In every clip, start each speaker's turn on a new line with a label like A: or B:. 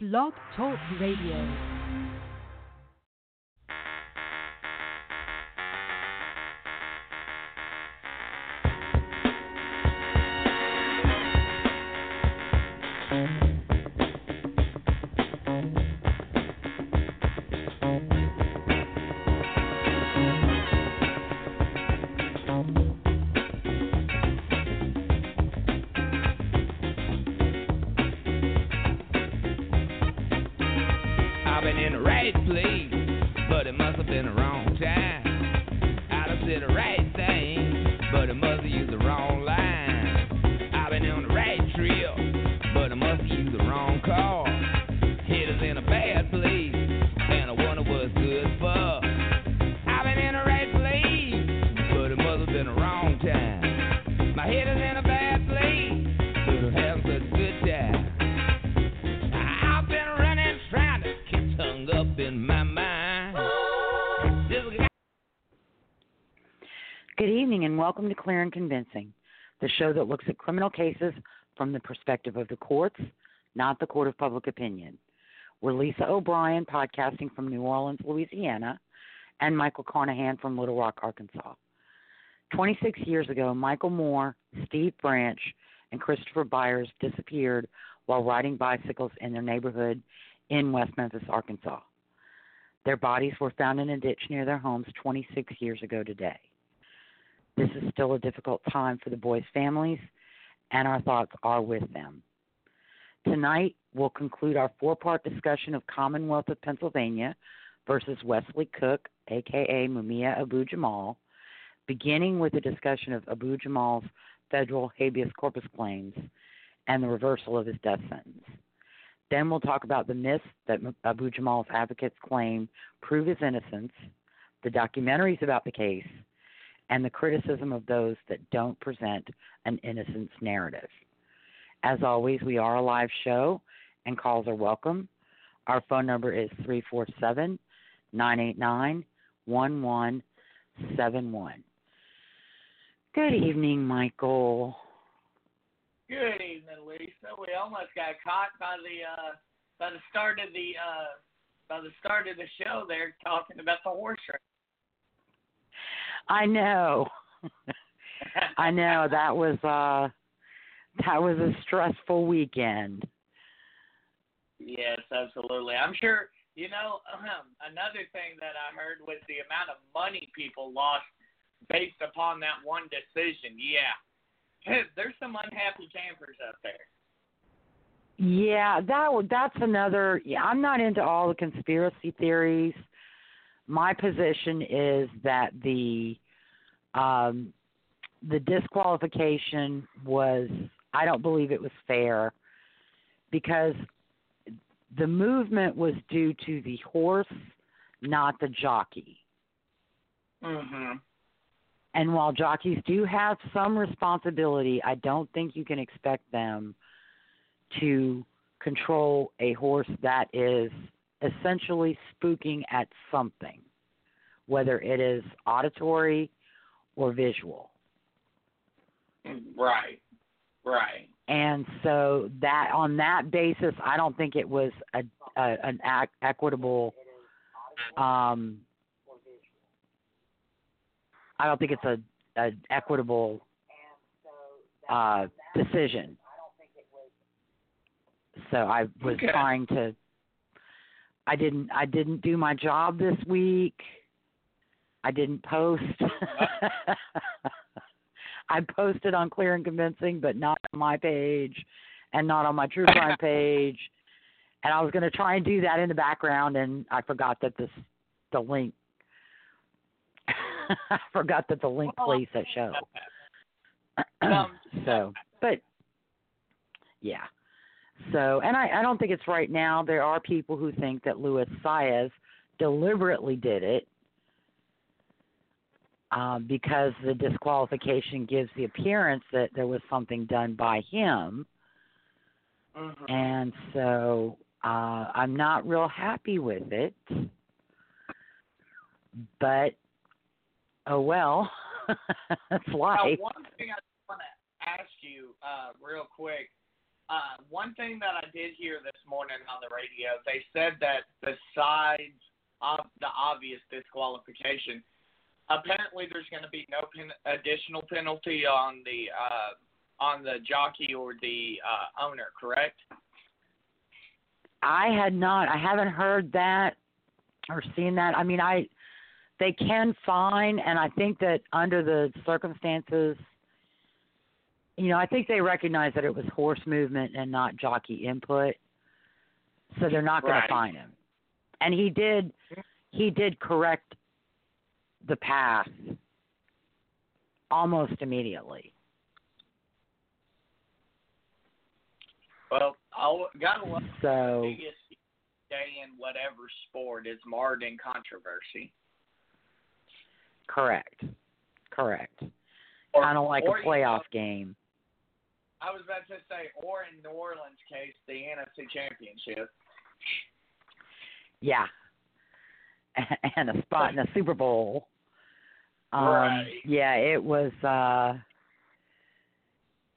A: Blog Talk Radio.
B: Welcome to Clear and Convincing, the show that looks at criminal cases from the perspective of the courts, not the court of public opinion. We're Lisa O'Brien, podcasting from New Orleans, Louisiana, and Michael Carnahan from Little Rock, Arkansas. 26 years ago, Michael Moore, Steve Branch, and Christopher Byers disappeared while riding bicycles in their neighborhood in West Memphis, Arkansas. Their bodies were found in a ditch near their homes 26 years ago today. This is still a difficult time for the boys' families, and our thoughts are with them. Tonight, we'll conclude our four part discussion of Commonwealth of Pennsylvania versus Wesley Cook, aka Mumia Abu Jamal, beginning with a discussion of Abu Jamal's federal habeas corpus claims and the reversal of his death sentence. Then we'll talk about the myths that Abu Jamal's advocates claim prove his innocence, the documentaries about the case, and the criticism of those that don't present an innocence narrative. As always, we are a live show and calls are welcome. Our phone number is 347 989 1171. Good evening, Michael.
C: Good evening, Lisa. We almost got caught by the uh by the start of the uh by the start of the show there talking about the horse race.
B: I know. I know that was uh that was a stressful weekend.
C: Yes, absolutely. I'm sure you know um, another thing that I heard was the amount of money people lost based upon that one decision. Yeah. There's some unhappy campers out there.
B: Yeah, that that's another. Yeah, I'm not into all the conspiracy theories. My position is that the um, the disqualification was. I don't believe it was fair because the movement was due to the horse, not the jockey.
C: Mhm.
B: And while jockeys do have some responsibility, I don't think you can expect them to control a horse that is essentially spooking at something, whether it is auditory or visual.
C: Right. Right.
B: And so that on that basis, I don't think it was a, a an ac- equitable. Um, I don't think it's a, a equitable uh, decision. So I was
C: Okay.
B: trying to. I didn't. I didn't do my job this week. I didn't post. I posted on Clear and Convincing, but not on my page, and not on my True Crime page. And I was going to try and do that in the background, and I forgot that this the link. I forgot that the link plays that show.
C: Um,
B: so, but yeah. So, and I, I don't think it's right now. There are people who think that Luis Saez deliberately did it um, because the disqualification gives the appearance that there was something done by him.
C: mhm.
B: And so uh, I'm not real happy with it. But, oh well, that's life.
C: Now, one thing I want to ask you uh, real quick. Uh, one thing that I did hear this morning on the radio. They said that besides of the obvious disqualification, apparently there's going to be no pen, additional penalty on the uh, on the jockey or the uh, owner. Correct?
B: I had not. I haven't heard that or seen that. I mean, I they can fine, and I think that under the circumstances, you know, I think they recognize that it was horse movement and not jockey input, so they're not going
C: Right.
B: to fine him. And he did, he did correct the path almost immediately.
C: Well, I gotta love
B: So
C: the biggest day in whatever sport is marred in controversy.
B: correct, correct. Kind of like a
C: or, you know,
B: playoff game.
C: I was about to say, or in New Orleans' case, the NFC Championship.
B: Yeah. And a spot in the Super Bowl. Um
C: Right.
B: yeah, it was uh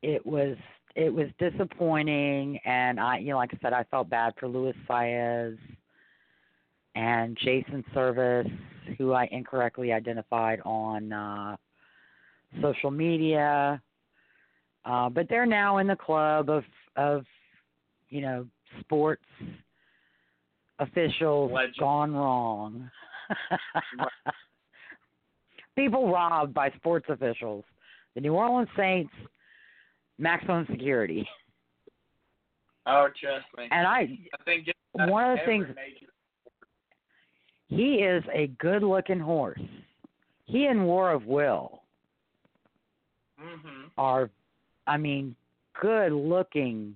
B: it was it was disappointing and I you know, like I said, I felt bad for Luis Saez and Jason Servis, who I incorrectly identified on uh social media. Uh but they're now in the club of of you know, sports officials
C: Legend.
B: gone wrong. People robbed by sports officials. The New Orleans Saints, maximum security.
C: Oh, trust me.
B: And I,
C: I think
B: one of the things-
C: major-
B: he is a good looking horse. He and War of Will
C: Mhm.
B: are, I mean, good looking,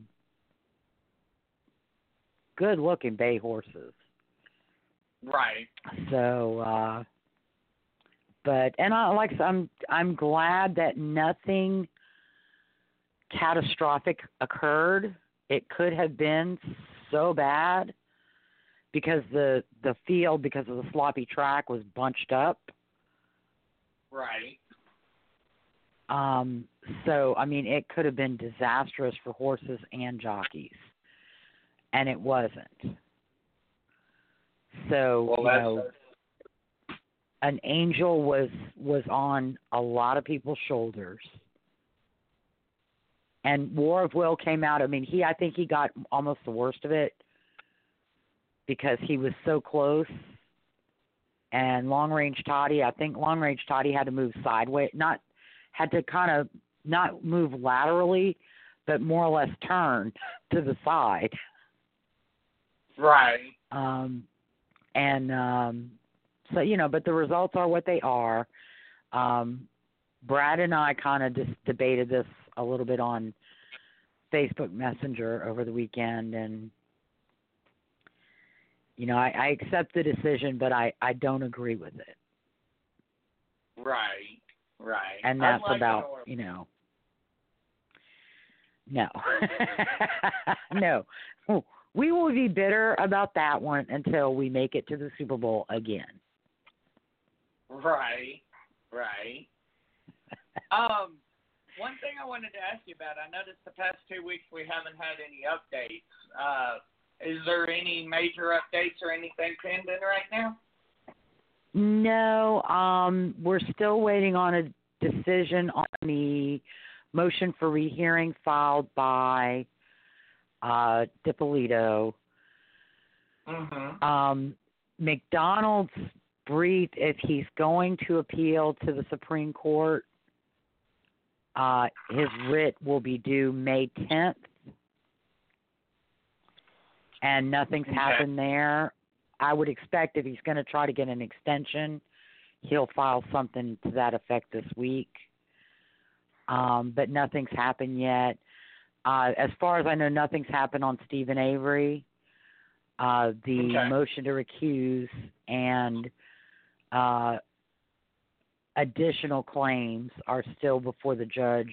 B: good looking bay horses.
C: Right.
B: So, uh, but and I like I'm I'm glad that nothing catastrophic occurred. It could have been so bad because the the field because of the sloppy track was bunched up.
C: Right.
B: Um, so I mean, it could have been disastrous for horses and jockeys, and it wasn't. So
C: Well,
B: you know, an angel was was on a lot of people's shoulders. And War of Will came out. I mean, he I think he got almost the worst of it because he was so close. And Long Range Toddy, I think Long Range Toddy had to move sideways, not had to kind of not move laterally, but more or less turn to the side.
C: right.
B: Um, and um, so you know, but the results are what they are. Um, Brad and I kind of just debated this a little bit on Facebook Messenger over the weekend, and you know, I, I accept the decision, but I I don't agree with it,
C: Right. Right.
B: and that's
C: Unlike
B: about you know. No, no, we will be bitter about that one until we make it to the Super Bowl again.
C: Right. Right. um, one thing I wanted to ask you about, I noticed the past two weeks we haven't had any updates. Uh, is there any major updates or anything pending right now?
B: No, um, we're still waiting on a decision on the motion for rehearing filed by uh, DiPolito.
C: Mm-hmm.
B: Um, McDonald's briefed if he's going to appeal to the Supreme Court. Uh, his writ will be due May 10th, and nothing's
C: Okay.
B: happened there. I would expect if he's going to try to get an extension, he'll file something to that effect this week. Um, but nothing's happened yet. Uh, as far as I know, nothing's happened on Steven Avery. Uh, the
C: Okay.
B: motion to recuse and uh, additional claims are still before the judge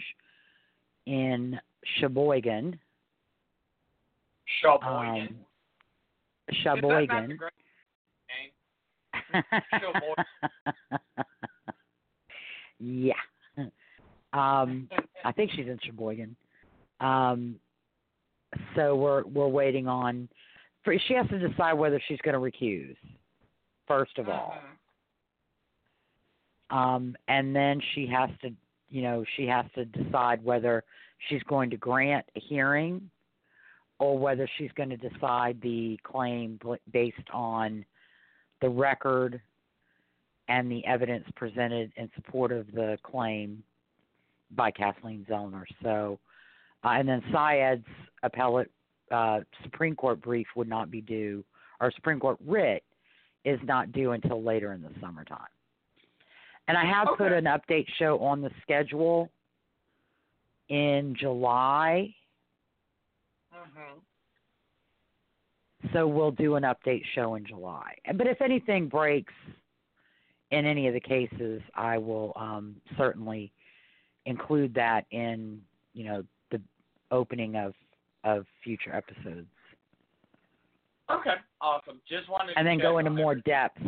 B: in Sheboygan.
C: Sheboygan.
B: Um,
C: Is that not the
B: Sheboygan. yeah. Um, I think she's in Sheboygan. Um, so we're we're waiting on. For, she has to decide whether she's going to recuse. First of all,
C: Mhm.
B: um, and then she has to, you know, she has to decide whether she's going to grant a hearing or whether she's going to decide the claim based on the record and the evidence presented in support of the claim by Kathleen Zellner. So, uh, and then Syed's appellate uh, Supreme Court brief would not be due, or Supreme Court writ is not due until later in the summertime. And I have put an update show on the schedule in July,
C: Mhm.
B: so we'll do an update show in July. But if anything breaks in any of the cases, I will um, certainly include that in you know the opening of of future episodes,
C: Okay. Awesome. Just wanted.
B: and then go into more
C: everything.
B: depth.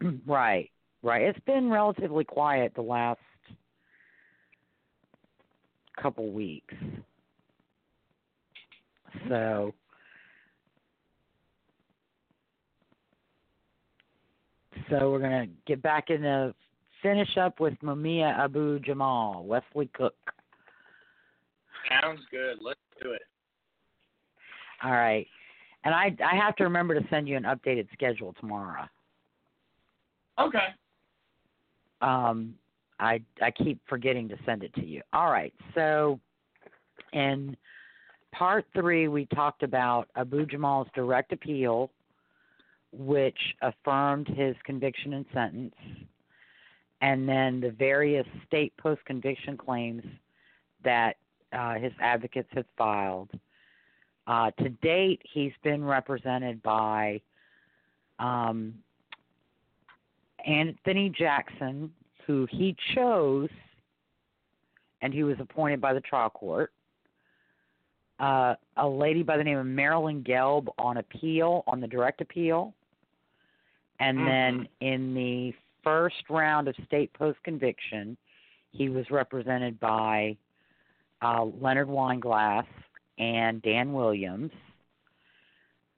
B: right, right. It's been relatively quiet the last couple weeks, so. So we're gonna get back into finish up with Mumia Abu Jamal, Wesley Cook.
C: Sounds good. Let's do it.
B: All right. And I I have to remember to send you an updated schedule tomorrow.
C: Okay.
B: Um I I keep forgetting to send it to you. All right. So in part 3 we talked about Abu Jamal's direct appeal which affirmed his conviction and sentence and then the various state post conviction claims that uh, his advocates have filed. Uh, to date, he's been represented by um, Anthony Jackson, who he chose, and he was appointed by the trial court. Uh, a lady by the name of Marilyn Gelb on appeal, on the direct appeal. And then in the first round of state post conviction, he was represented by uh, Leonard Weinglass and Dan Williams.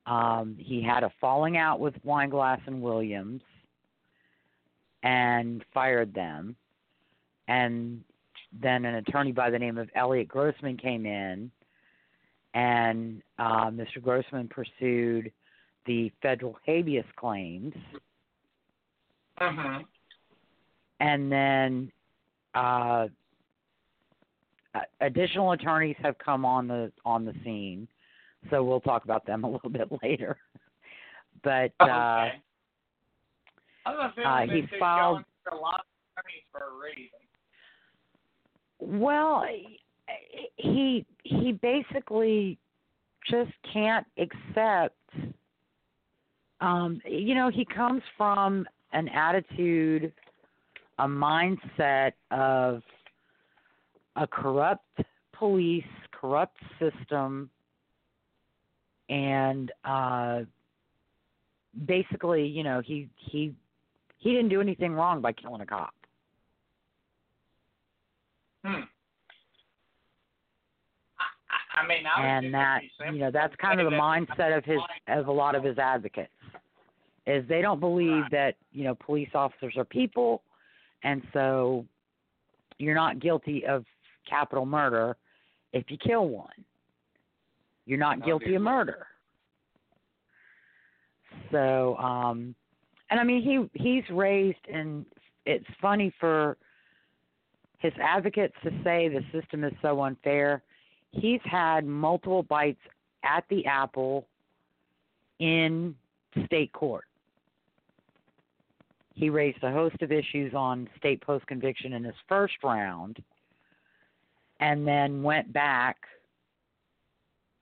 B: Um, he had a falling out with Weinglass and Williams and fired them. And then an attorney by the name of Elliot Grossman came in, and uh, Mr. Grossman pursued the federal habeas claims.
C: Mhm.
B: and then uh, additional attorneys have come on the on the scene, so we'll talk about them a little bit later. But uh,
C: okay. I have a feeling
B: uh,
C: this
B: he filed-
C: a lot of attorneys for a reason.
B: well, he he basically just can't accept. Um, you know, he comes from an attitude, a mindset of a corrupt police, corrupt system, and uh, basically, you know, he he he didn't do anything wrong by killing a cop.
C: Hmm. I, I mean, I
B: and that
C: it'd be simple
B: you know that's kind of the mindset of his of a lot of his advocates is they don't believe that you know police officers are people and so you're not guilty of capital murder if you kill one. You're not
C: No,
B: guilty of murder. So um and i mean he he's raised and it's funny for his advocates to say the system is so unfair. He's had multiple bites at the apple in state court. He raised a host of issues on state post conviction in his first round and then went back,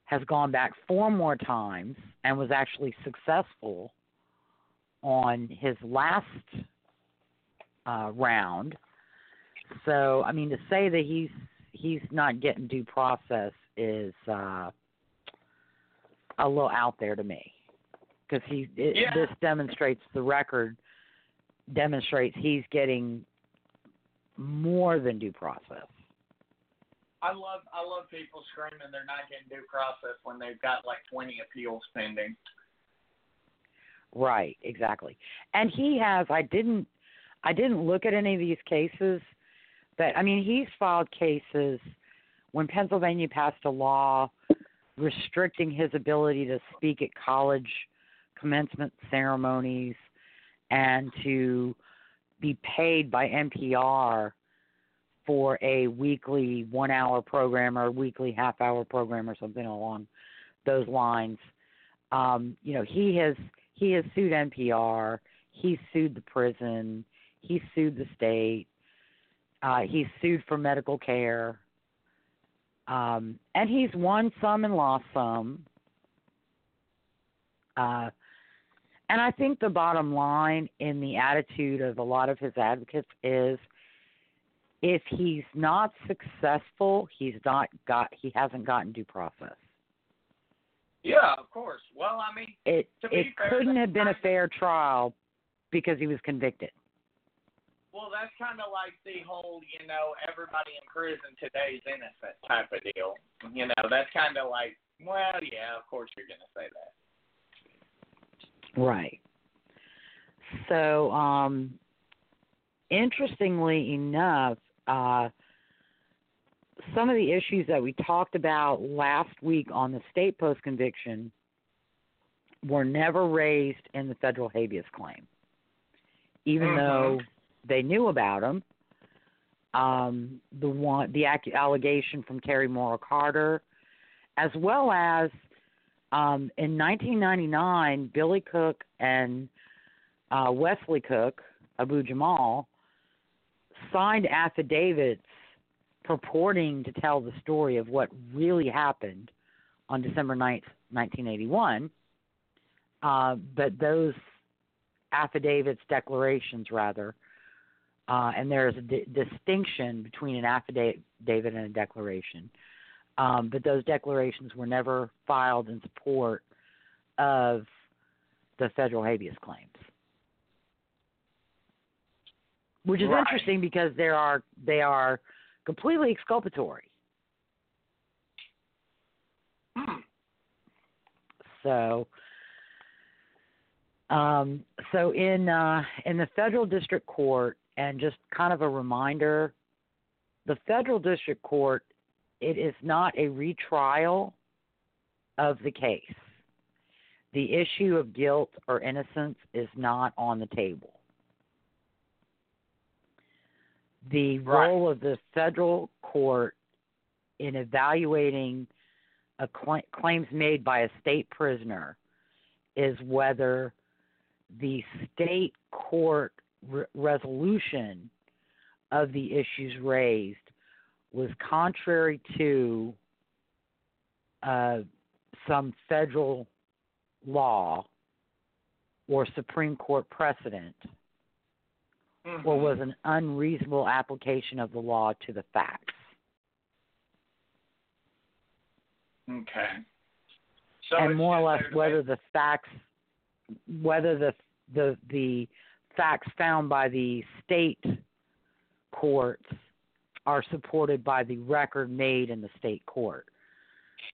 B: has gone back four more times, and was actually successful on his last uh, round. So, I mean, to say that he's he's not getting due process is uh, a little out there to me because he it,
C: Yeah.
B: this demonstrates the record demonstrates he's getting more than due process.
C: I love I love people screaming they're not getting due process when they've got like 20 appeals pending.
B: Right, exactly. And he has I didn't I didn't look at any of these cases, but I mean he's filed cases when Pennsylvania passed a law restricting his ability to speak at college commencement ceremonies and to be paid by NPR for a weekly one hour program or a weekly half hour program or something along those lines. Um, you know, he has he has sued NPR, he sued the prison, he sued the state, uh, he's sued for medical care. Um, and he's won some and lost some. Uh, and I think the bottom line in the attitude of a lot of his advocates is if he's not successful, he's not got he hasn't gotten due process.
C: Yeah, of course. Well, I mean,
B: It
C: To be
B: it
C: fair,
B: couldn't have been a fair trial because he was convicted.
C: well, that's kind of like the whole, you know, everybody in prison today is innocent type of deal. You know, that's kind of like, well, yeah, of course you're going to say that.
B: Right. So, um, interestingly enough, uh, some of the issues that we talked about last week on the state post conviction were never raised in the federal habeas claim, even
C: Mhm.
B: though they knew about them. Um, the one, the allegation from Terri Maurer-Carter, as well as um, in 1999, Billy Cook and uh, Wesley Cook, Abu Jamal, signed affidavits purporting to tell the story of what really happened on December 9th, 1981. Uh, but those affidavits, declarations rather, uh, and there's a di- distinction between an affidavit and a declaration. Um, but those declarations were never filed in support of the federal habeas claims, which is
C: Right.
B: interesting because they are they are completely exculpatory.
C: Hmm.
B: So, um, so in uh, in the federal district court, and just kind of a reminder, the federal district court, it is not a retrial of the case. The issue of guilt or innocence is not on the table. The
C: Right.
B: role of the federal court in evaluating a cl- claims made by a state prisoner is whether the state court re- resolution of the issues raised was contrary to uh, some federal law or Supreme Court precedent,
C: Mhm.
B: or was an unreasonable application of the law to the facts.
C: Okay. So
B: and more or less whether the facts whether the the the facts found by the state courts are supported by the record made in the state court.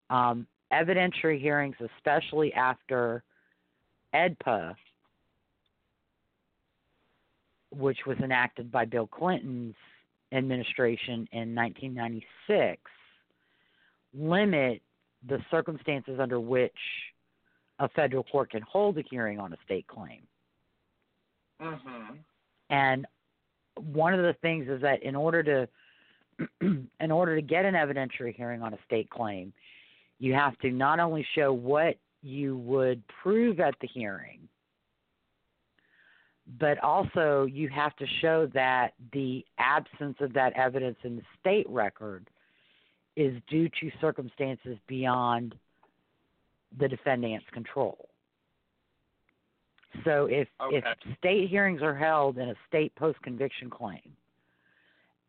B: Um, evidentiary hearings, especially after AEDPA, which was enacted by Bill Clinton's administration in 1996, limit the circumstances under which a federal court can hold a hearing on a state claim.
C: Mhm.
B: And one of the things is that in order to in order to get an evidentiary hearing on a state claim, you have to not only show what you would prove at the hearing, but also you have to show that the absence of that evidence in the state record is due to circumstances beyond the defendant's control. So if if state hearings are held in a state post conviction claim,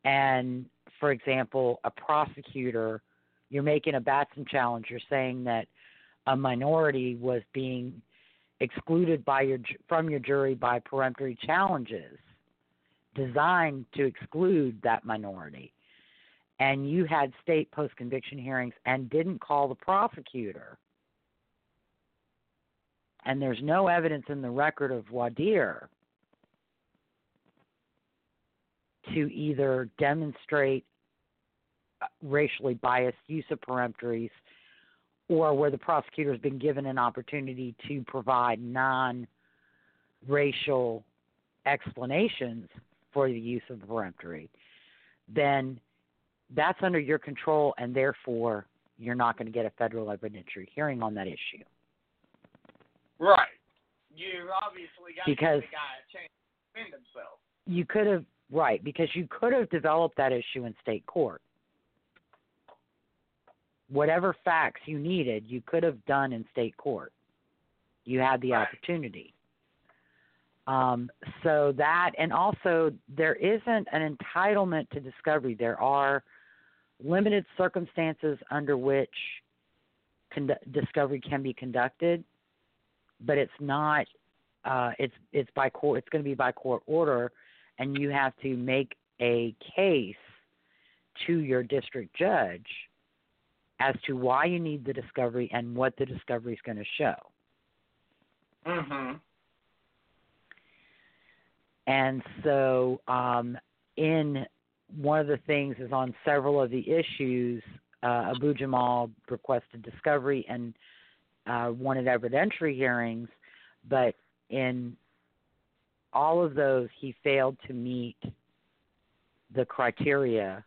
B: and for example, a prosecutor, you're making a Batson challenge, you're saying that a minority was being excluded by your from your jury by peremptory challenges designed to exclude that minority. and you had state post conviction hearings and didn't call the prosecutor, and there's no evidence in the record of voir dire to either demonstrate racially biased use of peremptories or where the prosecutor has been given an opportunity to provide non racial explanations for the use of the peremptory, then that's under your control, and therefore you're not going to get a federal evidentiary hearing on that issue.
C: Right. You obviously got
B: Because-
C: the guy a chance to defend himself.
B: You could have, right, because you could have developed that issue in state court. Whatever facts you needed, you could have done in state court. You had the
C: Right.
B: opportunity. Um, so that, and also, there isn't an entitlement to discovery. There are limited circumstances under which condu- discovery can be conducted, but it's not. Uh, it's it's by court. It's going to be by court order, and you have to make a case to your district judge as to why you need the discovery and what the discovery is going to show.
C: Mm-hmm.
B: And so, um, in one of the things is on several of the issues, uh, Abu Jamal requested discovery and uh, wanted evidentiary hearings, but in all of those, he failed to meet the criteria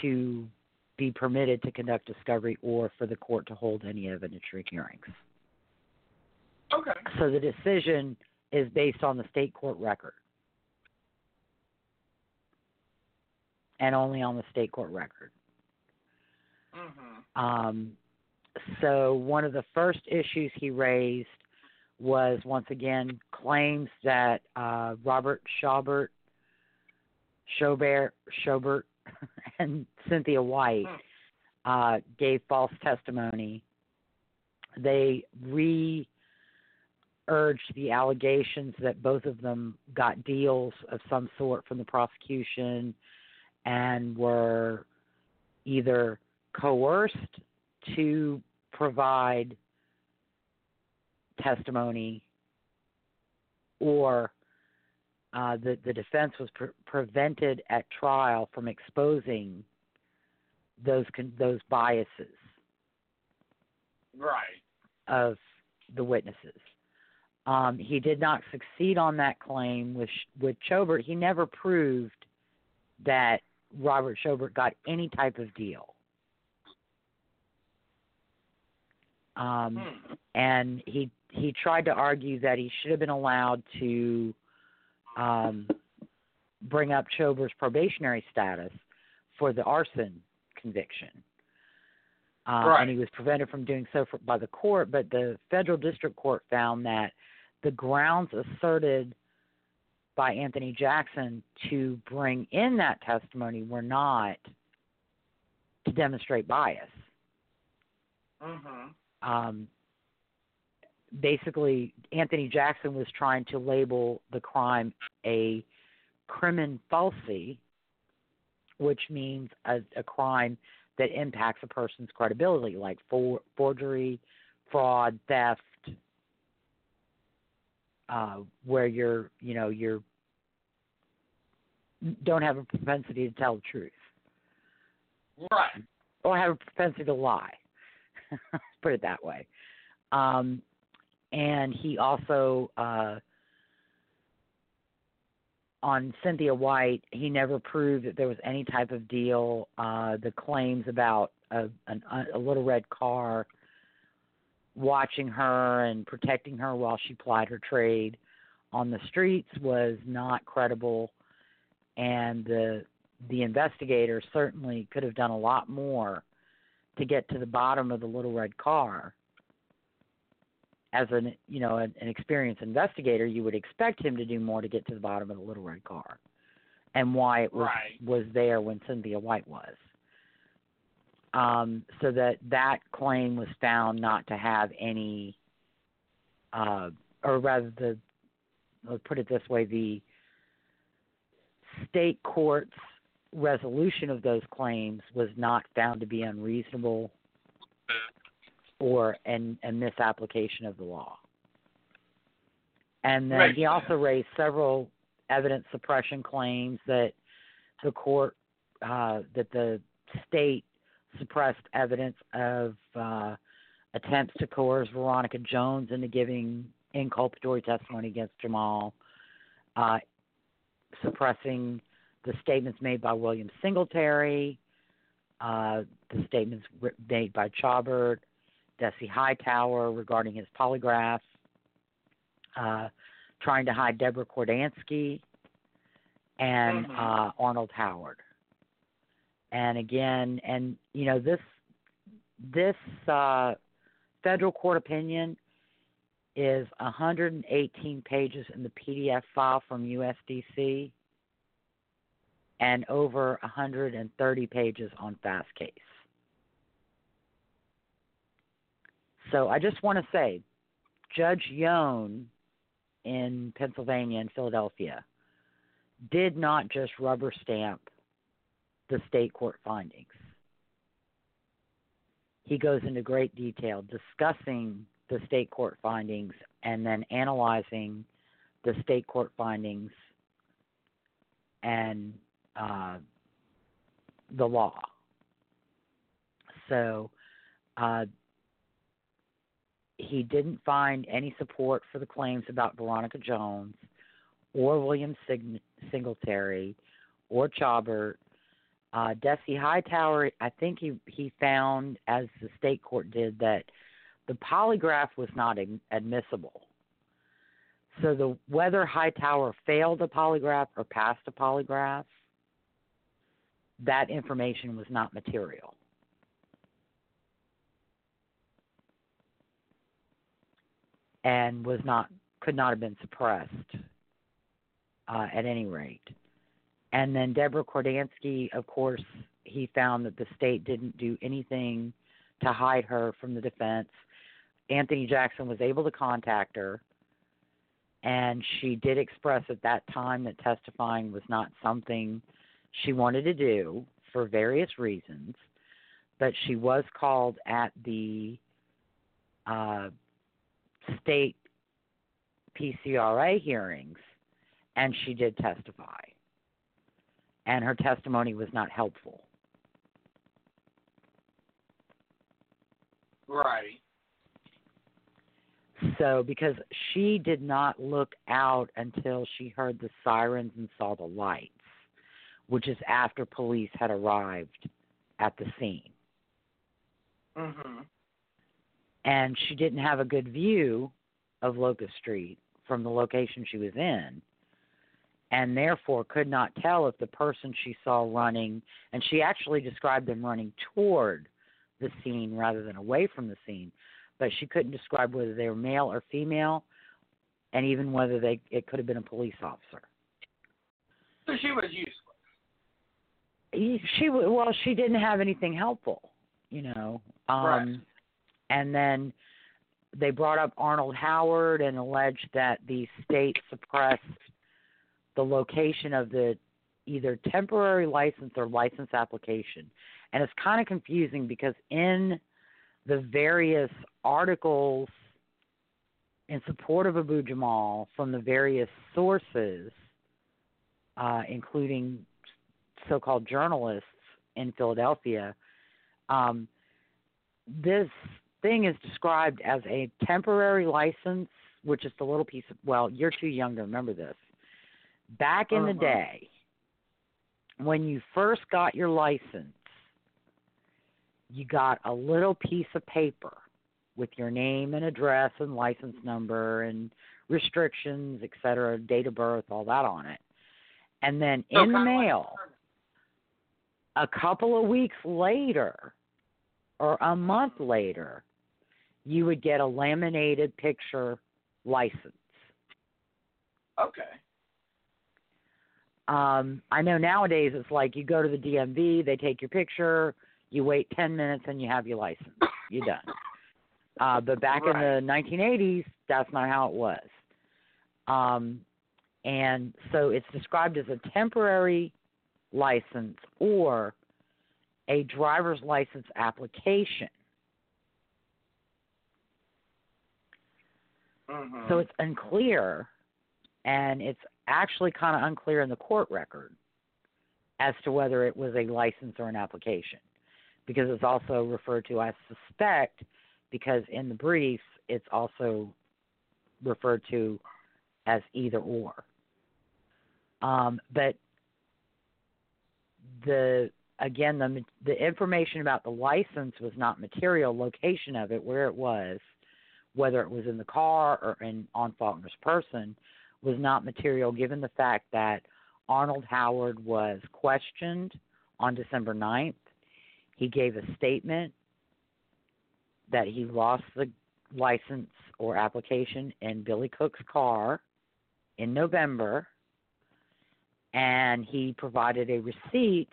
B: to be permitted to conduct discovery or for the court to hold any evidentiary hearings.
C: Okay.
B: So the decision is based on the state court record. And only on the state court record.
C: Mm-hmm.
B: Um, so one of the first issues he raised was once again claims that uh, Robert Chobert, Chobert, Chobert, and Cynthia White uh, gave false testimony. They re urged the allegations that both of them got deals of some sort from the prosecution and were either coerced to provide testimony or uh, the, the defense was pre- prevented at trial from exposing those con- those biases
C: Right.
B: of the witnesses. Um, he did not succeed on that claim with with Chobert. He never proved that Robert Chobert got any type of deal. Um,
C: Hmm.
B: and he he tried to argue that he should have been allowed to um, bring up Chobert's probationary status for the arson conviction. Uh,
C: Right.
B: And he was prevented from doing so for, by the court, but the federal district court found that the grounds asserted by Anthony Jackson to bring in that testimony were not to demonstrate bias
C: Mm-hmm.
B: um, basically Anthony Jackson was trying to label the crime a crimen falsi, which means a, a crime that impacts a person's credibility, like for, forgery, fraud, theft, uh, where you're, you know, you're don't have a propensity to tell the truth
C: Right.
B: or have a propensity to lie. Put it that way. Um, and he also, uh, on Cynthia White, he never proved that there was any type of deal. Uh, the claims about a, an, a little red car watching her and protecting her while she plied her trade on the streets was not credible. And the the investigator certainly could have done a lot more to get to the bottom of the little red car as an you know an, an experienced investigator you would expect him to do more to get to the bottom of the little red car and why it was
C: Right.
B: was there when Cynthia White was um so that that claim was found not to have any uh or rather the let's put it this way the state courts resolution of those claims was not found to be unreasonable or an, a misapplication of the law. And then
C: Right.
B: he also raised several evidence suppression claims that the court, uh, that the state suppressed evidence of uh, attempts to coerce Veronica Jones into giving inculpatory testimony against Jamal, uh, suppressing the statements made by William Singletary, uh, the statements made by Chobert, Dessie Hightower regarding his polygraph, uh, trying to hide Deborah Kordansky, and
C: Mhm.
B: uh, Arnold Howard. And again, and you know this this uh, federal court opinion is 118 pages in the PDF file from USDC and over 130 pages on Fastcase. So I just want to say, Judge Yohn in Pennsylvania and Philadelphia did not just rubber stamp the state court findings. He goes into great detail discussing the state court findings and then analyzing the state court findings and uh, the law. So uh, he didn't find any support for the claims about Veronica Jones or William Sig- Singletary or Chobert. Uh, Dessie Hightower, I think he, he found, as the state court did, that the polygraph was not ad- admissible. So the whether Hightower failed a polygraph or passed a polygraph, that information was not material. And was not could not have been suppressed uh, at any rate. And then Deborah Kordansky, of course, he found that the state didn't do anything to hide her from the defense. Anthony Jackson was able to contact her, and she did express at that time that testifying was not something she wanted to do for various reasons, but she was called at the uh, state PCRA hearings, and she did testify. And her testimony was not helpful.
C: Right.
B: So, because she did not look out until she heard the sirens and saw the lights, which is after police had arrived at the scene.
C: Mhm.
B: And she didn't have a good view of Locust Street from the location she was in, and therefore could not tell if the person she saw running, and she actually described them running toward the scene rather than away from the scene, but she couldn't describe whether they were male or female, and even whether they it could have been a police officer.
C: So she was useless.
B: She well, she didn't have anything helpful, you know. Um,
C: Right.
B: And then they brought up Arnold Howard and alleged that the state suppressed the location of the either temporary license or license application. And it's kind of confusing because in the various articles in support of Abu Jamal from the various sources, uh, including so called journalists in Philadelphia, um, this thing is described as a temporary license, which is the little piece of, well, you're too young to remember this. Back in the
C: Uh-huh.
B: day, when you first got your license, you got a little piece of paper with your name and address and license number and restrictions, et cetera, date of birth, all that on it. And then
C: So
B: in the mail, a couple of weeks later or a month later, you would get a laminated picture license.
C: Okay.
B: Um, I know nowadays it's like you go to the DMV, they take your picture, you wait 10 minutes, and you have your license. You're done. Uh, but back
C: Right.
B: in the 1980s, that's not how it was. Um, and so it's described as a temporary license or a driver's license application.
C: Mhm.
B: So it's unclear, and it's actually kind of unclear in the court record as to whether it was a license or an application, because it's also referred to, I suspect, because in the briefs it's also referred to as either or. Um, but the again the the information about the license was not material. Location of it, where it was, whether it was in the car or in on Faulkner's person, was not material. Given the fact that Arnold Howard was questioned on December 9th, he gave a statement that he lost the license or application in Billy Cook's car in November, and he provided a receipt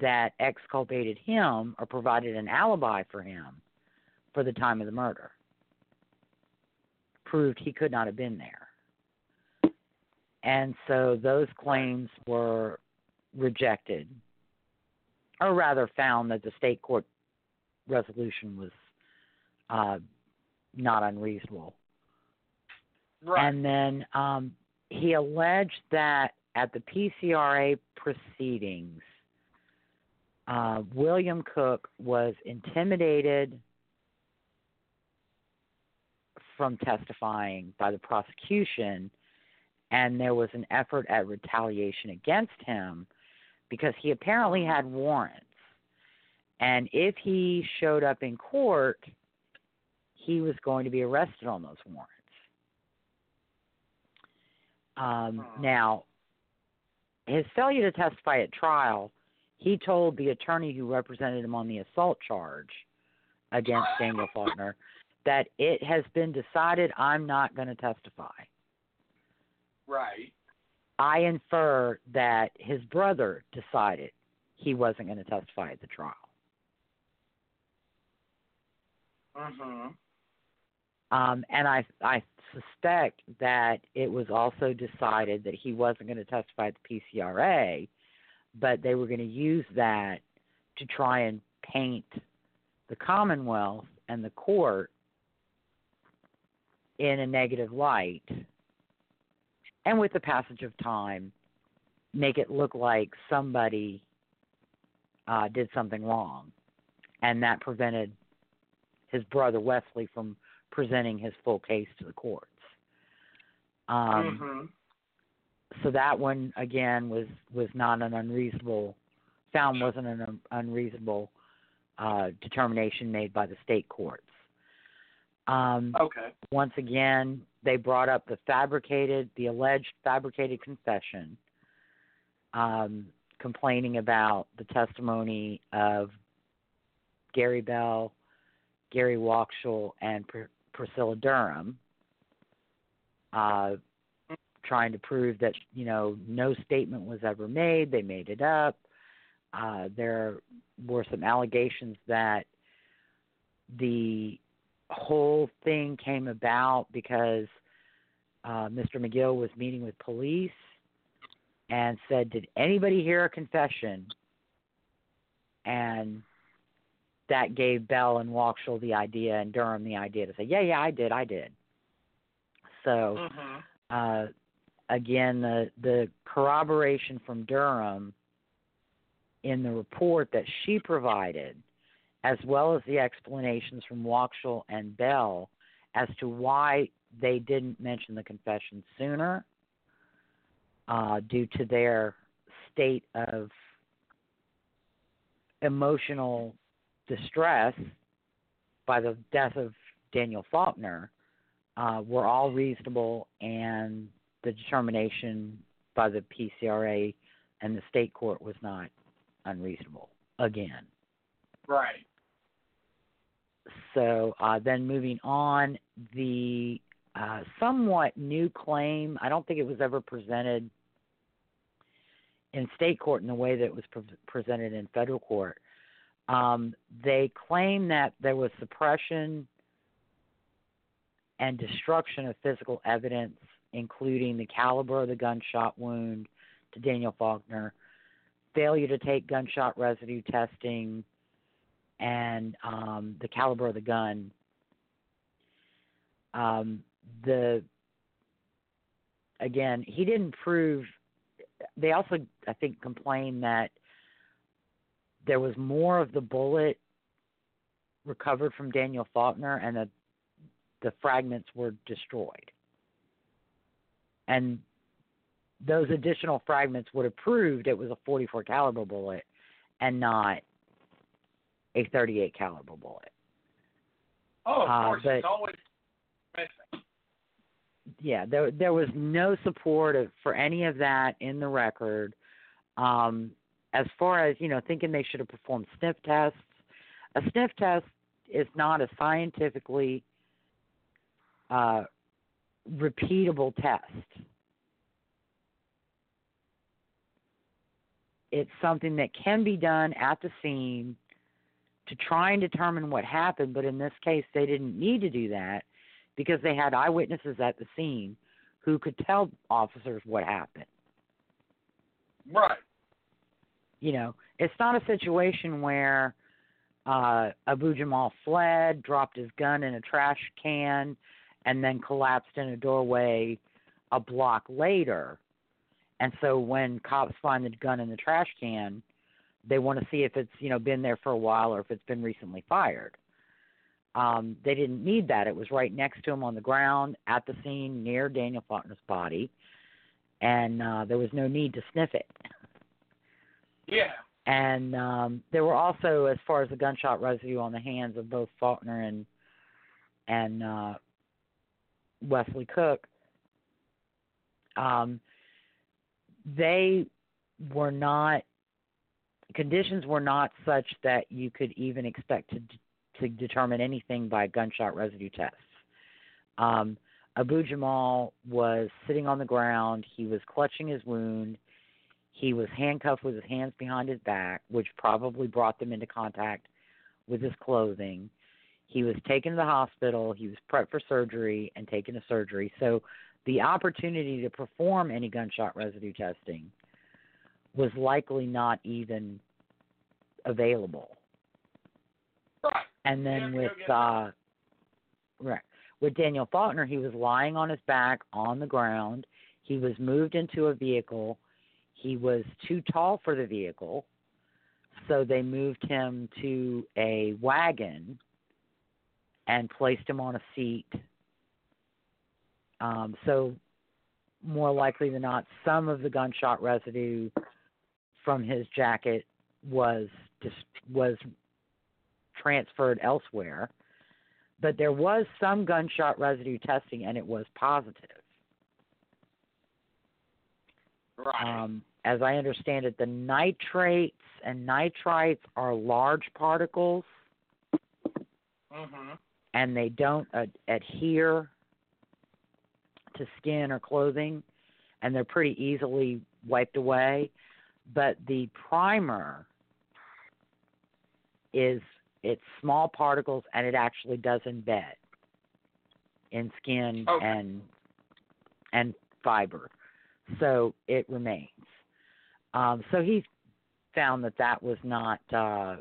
B: that exculpated him or provided an alibi for him for the time of the murder. Proved he could not have been there. And so those claims were rejected, or rather found that the state court resolution was uh, not unreasonable.
C: Right.
B: And then um, he alleged that at the PCRA proceedings, uh, William Cook was intimidated from testifying by the prosecution, and there was an effort at retaliation against him because he apparently had warrants. And if he showed up in court, he was going to be arrested on those warrants. Um, now, his failure to testify at trial, he told the attorney who represented him on the assault charge against Daniel Faulkner that it has been decided I'm not going to testify.
C: right.
B: I infer that his brother decided he wasn't going to testify at the trial.
C: Mhm.
B: Um, and I I suspect that it was also decided that he wasn't going to testify at the PCRA, but they were going to use that to try and paint the Commonwealth and the court in a negative light. And with the passage of time, make it look like somebody uh, did something wrong, and that prevented his brother Wesley from presenting his full case to the courts. Um,
C: mhm.
B: So that one again was was not an unreasonable found wasn't an un- unreasonable uh, determination made by the state courts. Um,
C: Okay.
B: once again, they brought up the fabricated, the alleged fabricated confession, um, complaining about the testimony of Gary Bell, Gary Wakshul, and Pr- Priscilla Durham, uh, trying to prove that you know no statement was ever made. They made it up. Uh, there were some allegations that the whole thing came about because uh, Mr. McGill was meeting with police and said, "Did anybody hear a confession?" And that gave Bell and Wakshul the idea and Durham the idea to say, "Yeah, yeah, I did, I did." So
C: Mhm.
B: uh, again, the the corroboration from Durham in the report that she provided, as well as the explanations from Wakshul and Bell as to why they didn't mention the confession sooner, uh, due to their state of emotional distress by the death of Daniel Faulkner, uh, were all reasonable, and the determination by the PCRA and the state court was not unreasonable. Again,
C: Right.
B: So uh, then moving on, the uh, somewhat new claim. I don't think it was ever presented in state court in the way that it was pre- presented in federal court. Um, they claim that there was suppression and destruction of physical evidence, including the caliber of the gunshot wound to Daniel Faulkner, failure to take gunshot residue testing and um, the caliber of the gun. Um, the again, he didn't prove. They also, I think, complained that there was more of the bullet recovered from Daniel Faulkner, and that the fragments were destroyed. And those additional fragments would have proved it was a 44 caliber bullet and not a 38 caliber bullet.
C: Oh, of
B: Uh,
C: course,
B: but-
C: it's always missing.
B: Yeah, there there was no support of, for any of that in the record. Um, as far as you know, thinking they should have performed sniff tests. A sniff test is not a scientifically uh, repeatable test. It's something that can be done at the scene to try and determine what happened, but in this case, they didn't need to do that because they had eyewitnesses at the scene who could tell officers what happened.
C: Right.
B: You know, it's not a situation where uh, Abu Jamal fled, dropped his gun in a trash can, and then collapsed in a doorway a block later. And so when cops find the gun in the trash can, they want to see if it's you know been there for a while or if it's been recently fired. Um, they didn't need that. It was right next to him on the ground at the scene near Daniel Faulkner's body, and uh, there was no need to sniff it.
C: Yeah.
B: And um, there were also, as far as the gunshot residue on the hands of both Faulkner and and uh, Wesley Cook, um, they were not conditions were not such that you could even expect to to determine anything by gunshot residue tests. Um, Abu Jamal was sitting on the ground. He was clutching his wound. He was handcuffed with his hands behind his back, which probably brought them into contact with his clothing. He was taken to the hospital. He was prepped for surgery and taken to surgery. So the opportunity to perform any gunshot residue testing was likely not even available.
C: Right.
B: And then with uh right. With Daniel Faulkner, he was lying on his back on the ground. He was moved into a vehicle. He was too tall for the vehicle, so they moved him to a wagon and placed him on a seat. Um, so more likely than not, some of the gunshot residue from his jacket was dis- was transferred elsewhere. But there was some gunshot residue testing, and it was positive.
C: Right.
B: Um, as I understand it, the nitrates and nitrites are large particles,
C: mhm.
B: and they don't ad- adhere to skin or clothing, and they're pretty easily wiped away. But the primer is it's small particles, and it actually does embed in skin
C: Okay.
B: and and fiber, so it remains. Um, so he found that that was not, uh,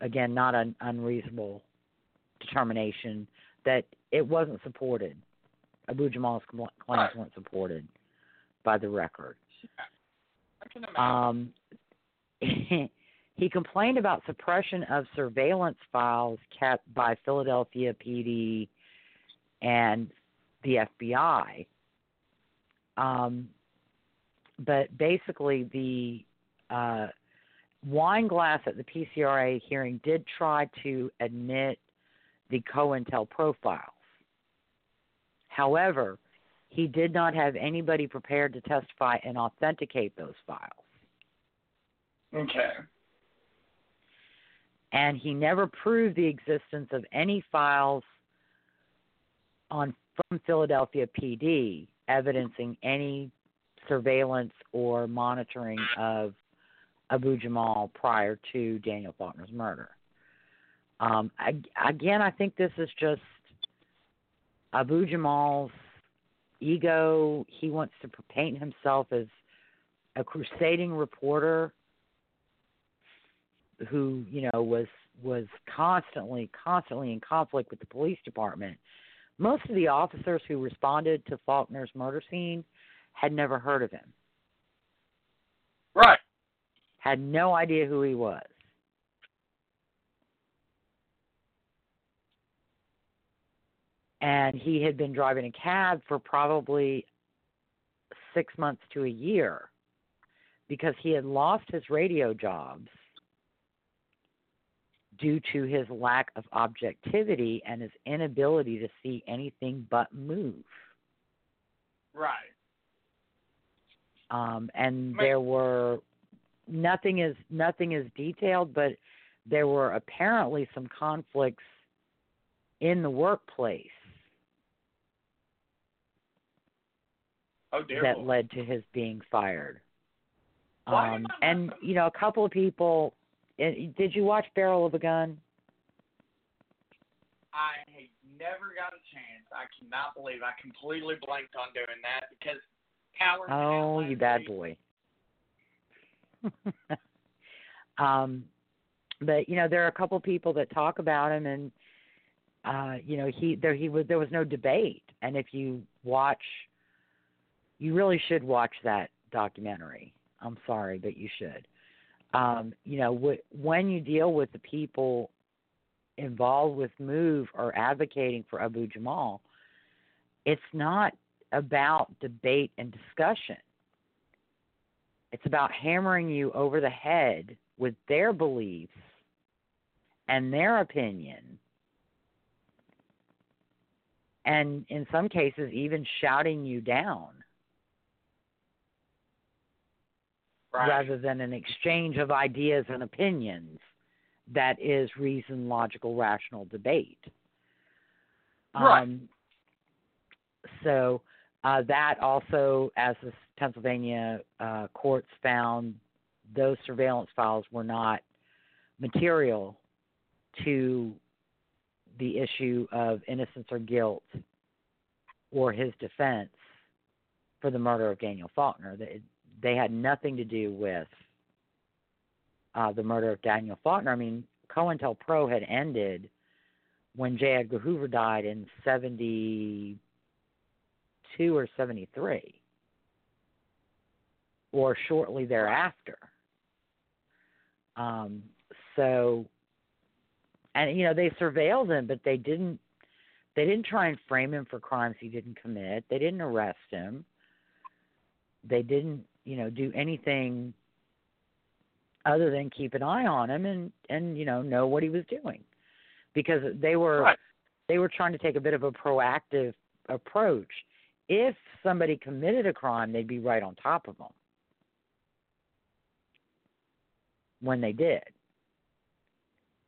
B: again, not an unreasonable determination that it wasn't supported. Abu Jamal's cl- claims weren't supported by the record. Um, he complained about suppression of surveillance files kept by Philadelphia PD and the FBI. Um, but basically, the uh, Weinglass at the PCRA hearing did try to admit the COINTELPRO files. However, he did not have anybody prepared to testify and authenticate those files.
C: okay.
B: and he never proved the existence of any files on from Philadelphia PD evidencing any surveillance or monitoring of Abu Jamal prior to Daniel Faulkner's murder. Um, I, again, I think this is just Abu Jamal's ego. He wants to paint himself as a crusading reporter who you know was was constantly constantly in conflict with the police department most of the officers who responded to faulkner's murder scene had never heard of him
C: Right.
B: had no idea who he was and he had been driving a cab for probably six months to a year because he had lost his radio jobs due to his lack of objectivity and his inability to see anything but move.
C: Right.
B: Um, and there were nothing is nothing is detailed, but there were apparently some conflicts in the workplace
C: Oh dear.
B: That led to his being fired. Um, and you know, a couple of people. eh, Did you watch Barrel of a Gun?
C: I never got a chance. I cannot believe I completely blanked on doing that because Howard.
B: Oh, you bad boy. um, but you know, there are a couple of people that talk about him, and uh, you know, he there he was there was no debate. And if you watch, you really should watch that documentary. I'm sorry, but you should. Um, you know, wh- when you deal with the people involved with Move or advocating for Abu Jamal, it's not about debate and discussion. It's about hammering you over the head with their beliefs and their opinion. And in some cases, even shouting you down
C: Right.
B: rather than an exchange of ideas and opinions that is reason, logical, rational debate.
C: Right.
B: Um, so uh, that also, as the Pennsylvania uh, courts found, those surveillance files were not material to the issue of innocence or guilt or his defense for the murder of Daniel Faulkner. They, they had nothing to do with uh, the murder of Daniel Faulkner. I mean, COINTELPRO had ended when J. Edgar Hoover died in 72 or 73, or shortly thereafter. Um, so, and you know, they surveilled him, but they didn't. They didn't try and frame him for crimes he didn't commit. They didn't arrest him. They didn't, you know, do anything other than keep an eye on him and and you know know what he was doing. Because they were
C: Right.
B: they were trying to take a bit of a proactive approach. If somebody committed a crime they'd be right on top of them when they did.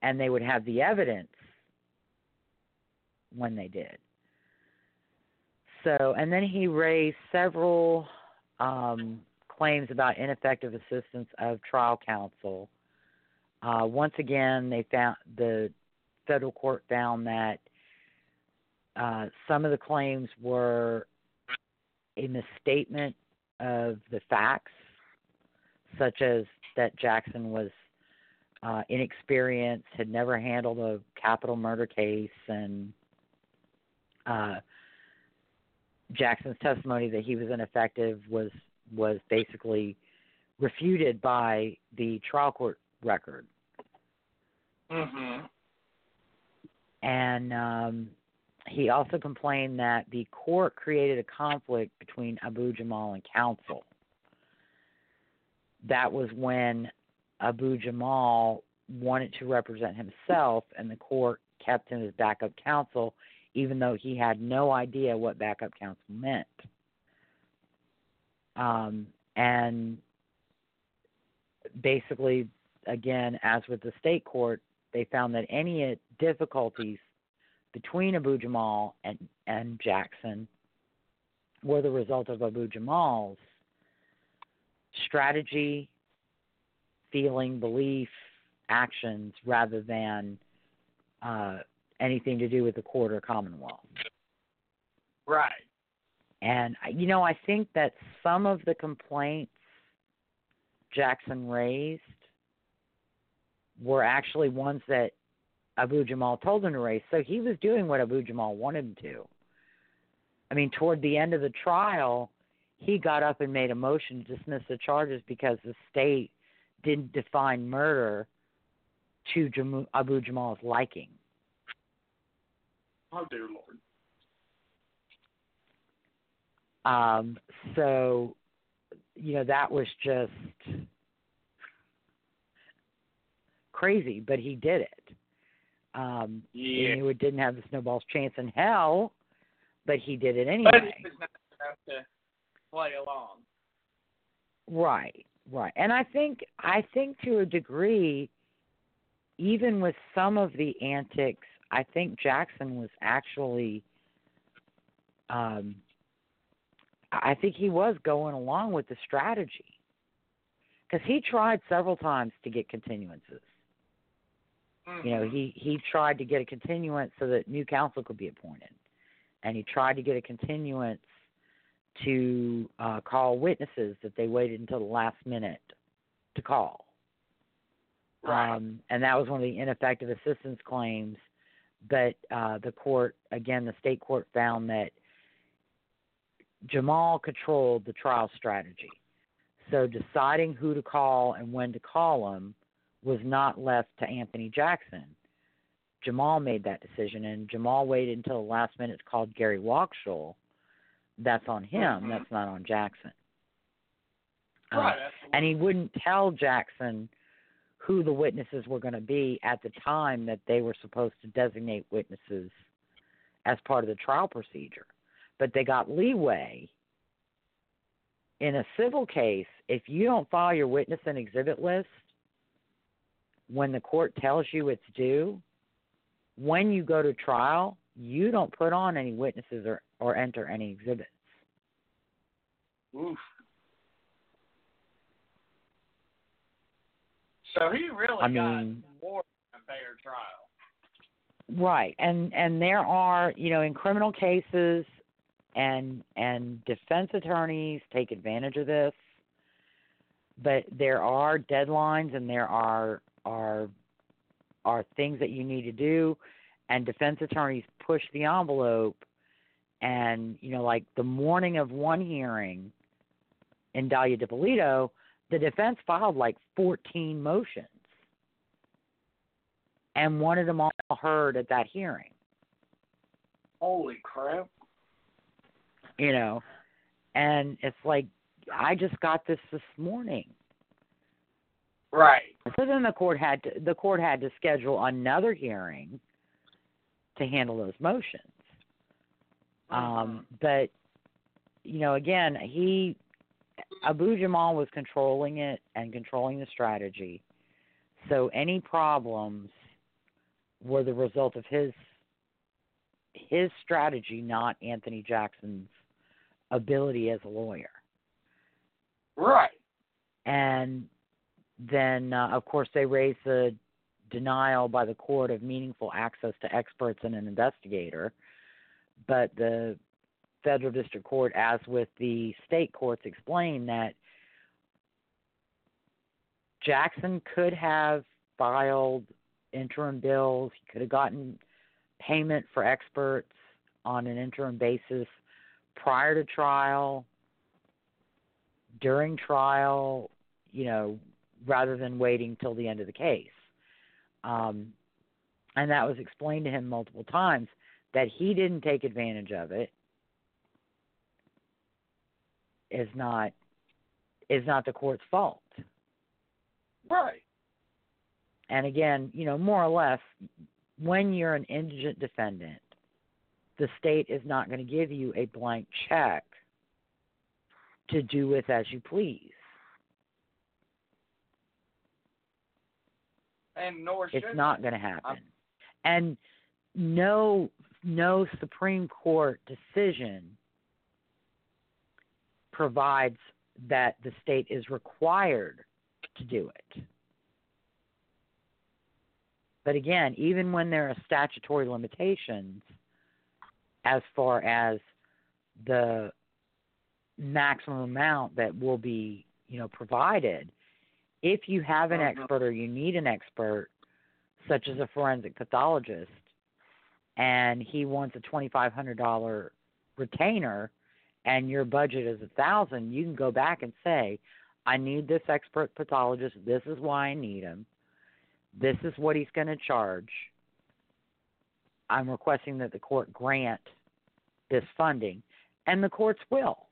B: And they would have the evidence when they did. So and then he raised several um claims about ineffective assistance of trial counsel. Uh, once again, they found the federal court found that uh, some of the claims were a misstatement of the facts, such as that Jackson was uh, inexperienced, had never handled a capital murder case, and uh, Jackson's testimony that he was ineffective was was basically refuted by the trial court record.
C: Mhm.
B: And um, he also complained that the court created a conflict between Abu Jamal and counsel. That was when Abu Jamal wanted to represent himself, and the court kept him as backup counsel, even though he had no idea what backup counsel meant. Um, and basically, again, as with the state court, they found that any difficulties between Abu Jamal and, and Jackson were the result of Abu Jamal's strategy, feeling, belief, actions, rather than uh, anything to do with the court or Commonwealth.
C: Right.
B: And you know, I think that some of the complaints Jackson raised were actually ones that Abu Jamal told him to raise. So he was doing what Abu Jamal wanted him to. I mean, toward the end of the trial, he got up and made a motion to dismiss the charges because the state didn't define murder to Abu Jamal's liking.
C: Oh dear Lord.
B: Um, so, you know, that was just crazy, but he did it. Um,
C: Yeah.
B: He didn't have the snowball's chance in hell, but he did it
C: But
B: anyway.
C: he was not enough to play along.
B: Right, right. And I think I think to a degree, even with some of the antics, I think Jackson was actually um I think he was going along with the strategy. Because he tried several times to get continuances. You know,
C: Mhm.
B: he he tried to get a continuance so that new counsel could be appointed, and he tried to get a continuance to uh, call witnesses that they waited until the last minute to call.
C: Right.
B: Um, and that was one of the ineffective assistance claims. But uh, the court, again, the state court found that Jamal controlled the trial strategy. So deciding who to call and when to call him was not left to Anthony Jackson. Jamal made that decision, and Jamal waited until the last minute to call Gary Wakshul. That's on him.
C: Mhm.
B: That's not on Jackson. Uh,
C: right. Absolutely.
B: and he wouldn't tell Jackson who the witnesses were going to be at the time that they were supposed to designate witnesses as part of the trial procedure. But they got leeway. In a civil case, if you don't file your witness and exhibit list when the court tells you it's due, when you go to trial, you don't put on any witnesses or, or enter any exhibits.
C: Oof. So he really
B: I
C: got
B: mean-
C: more than a fair trial.
B: Right, and and there are you know in criminal cases, and and defense attorneys take advantage of this, but there are deadlines and there are are are things that you need to do, and defense attorneys push the envelope, and you know like the morning of one hearing, in Dalia Dippolito, the defense filed like fourteen motions and wanted them all heard at that hearing.
C: Holy crap.
B: You know, and it's like I just got this this morning.
C: Right.
B: So then the court had to the court had to schedule another hearing to handle those motions. Um, but you know, again, he Abu Jamal was controlling it and controlling the strategy. So any problems were the result of his his strategy, not Anthony Jackson's ability as a lawyer.
C: Right.
B: And then, uh, of course, they raised the denial by the court of meaningful access to experts and an investigator. But the federal district court, as with the state courts, explained that Jackson could have filed interim bills, he could have gotten payment for experts on an interim basis prior to trial, during trial, you know, rather than waiting till the end of the case. Um, and that was explained to him multiple times that he didn't take advantage of it is not is not the court's fault.
C: Right.
B: And again, you know, more or less, when you're an indigent defendant, the state is not going to give you a blank check to do with as you please.
C: And nor should
B: It's not going to happen. And no no Supreme Court decision provides that the state is required to do it. But again, even when there are statutory limitations as far as the maximum amount that will be, you know, provided, if you have an
C: Mhm.
B: expert or you need an expert, such as a forensic pathologist, and he wants a twenty five hundred dollar retainer, and your budget is a thousand, you can go back and say, I need this expert pathologist. This is why I need him. This is what he's going to charge. I'm requesting that the court grant this funding, and the courts will,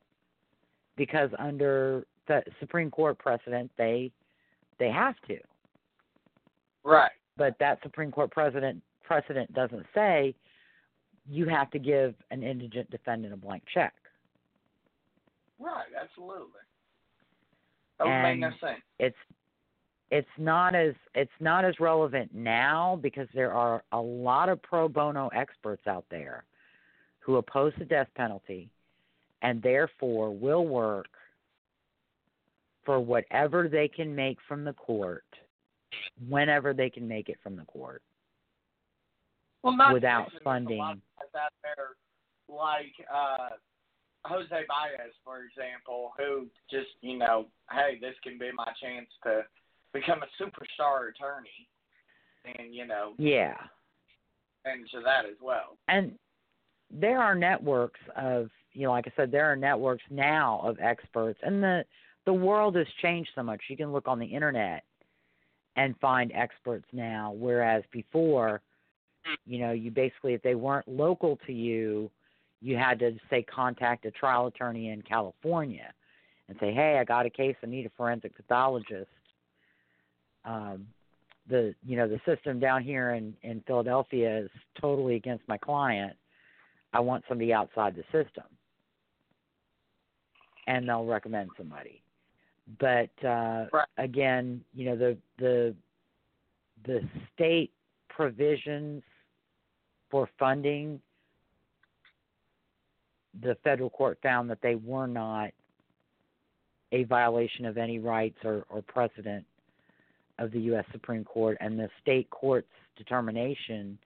B: because under the Supreme Court precedent, they they have to.
C: Right.
B: But that Supreme Court precedent precedent doesn't say you have to give an indigent defendant a blank check.
C: Right. Absolutely. That would make no sense.
B: It's it's not as it's not as relevant now because there are a lot of pro bono experts out there who oppose the death penalty and therefore will work for whatever they can make from the court whenever they can make it from the court.
C: Well,
B: without
C: mention there's a lot
B: funding.
C: out there like uh, Jose Baez, for example, who just you know, hey, this can be my chance to become a superstar attorney, and you know,
B: Yeah.
C: into that as well.
B: and there are networks of you know like i said there are networks now of experts and the the world has changed so much you can look on the internet and find experts now whereas before you know you basically if they weren't local to you you had to say contact a trial attorney in california and say hey i got a case i need a forensic pathologist um the you know the system down here in in Philadelphia is totally against my client. I want somebody outside the system, and they'll recommend somebody. But uh,
C: Right.
B: again, you know the the the state provisions for funding. The federal court found that they were not a violation of any rights or, or precedent of the U.S. Supreme Court, and the state court's determination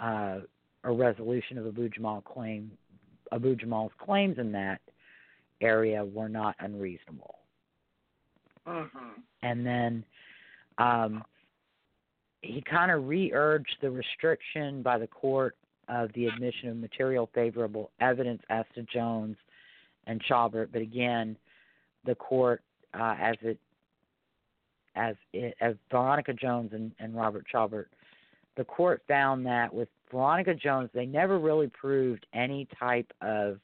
B: uh, or resolution of Abu Jamal claim, Abu Jamal's claims in that area were not unreasonable.
C: Mm-hmm.
B: And then um, he kind of re-urged the restriction by the court of the admission of material favorable evidence as to Jones and Chobert, but again, the court, uh, as it as it, as Veronica Jones and, and Robert Chobert, the court found that with Veronica Jones, they never really proved any type of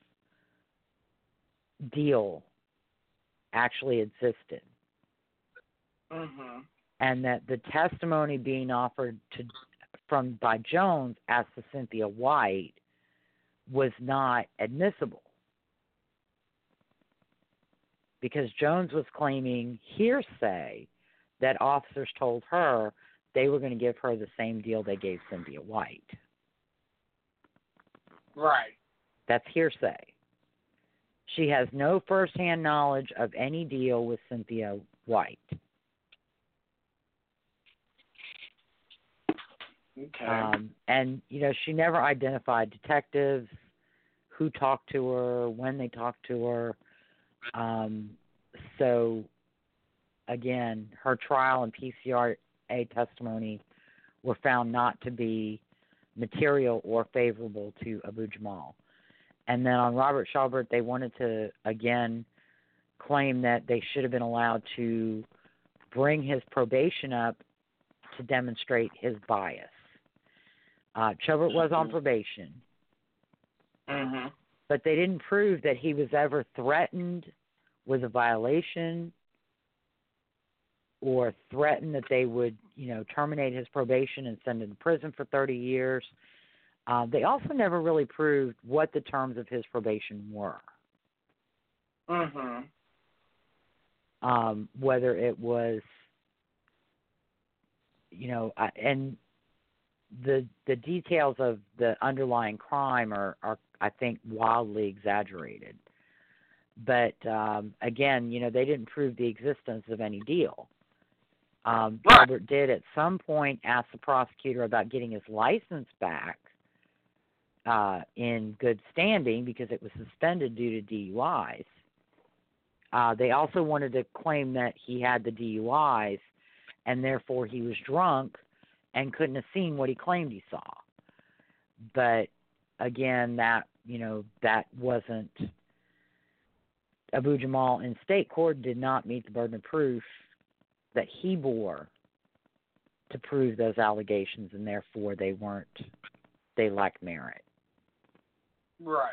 B: deal actually existed,
C: Mm-hmm.
B: and that the testimony being offered to from by Jones as to Cynthia White was not admissible. Because Jones was claiming hearsay that officers told her they were going to give her the same deal they gave Cynthia White.
C: Right.
B: That's hearsay. She has no firsthand knowledge of any deal with Cynthia White.
C: Okay.
B: Um, and, you know, she never identified detectives, who talked to her, when they talked to her. Um, so, again, her trial and PCRA testimony were found not to be material or favorable to Abu Jamal. And then on Robert Chobert, they wanted to, again, claim that they should have been allowed to bring his probation up to demonstrate his bias. Uh, Chobert was on
C: Mhm.
B: probation,
C: mm-hmm.
B: but they didn't prove that he was ever threatened with a violation or threatened that they would, you know, terminate his probation and send him to prison for 30 years. Uh, they also never really proved what the terms of his probation were.
C: Mm-hmm.
B: um, whether it was, you know, I- and the the details of the underlying crime are, are I think wildly exaggerated. But um, again, you know, they didn't prove the existence of any deal. Um,
C: Right.
B: Did at some point ask the prosecutor about getting his license back uh, in good standing because it was suspended due to DUIs. uh, they also wanted to claim that he had the DUIs and therefore he was drunk and couldn't have seen what he claimed he saw. But again, that you know that wasn't Abu Jamal in state court did not meet the burden of proof that he bore to prove those allegations, and therefore they weren't they lacked merit.
C: Right.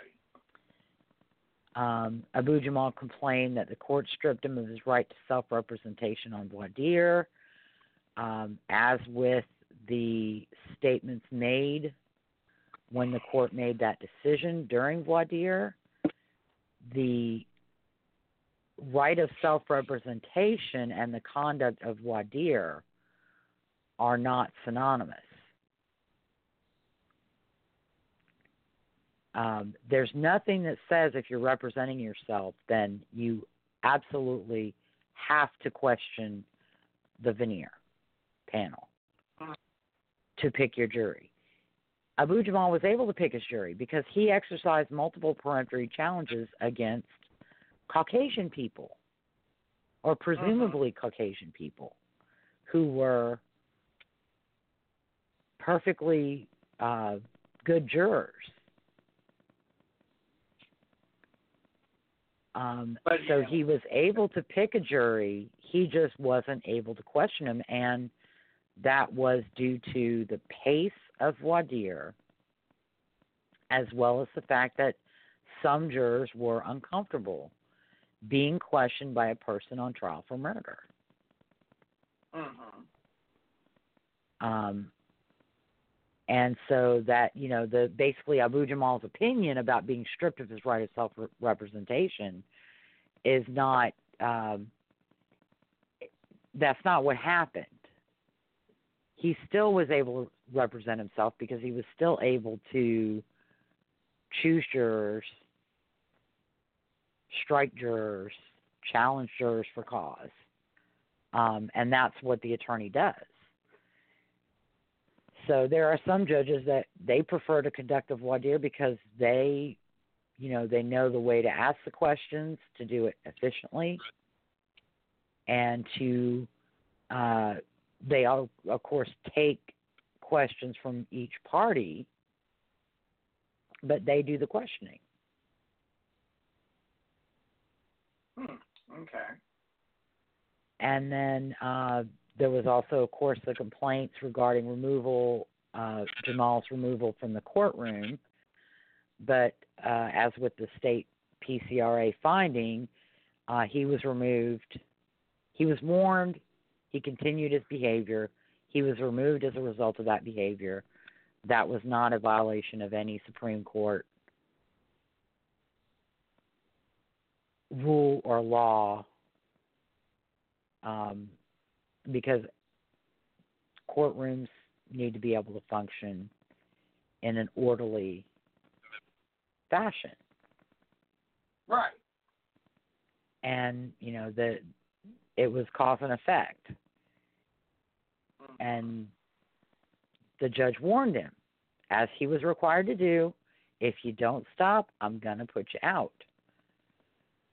B: Um, Abu Jamal complained that the court stripped him of his right to self representation on voir dire. Um, as with the statements made when the court made that decision during voir dire, the right of self representation and the conduct of dire are not synonymous. Um, there's nothing that says if you're representing yourself, then you absolutely have to question the venire panel to pick your jury. Abu Jamal was able to pick his jury because he exercised multiple peremptory challenges against Caucasian people, or presumably uh-huh. Caucasian people, who were perfectly uh, good jurors. Um,
C: but,
B: so
C: yeah.
B: he was able to pick a jury. He just wasn't able to question them, and that was due to the pace of dire, as well as the fact that some jurors were uncomfortable being questioned by a person on trial for murder.
C: Mm-hmm.
B: Um, and so that you know the basically Abu Jamal's opinion about being stripped of his right of self representation is not um, that's not what happened. He still was able to represent himself because he was still able to choose jurors, strike jurors, challenge jurors for cause, um, and that's what the attorney does. So there are some judges that they prefer to conduct a voir dire because they, you know, they know the way to ask the questions to do it efficiently, and to uh, they all, of course take questions from each party, but they do the questioning.
C: Hmm. Okay.
B: And then uh, there was also, of course, the complaints regarding removal, uh, Jamal's removal from the courtroom. But uh, as with the state PCRA finding, uh, he was removed. He was warned. He continued his behavior. He was removed as a result of that behavior. That was not a violation of any Supreme Court rule or law um, because courtrooms need to be able to function in an orderly fashion.
C: Right.
B: And, you know, the it was cause and effect.
C: Mm-hmm.
B: And the judge warned him, as he was required to do, if you don't stop, I'm going to put you out.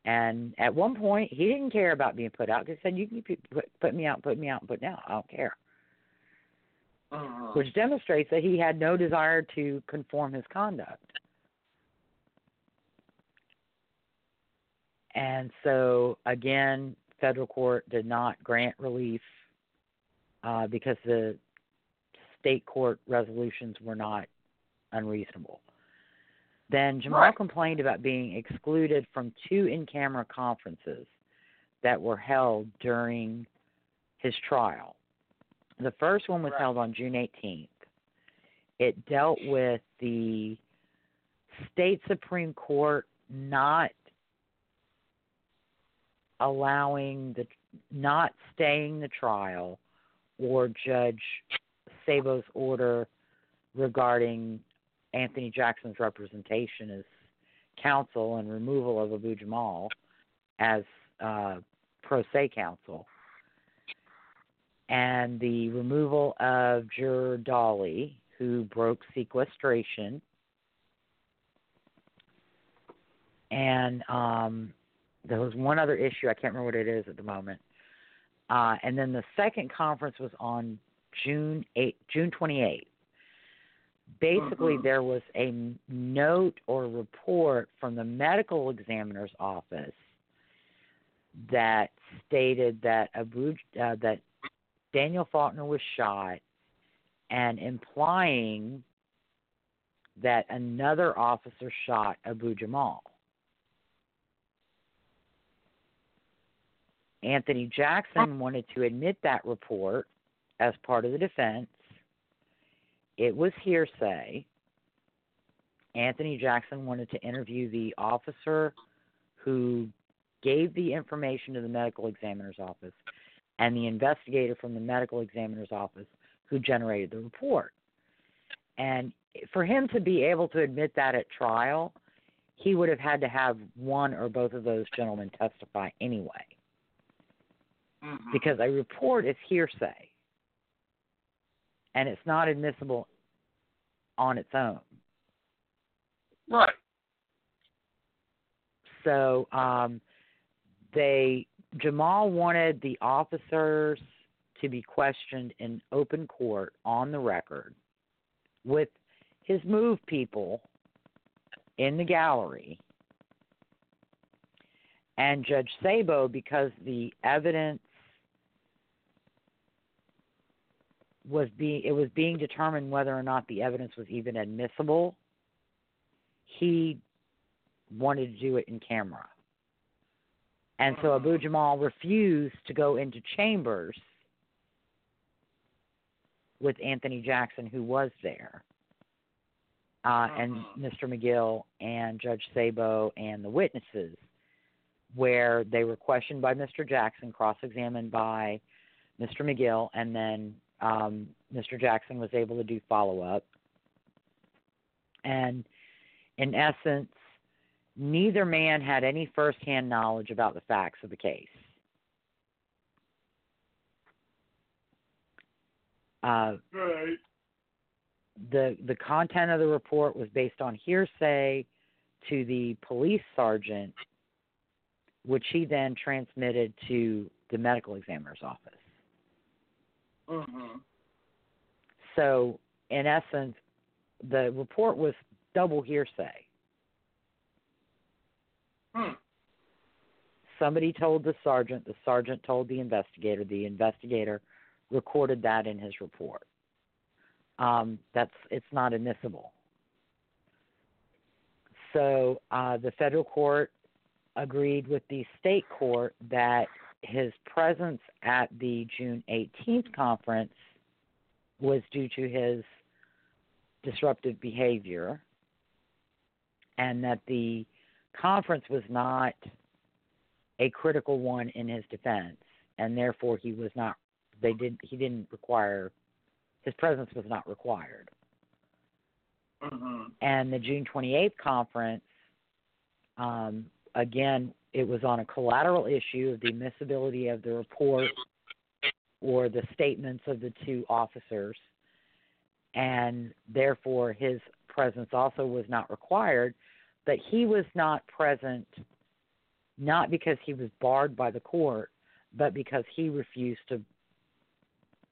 B: And at one point, he didn't care about being put out. Because he said, "You can put, put me out, put me out, put me out. I don't care."
C: Uh-huh.
B: Which demonstrates that he had no desire to conform his conduct. And so, again, federal court did not grant relief uh, because the state court resolutions were not unreasonable. Then Jamal
C: right.
B: complained about being excluded from two in camera conferences that were held during his trial. The first one was
C: right.
B: held on June 18th. It dealt with the state Supreme Court not allowing the not staying the trial or Judge Sabo's order regarding Anthony Jackson's representation as counsel and removal of Abu Jamal as uh, pro se counsel, and the removal of Juror Dolly, who broke sequestration, and um, there was one other issue. I can't remember what it is at the moment. Uh, and then the second conference was on June 8, June 28th. Basically,
C: Mhm.
B: there was a note or report from the medical examiner's office that stated that Abu, uh, that Daniel Faulkner was shot, and implying that another officer shot Abu Jamal. Anthony Jackson wanted to admit that report as part of the defense. It was hearsay. Anthony Jackson wanted to interview the officer who gave the information to the medical examiner's office and the investigator from the medical examiner's office who generated the report. And for him to be able to admit that at trial, he would have had to have one or both of those gentlemen testify anyway
C: Mhm.
B: because a report is hearsay and it's not admissible on its own.
C: Right.
B: So um, they Jamal wanted the officers to be questioned in open court on the record with his move people in the gallery. And Judge Sabo, because the evidence was being it was being determined whether or not the evidence was even admissible, he wanted to do it in camera. And so Abu Jamal refused to go into chambers with Anthony Jackson, who was there, uh, and. Mr. McGill and Judge Sabo and the witnesses, where they were questioned by Mr. Jackson, cross examined by Mr. McGill, and then um, Mr. Jackson was able to do follow up. And in essence, neither man had any firsthand knowledge about the facts of the case. Uh,
C: Right.
B: the the content of the report was based on hearsay to the police sergeant, which he then transmitted to the medical examiner's office.
C: Mhm.
B: So, in essence, the report was double hearsay.
C: Hmm.
B: Somebody told the sergeant, the sergeant told the investigator, the investigator recorded that in his report. Um, that's it's not admissible. So uh, the federal court agreed with the state court that his presence at the June 18th conference was due to his disruptive behavior and that the conference was not a critical one in his defense and therefore he was not they did he didn't require his presence was not required
C: Mhm.
B: and the June 28th conference, um, again, it was on a collateral issue of the admissibility of the report or the statements of the two officers, and therefore his presence also was not required. But he was not present not because he was barred by the court, but because he refused to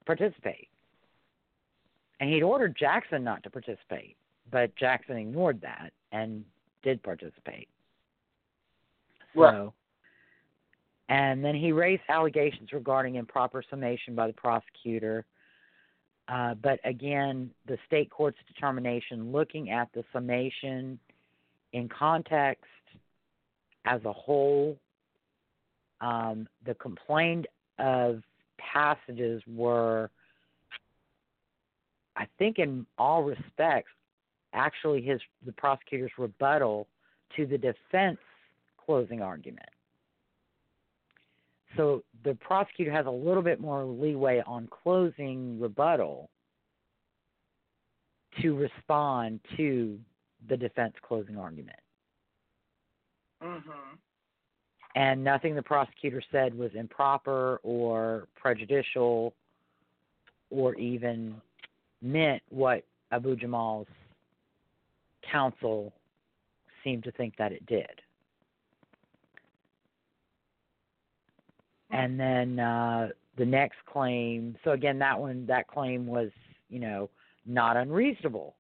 B: participate. And he'd ordered Jackson not to participate but Jackson ignored that and did participate.
C: Right.
B: So, and then he raised allegations regarding improper summation by the prosecutor. Uh, but again, the state court's determination, looking at the summation in context as a whole, um, the complaint of passages were, I think, in all respects, actually his the prosecutor's rebuttal to the defense closing argument. So the prosecutor has a little bit more leeway on closing rebuttal to respond to the defense closing argument.
C: Mm-hmm.
B: And nothing the prosecutor said was improper or prejudicial or even meant what Abu Jamal's counsel seemed to think that it did. And then uh, the next claim. So again, that one, that claim was, you know, not unreasonable.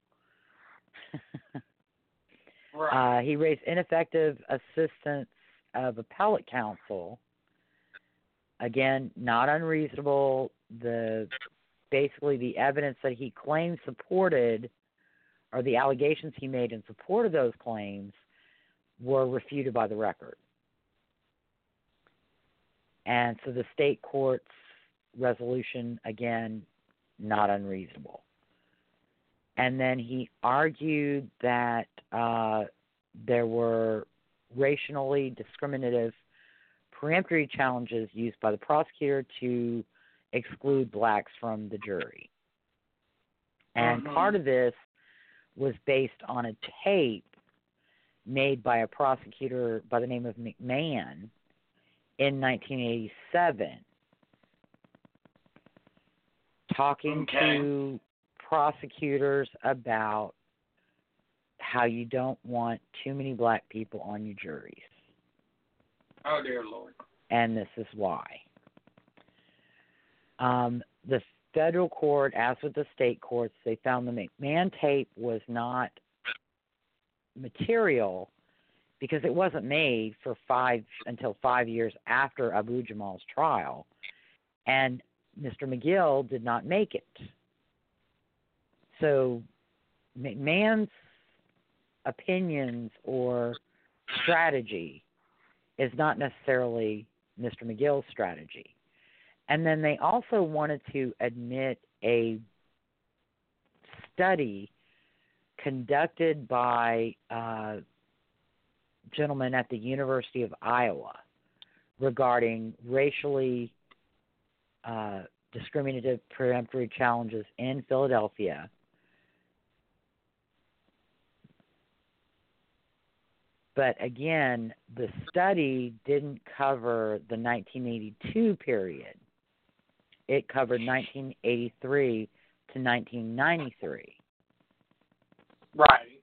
C: Right.
B: Uh, he raised ineffective assistance of appellate counsel. Again, not unreasonable. The basically the evidence that he claimed supported, or the allegations he made in support of those claims, were refuted by the record. And so the state court's resolution, again, not unreasonable. And then he argued that uh, there were racially discriminative peremptory challenges used by the prosecutor to exclude blacks from the jury. And
C: Mhm.
B: part of this was based on a tape made by a prosecutor by the name of McMahon in 1987 talking
C: Okay.
B: to prosecutors about how you don't want too many black people on your juries
C: Oh dear Lord.
B: and this is why. Um, the federal court, as with the state courts, they found the McMahon tape was not material because it wasn't made for five until five years after Abu Jamal's trial, and Mr. McGill did not make it. So McMahon's opinions or strategy is not necessarily Mr. McGill's strategy. And then they also wanted to admit a study conducted by uh, gentlemen at the University of Iowa regarding racially uh, discriminative peremptory challenges in Philadelphia. But again, the study didn't cover the 1982 period. It covered 1983 to 1993.
C: Right.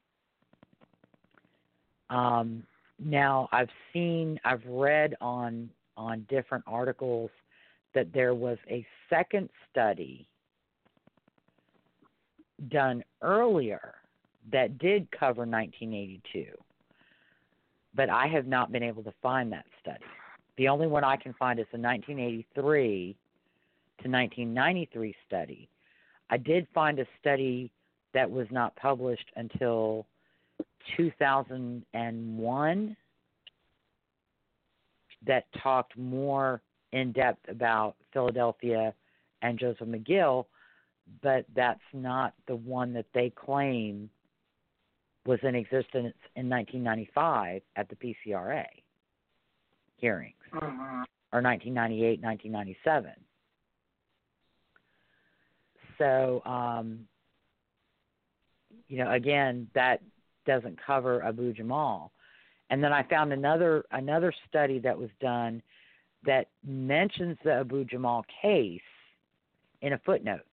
B: Um, now I've seen, I've read on on different articles that there was a second study done earlier that did cover 1982, but I have not been able to find that study. The only one I can find is the 1983 to 1993 study. I did find a study that was not published until 2001 that talked more in depth about Philadelphia and Joseph McGill, but that's not the one that they claim was in existence in 1995 at the PCRA hearings,
C: Mm-hmm.
B: or 1998, 1997. So, um, you know, again, that doesn't cover Abu Jamal. And then I found another another study that was done that mentions the Abu Jamal case in a footnote,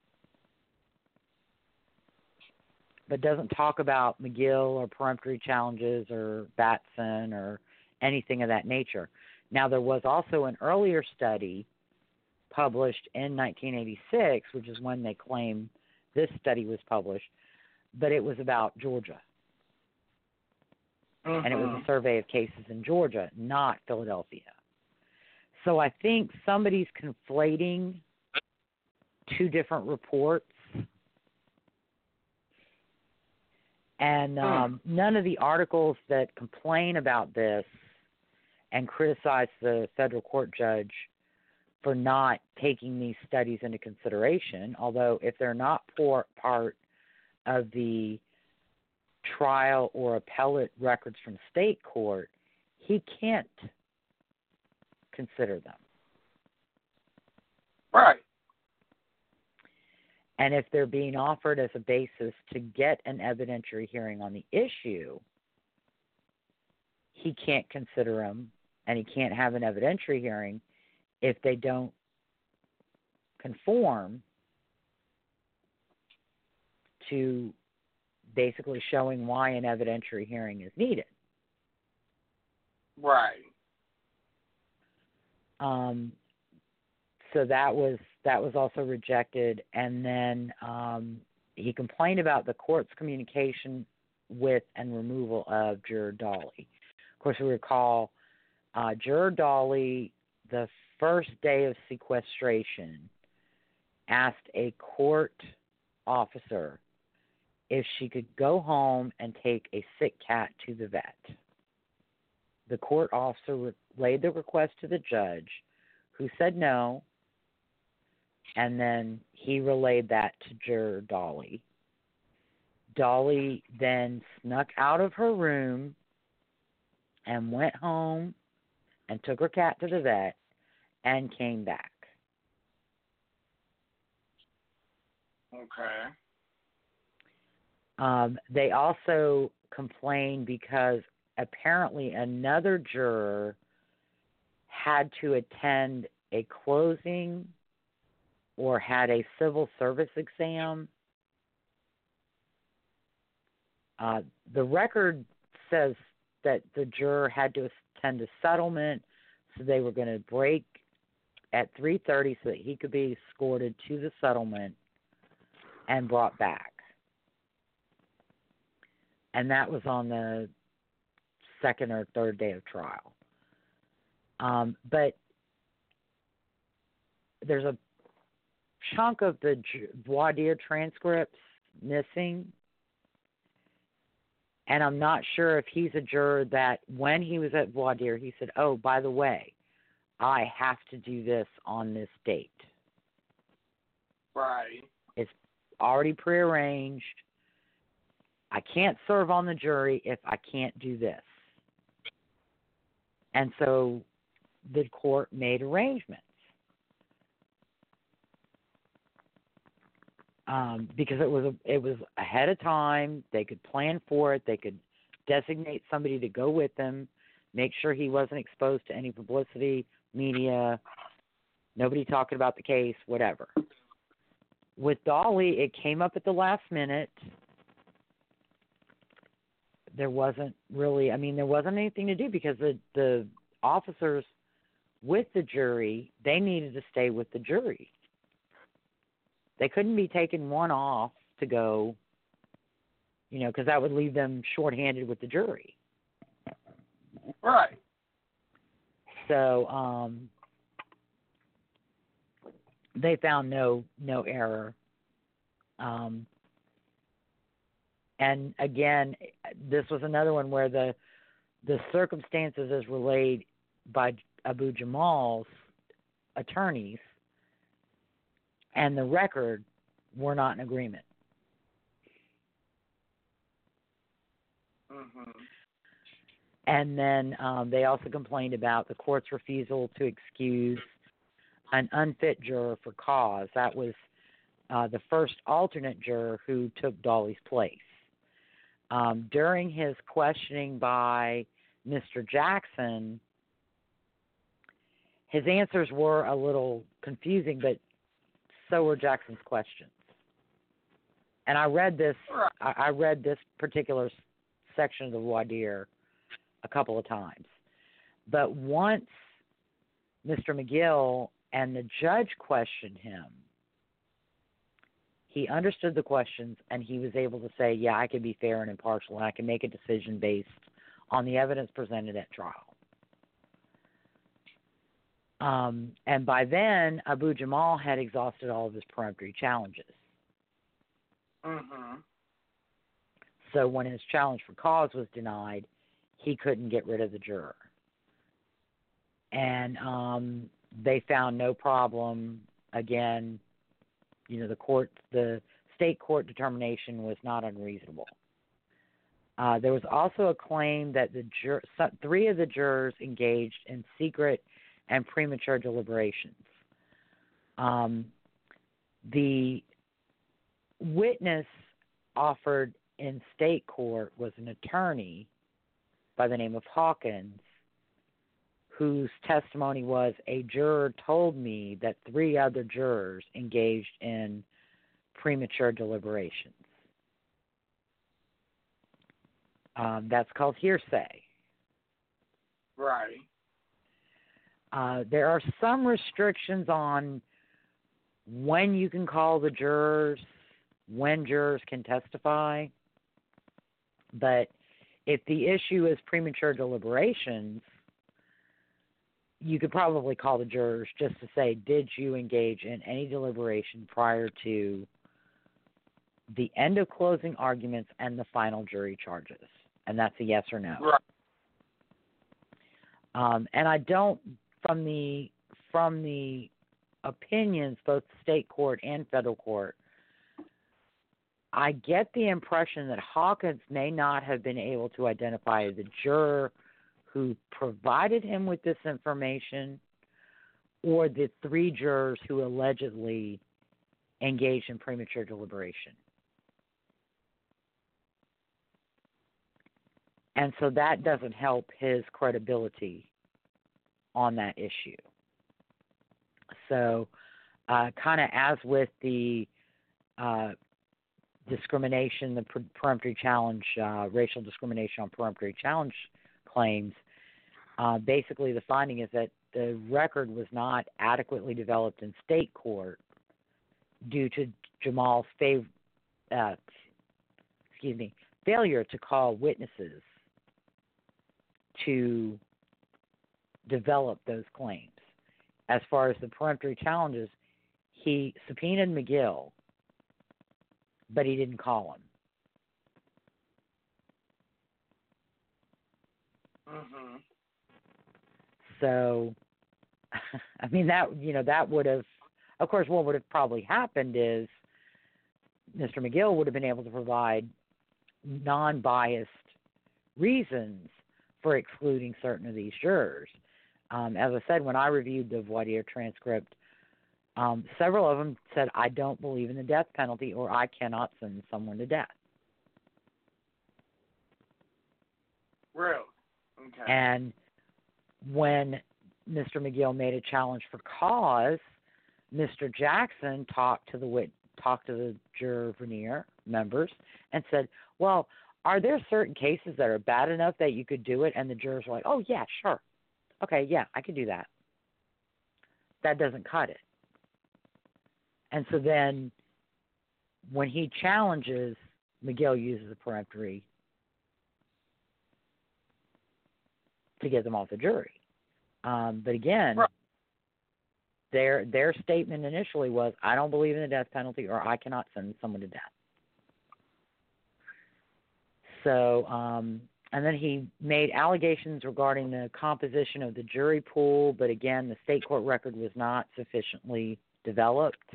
B: but doesn't talk about McGill or peremptory challenges or Batson or anything of that nature. Now there was also an earlier study published in 1986, which is when they claim this study was published, but it was about Georgia
C: Mm-hmm.
B: and it was a survey of cases in Georgia, not Philadelphia. So I think somebody's conflating two different reports. And um, none of the articles that complain about this and criticize the federal court judge for not taking these studies into consideration, although if they're not part of the trial or appellate records from state court, he can't consider them.
C: Right.
B: And if they're being offered as a basis to get an evidentiary hearing on the issue, he can't consider them and he can't have an evidentiary hearing if they don't conform to basically showing why an evidentiary hearing is needed.
C: Right.
B: Um, so that was that was also rejected, and then um, he complained about the court's communication with and removal of Juror Dawley. Of course, we recall uh, Juror Dawley, the first day of sequestration, asked a court officer if she could go home and take a sick cat to the vet. The court officer relayed the request to the judge, who said no, and then he relayed that to Juror Dawley. Dawley then snuck out of her room and went home and took her cat to the vet and came back.
C: Okay.
B: Um, they also complained because apparently another juror had to attend a closing or had a civil service exam. Uh, the record says that the juror had to attend a settlement, so they were going to break at 3:30 so that he could be escorted to the settlement and brought back. And that was on the second or third day of trial. Um, but there's a chunk of the voir dire transcripts missing. And I'm not sure if he's a juror that when he was at voir dire, he said, Oh, by the way, I have to do this on this date.
C: Right.
B: It's already prearranged. I can't serve on the jury if I can't do this. And so the court made arrangements. Um, because it was a, it was ahead of time, they could plan for it. They could designate somebody to go with them, make sure he wasn't exposed to any publicity, media, nobody talking about the case, whatever. With Dawley, it came up at the last minute. There wasn't really, I mean, there wasn't anything to do because the the officers with the jury, they needed to stay with the jury. They couldn't be taking one off to go, you know, because that would leave them shorthanded with the jury.
C: Right.
B: So um, they found no no error. Um, and again, this was another one where the the circumstances as relayed by Abu Jamal's attorneys and the record were not in agreement.
C: Mm-hmm.
B: And then um, they also complained about the court's refusal to excuse an unfit juror for cause. That was uh, the first alternate juror who took Dawley's place. Um, during his questioning by Mr. Jackson, his answers were a little confusing, but so were Jackson's questions. And I read this. I, read this particular section of the voir dire a couple of times, but once Mr. McGill and the judge questioned him, he understood the questions and he was able to say, "Yeah, I can be fair and impartial, and I can make a decision based on the evidence presented at trial." Um, and by then, Abu Jamal had exhausted all of his peremptory challenges.
C: Mm-hmm.
B: So when his challenge for cause was denied, he couldn't get rid of the juror. And um, they found no problem. Again, you know, the court, the state court determination was not unreasonable. Uh, there was also a claim that the jur- three of the jurors engaged in secret and premature deliberations. Um, the witness offered in state court was an attorney by the name of Hawkins, whose testimony was a juror told me that three other jurors engaged in premature deliberations. Um, that's called hearsay.
C: Right.
B: Uh, there are some restrictions on when you can call the jurors, when jurors can testify. But if the issue is premature deliberations, you could probably call the jurors just to say, did you engage in any deliberation prior to the end of closing arguments and the final jury charges? And that's a yes or no.
C: Right.
B: Um, and I don't from the from the opinions, both state court and federal court, I get the impression that Hawkins may not have been able to identify the juror who provided him with this information or the three jurors who allegedly engaged in premature deliberation. And so that doesn't help his credibility on that issue. So, uh, kind of as with the uh, discrimination, the peremptory challenge, uh, racial discrimination on peremptory challenge claims, uh, basically the finding is that the record was not adequately developed in state court due to Jamal's fav- uh, excuse me, failure to call witnesses to develop those claims. As far as the peremptory challenges, he subpoenaed McGill, but he didn't call
C: him. Mm-hmm.
B: So, I mean that you know that would have, of course, what would have probably happened is Mr. McGill would have been able to provide non-biased reasons for excluding certain of these jurors. Um, as I said, when I reviewed the voir dire transcript, um, several of them said, I don't believe in the death penalty or I cannot send someone to death.
C: Really? Okay.
B: And when Mr. McGill made a challenge for cause, Mr. Jackson talked to the wit- talked to the juror venire members and said, "Well, are there certain cases that are bad enough that you could do it?" And the jurors were like, "Oh yeah, sure, okay, yeah, I can do that." That doesn't cut it. And so then, when he challenges, McGill uses a peremptory to get them off the jury. Um, but again,
C: right.
B: their their statement initially was, "I don't believe in the death penalty, or I cannot send someone to death." So, um, and then he made allegations regarding the composition of the jury pool, but again, the state court record was not sufficiently developed.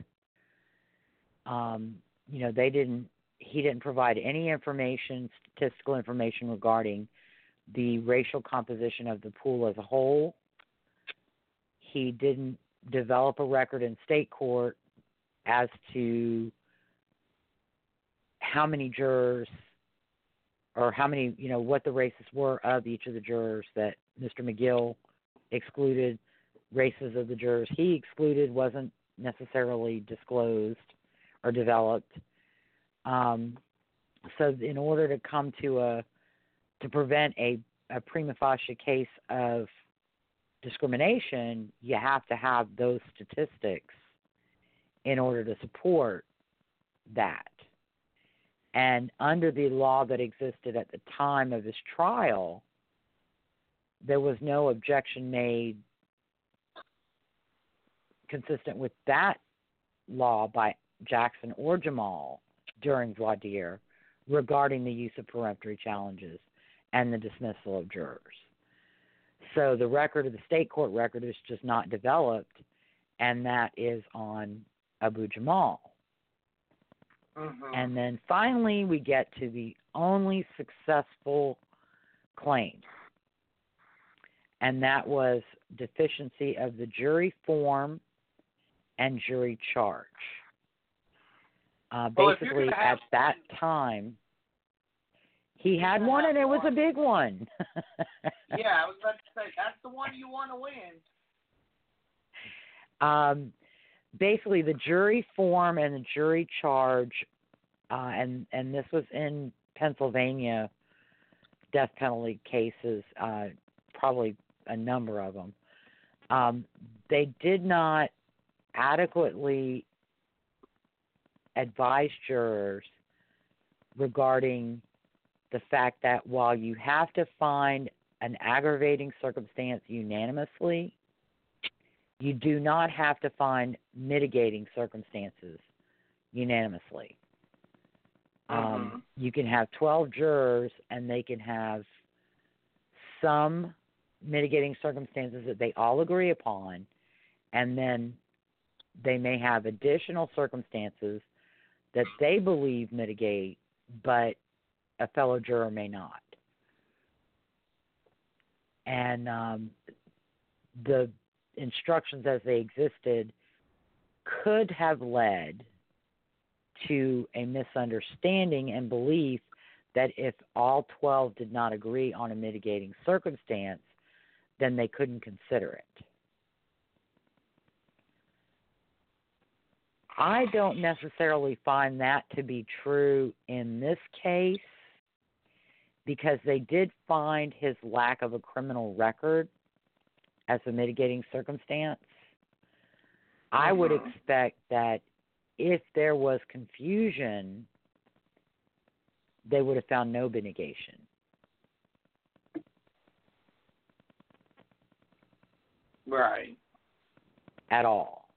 B: Um, you know, they didn't. He didn't provide any information, statistical information regarding the racial composition of the pool as a whole. He didn't develop a record in state court as to how many jurors or how many, you know, what the races were of each of the jurors that Mr. McGill excluded. Races of the jurors he excluded wasn't necessarily disclosed or developed. Um, so, in order to come to a to prevent a, a prima facie case of discrimination, you have to have those statistics in order to support that. And under the law that existed at the time of his trial, there was no objection made consistent with that law by Jackson or Jamal during voir dire regarding the use of peremptory challenges and the dismissal of jurors. So the record of the state court record is just not developed, and that is on Abu Jamal.
C: Mm-hmm.
B: And then finally, we get to the only successful claim, and that was deficiency of the jury form and jury charge. Uh,
C: well,
B: basically, at that time, he had one, and it was a big one.
C: yeah, I was about to say that's the one you want to win.
B: Um, basically, the jury form and the jury charge, uh, and and this was in Pennsylvania death penalty cases, uh, probably a number of them. Um, they did not adequately advise jurors regarding the fact that while you have to find an aggravating circumstance unanimously, you do not have to find mitigating circumstances unanimously. Um,
C: Mhm.
B: you can have 12 jurors and they can have some mitigating circumstances that they all agree upon, and then they may have additional circumstances that they believe mitigate, but a fellow juror may not. And um, the instructions as they existed could have led to a misunderstanding and belief that if all 12 did not agree on a mitigating circumstance, then they couldn't consider it. I don't necessarily find that to be true in this case because they did find his lack of a criminal record as a mitigating circumstance. I would
C: Mhm.
B: expect that if there was confusion, they would have found no mitigation.
C: Right.
B: at all.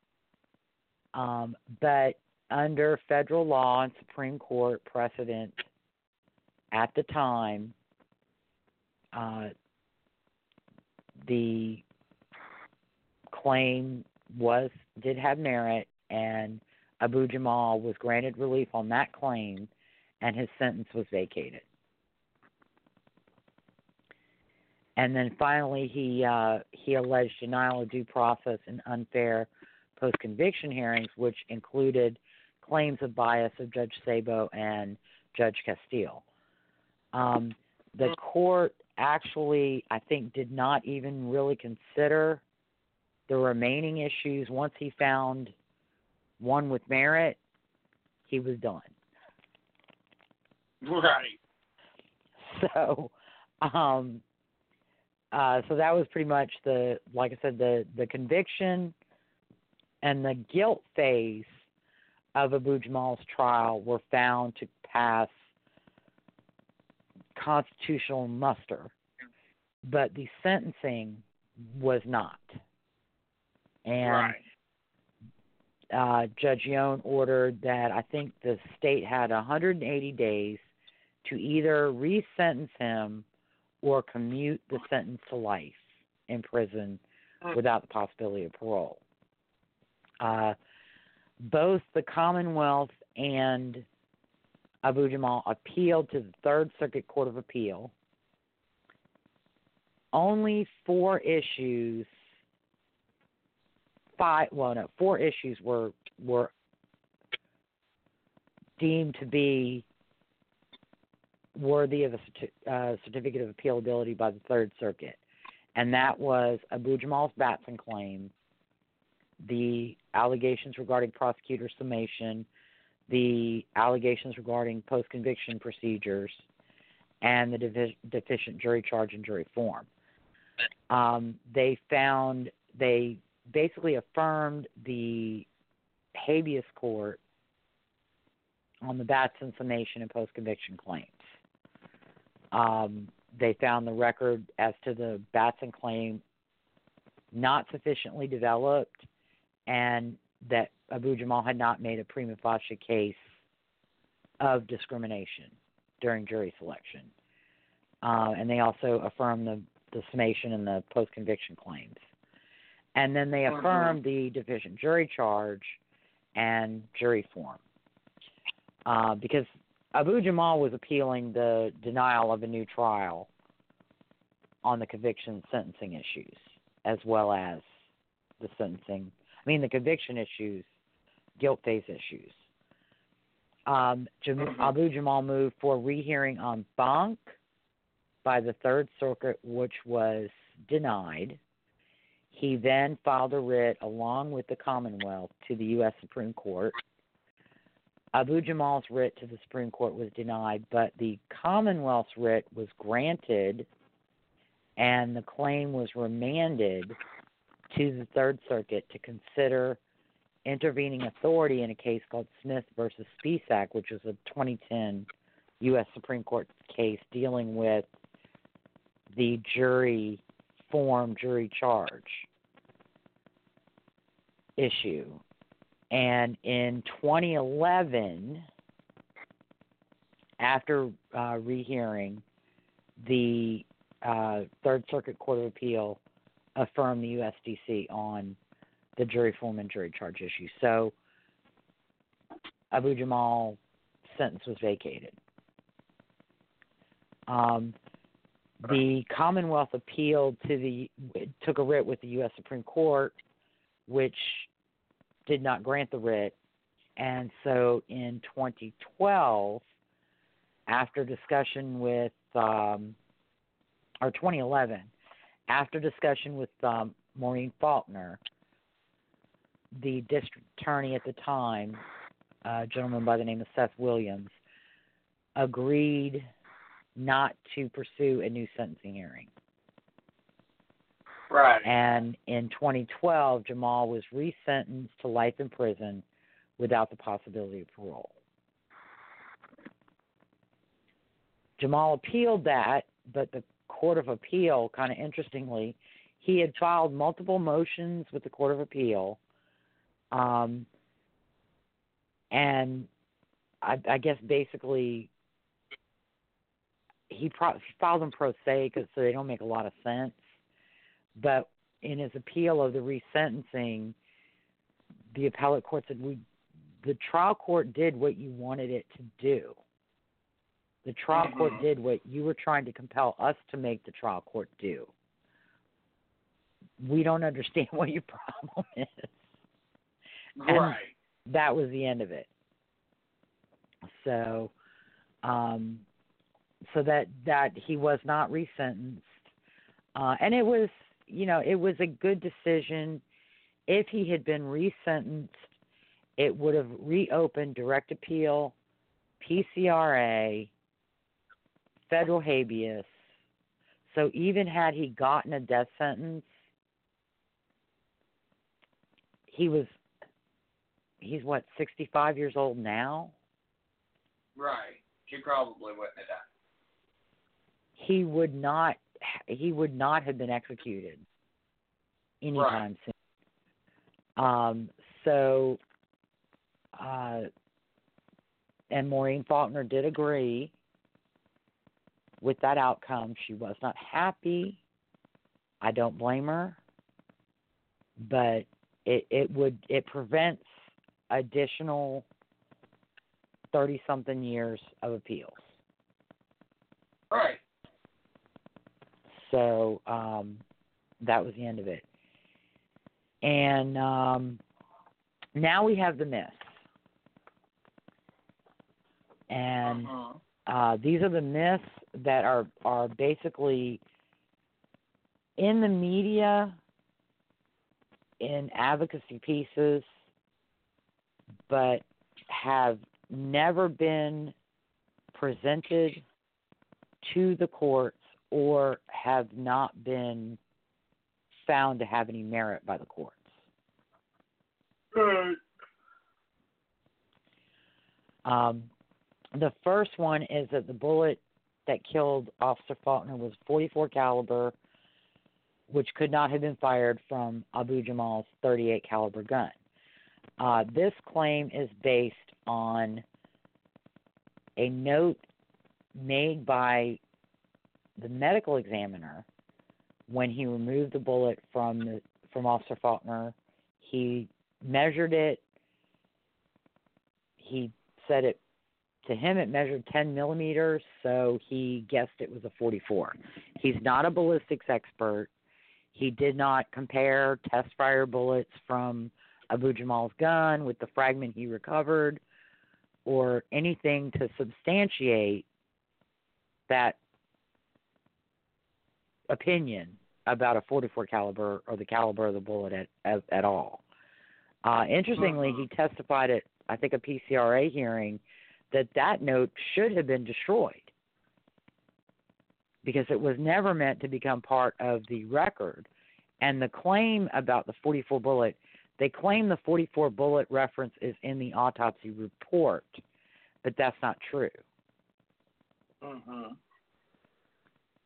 B: Um, but under federal law and Supreme Court precedent at the time, uh, the claim was did have merit, and Abu Jamal was granted relief on that claim, and his sentence was vacated. And then finally, he uh, he alleged denial of due process and unfair post conviction hearings, which included claims of bias of Judge Sabo and Judge Castille. Um, the court actually, I think, did not even really consider the remaining issues. Once he found one with merit, he was done.
C: Right.
B: So, um, uh, so that was pretty much the, like I said, the the conviction and the guilt phase of Abu Jamal's trial were found to pass constitutional muster, but the sentencing was not. And
C: right.
B: uh, Judge Yohn ordered that I think the state had 180 days to either resentence him or commute the sentence to life in prison without the possibility of parole. Uh, both the Commonwealth and Abu Jamal appealed to the Third Circuit Court of Appeal. Only four issues, five, well, no, four issues were were deemed to be worthy of a uh, certificate of appealability by the Third Circuit, and that was Abu Jamal's Batson claim, the allegations regarding prosecutor summation, the allegations regarding post conviction procedures, and the defi- deficient jury charge and jury form. Um, they found, they basically affirmed the habeas court on the Batson summation and post conviction claims. Um, they found the record as to the Batson claim not sufficiently developed and that Abu Jamal had not made a prima facie case of discrimination during jury selection. Uh, and they also affirmed the, the summation and the post conviction claims. And then they affirmed the deficient jury charge and jury form. Uh, because Abu Jamal was appealing the denial of a new trial on the conviction sentencing issues, as well as the sentencing. I mean, the conviction issues, guilt phase issues. Um, Jam-
C: Mhm.
B: Abu Jamal moved for rehearing en banc by the Third Circuit, which was denied. He then filed a writ along with the Commonwealth to the U.S. Supreme Court. Abu Jamal's writ to the Supreme Court was denied, but the Commonwealth's writ was granted and the claim was remanded to the Third Circuit to consider intervening authority in a case called Smith versus Spisak, which was a 2010 U.S. Supreme Court case dealing with the jury form jury charge issue. And in 2011, after uh, rehearing, the uh, Third Circuit Court of Appeal affirmed the USDC on the jury form and jury charge issue. So Abu Jamal sentence was vacated. Um, the Commonwealth appealed to the took a writ with the U.S. Supreme Court, which did not grant the writ, and so in 2012, after discussion with um, or 2011, after discussion with um, Maureen Faulkner, the district attorney at the time, a gentleman by the name of Seth Williams, agreed not to pursue a new sentencing hearing.
C: Right.
B: And in 2012, Jamal was resentenced to life in prison without the possibility of parole. Jamal appealed that, but the Court of Appeal, kind of interestingly, he had filed multiple motions with the Court of Appeal, um, and I, I guess basically he, pro- he filed them pro se because so they don't make a lot of sense. But in his appeal of the resentencing, the appellate court said we the trial court did what you wanted it to do. The trial
C: Mhm.
B: court did what you were trying to compel us to make the trial court do. We don't understand what your problem is. And
C: Right.
B: that was the end of it. So, um, so that that he was not resentenced, uh, and it was you know it was a good decision. If he had been resentenced, it would have reopened direct appeal, PCRA, federal habeas. So even had he gotten a death sentence, he was he's what 65 years old now
C: Right. He probably wouldn't have done.
B: he would not he would not have been executed anytime soon um so uh and Maureen Faulkner did agree with that outcome she was not happy I don't blame her but it it would it prevents additional 30 something years of appeals.
C: Right.
B: So um, that was the end of it. And um, now we have the myths. And
C: Mhm.
B: Uh, these are the myths that are, are basically in the media, in advocacy pieces, but have never been presented to the courts or have not been found to have any merit by the courts.
C: Right.
B: Um, the first one is that the bullet that killed Officer Faulkner was 44 caliber, which could not have been fired from Abu Jamal's 38 caliber gun. Uh, this claim is based on a note made by the medical examiner when he removed the bullet from the from Officer Faulkner. He measured it. He said it to him it measured 10 millimeters, so he guessed it was a 44. He's not a ballistics expert. He did not compare test fire bullets from Abu Jamal's gun with the fragment he recovered or anything to substantiate that opinion about a 44 caliber or the caliber of the bullet at at, at all. Uh, interestingly, he testified at I think a PCRA hearing that that note should have been destroyed because it was never meant to become part of the record And the claim about the 44 bullet, they claim the 44 bullet reference is in the autopsy report, but that's not true.
C: Mhm.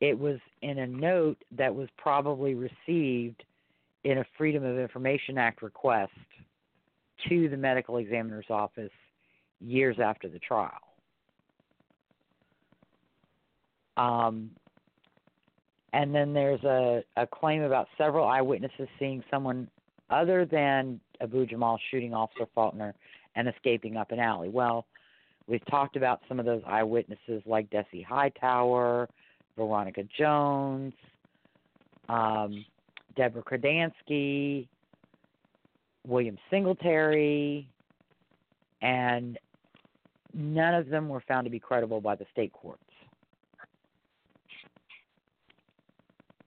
B: It was in a note that was probably received in a Freedom of Information Act request to the medical examiner's office years after the trial. Um, and then there's a, a claim about several eyewitnesses seeing someone other than Abu Jamal shooting Officer Faulkner and escaping up an alley. Well, we've talked about some of those eyewitnesses like Dessie Hightower, Veronica Jones, um, Deborah Kordansky, William Singletary, and none of them were found to be credible by the state courts.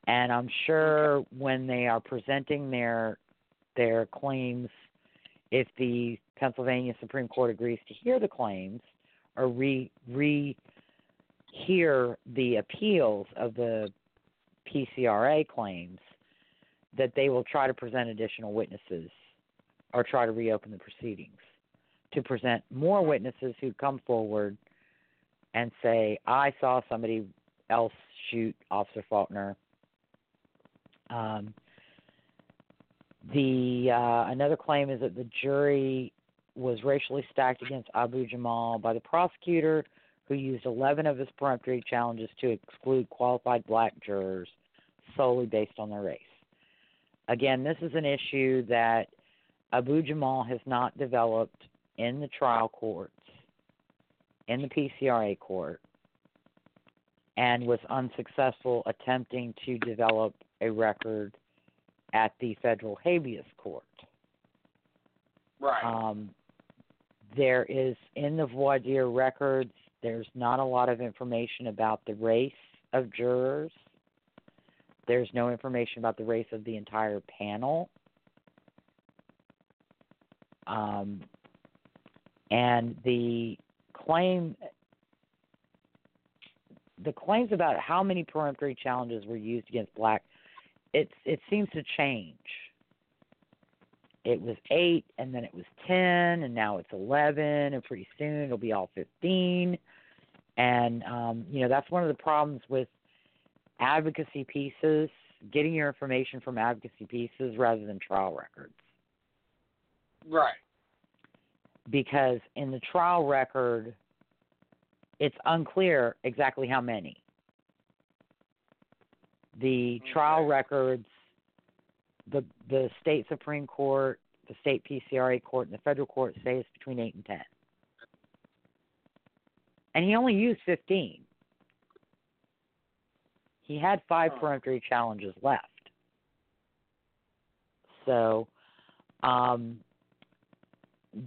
B: And I'm sure when they are presenting their their claims, if the Pennsylvania Supreme Court agrees to hear the claims or re re hear the appeals of the PCRA claims, that they will try to present additional witnesses or try to reopen the proceedings to present more witnesses who come forward and say, I saw somebody else shoot Officer Faulkner. Um, the uh, another claim is that the jury was racially stacked against Abu Jamal by the prosecutor, who used 11 of his peremptory challenges to exclude qualified black jurors solely based on their race. Again, this is an issue that Abu Jamal has not developed in the trial courts, in the PCRA court, and was unsuccessful attempting to develop a record at the federal habeas court.
C: Right.
B: Um, there is in the voir dire records. There's not a lot of information about the race of jurors. There's no information about the race of the entire panel. Um, and the claim the claims about how many peremptory challenges were used against black it's it seems to change. It was eight and then it was ten and now it's eleven and pretty soon it'll be all fifteen. And um you know that's one of the problems with advocacy pieces getting your information from advocacy pieces rather than trial records.
C: Right.
B: Because in the trial record, it's unclear exactly how many. The trial records, the the state supreme court, the state PCRA court, and the federal court say it's between eight and ten. And he only used fifteen. He had five peremptory challenges left. So, um,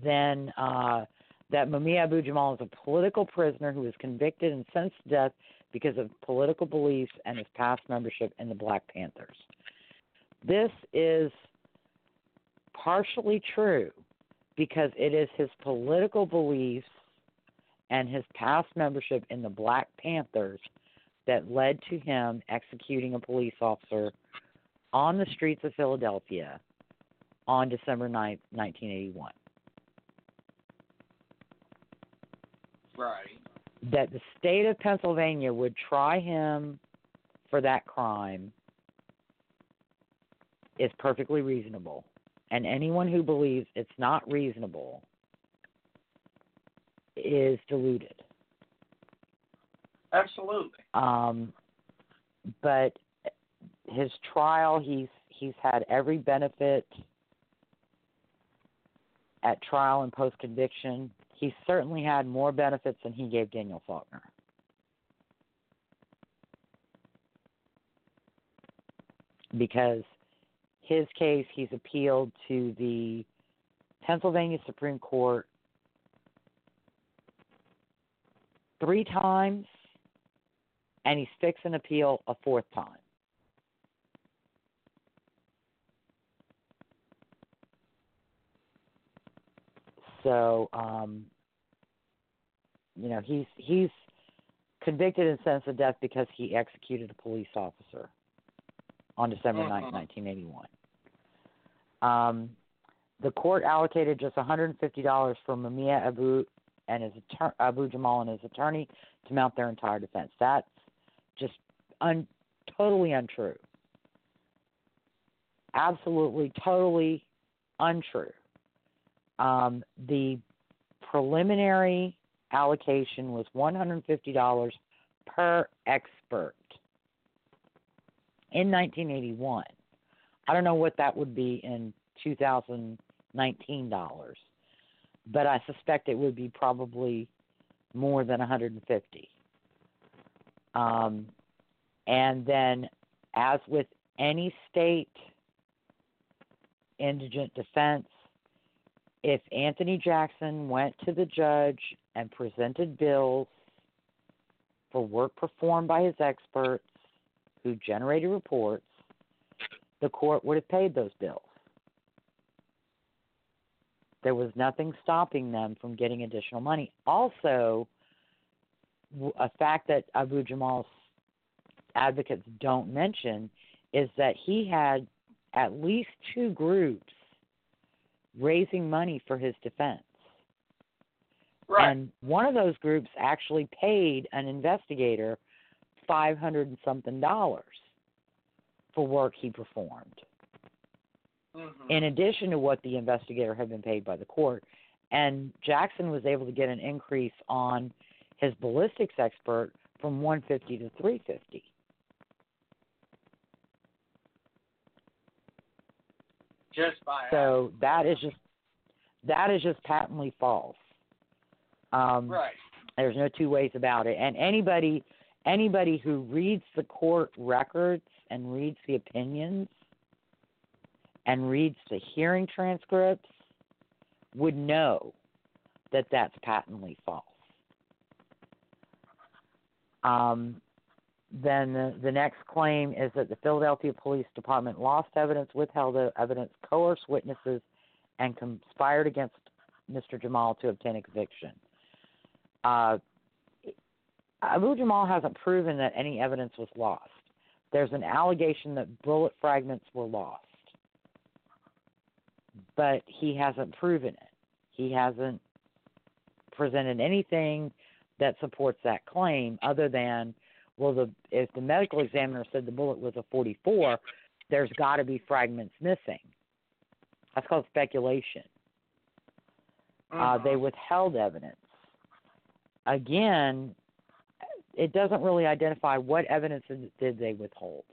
B: then uh, that Mumia Abu Jamal is a political prisoner who was convicted and sentenced to death because of political beliefs and his past membership in the Black Panthers. This is partially true because it is his political beliefs and his past membership in the Black Panthers that led to him executing a police officer on the streets of Philadelphia on December 9th, 1981.
C: Right.
B: that the state of Pennsylvania would try him for that crime is perfectly reasonable. And anyone who believes it's not reasonable is deluded.
C: Absolutely.
B: Um, but his trial, he's he's had every benefit at trial and post conviction. He certainly had more benefits than he gave Daniel Faulkner. Because his case, he's appealed to the Pennsylvania Supreme Court three times, and he's fixed an appeal a fourth time. So, um, you know, he's he's convicted and sentenced to death because he executed a police officer. on December
C: Mhm.
B: 9, 1981. Um, the court allocated just $150 for Mumia Abu and his attor- Abu Jamal and his attorney to mount their entire defense. That's just un- totally untrue. Absolutely, totally untrue. Um, the preliminary allocation was $150 per expert in 1981. I don't know what that would be in 2019 dollars, but I suspect it would be probably more than 150. Um, and then, as with any state indigent defense, if Anthony Jackson went to the judge and presented bills for work performed by his experts who generated reports, the court would have paid those bills. There was nothing stopping them from getting additional money. Also, a fact that Abu Jamal's advocates don't mention is that he had at least two groups raising money for his defense.
C: Right.
B: And one of those groups actually paid an investigator five hundred and something dollars for work he performed,
C: Mhm.
B: in addition to what the investigator had been paid by the court. And Jackson was able to get an increase on his ballistics expert from one fifty to three fifty.
C: Just by
B: So that is just that is just patently false. Um,
C: right.
B: There's no two ways about it. And anybody anybody who reads the court records and reads the opinions and reads the hearing transcripts would know that that's patently false. Um, then the, the next claim is that the Philadelphia Police Department lost evidence, withheld evidence, coerced witnesses, and conspired against Mr. Jamal to obtain a conviction. Uh, Abu Jamal hasn't proven that any evidence was lost. There's an allegation that bullet fragments were lost, but he hasn't proven it. He hasn't presented anything that supports that claim other than well the if the medical examiner said the bullet was a 44 there's got to be fragments missing that's called speculation uh, they withheld evidence. Again, it doesn't really identify what evidence did- they withhold.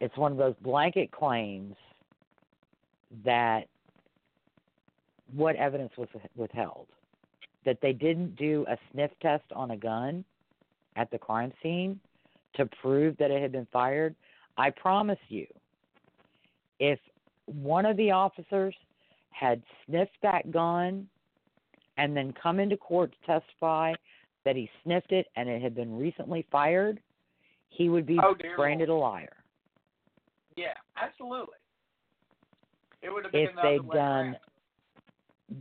B: It's one of those blanket claims that what evidence was withheld? That they didn't do a sniff test on a gun at the crime scene to prove that it had been fired. I promise you, if one of the officers had sniffed that gun and then come into court to testify that he sniffed it and it had been recently fired, he would be
C: Oh,
B: branded a liar.
C: Yeah, absolutely. It would have been
B: If they'd done
C: around.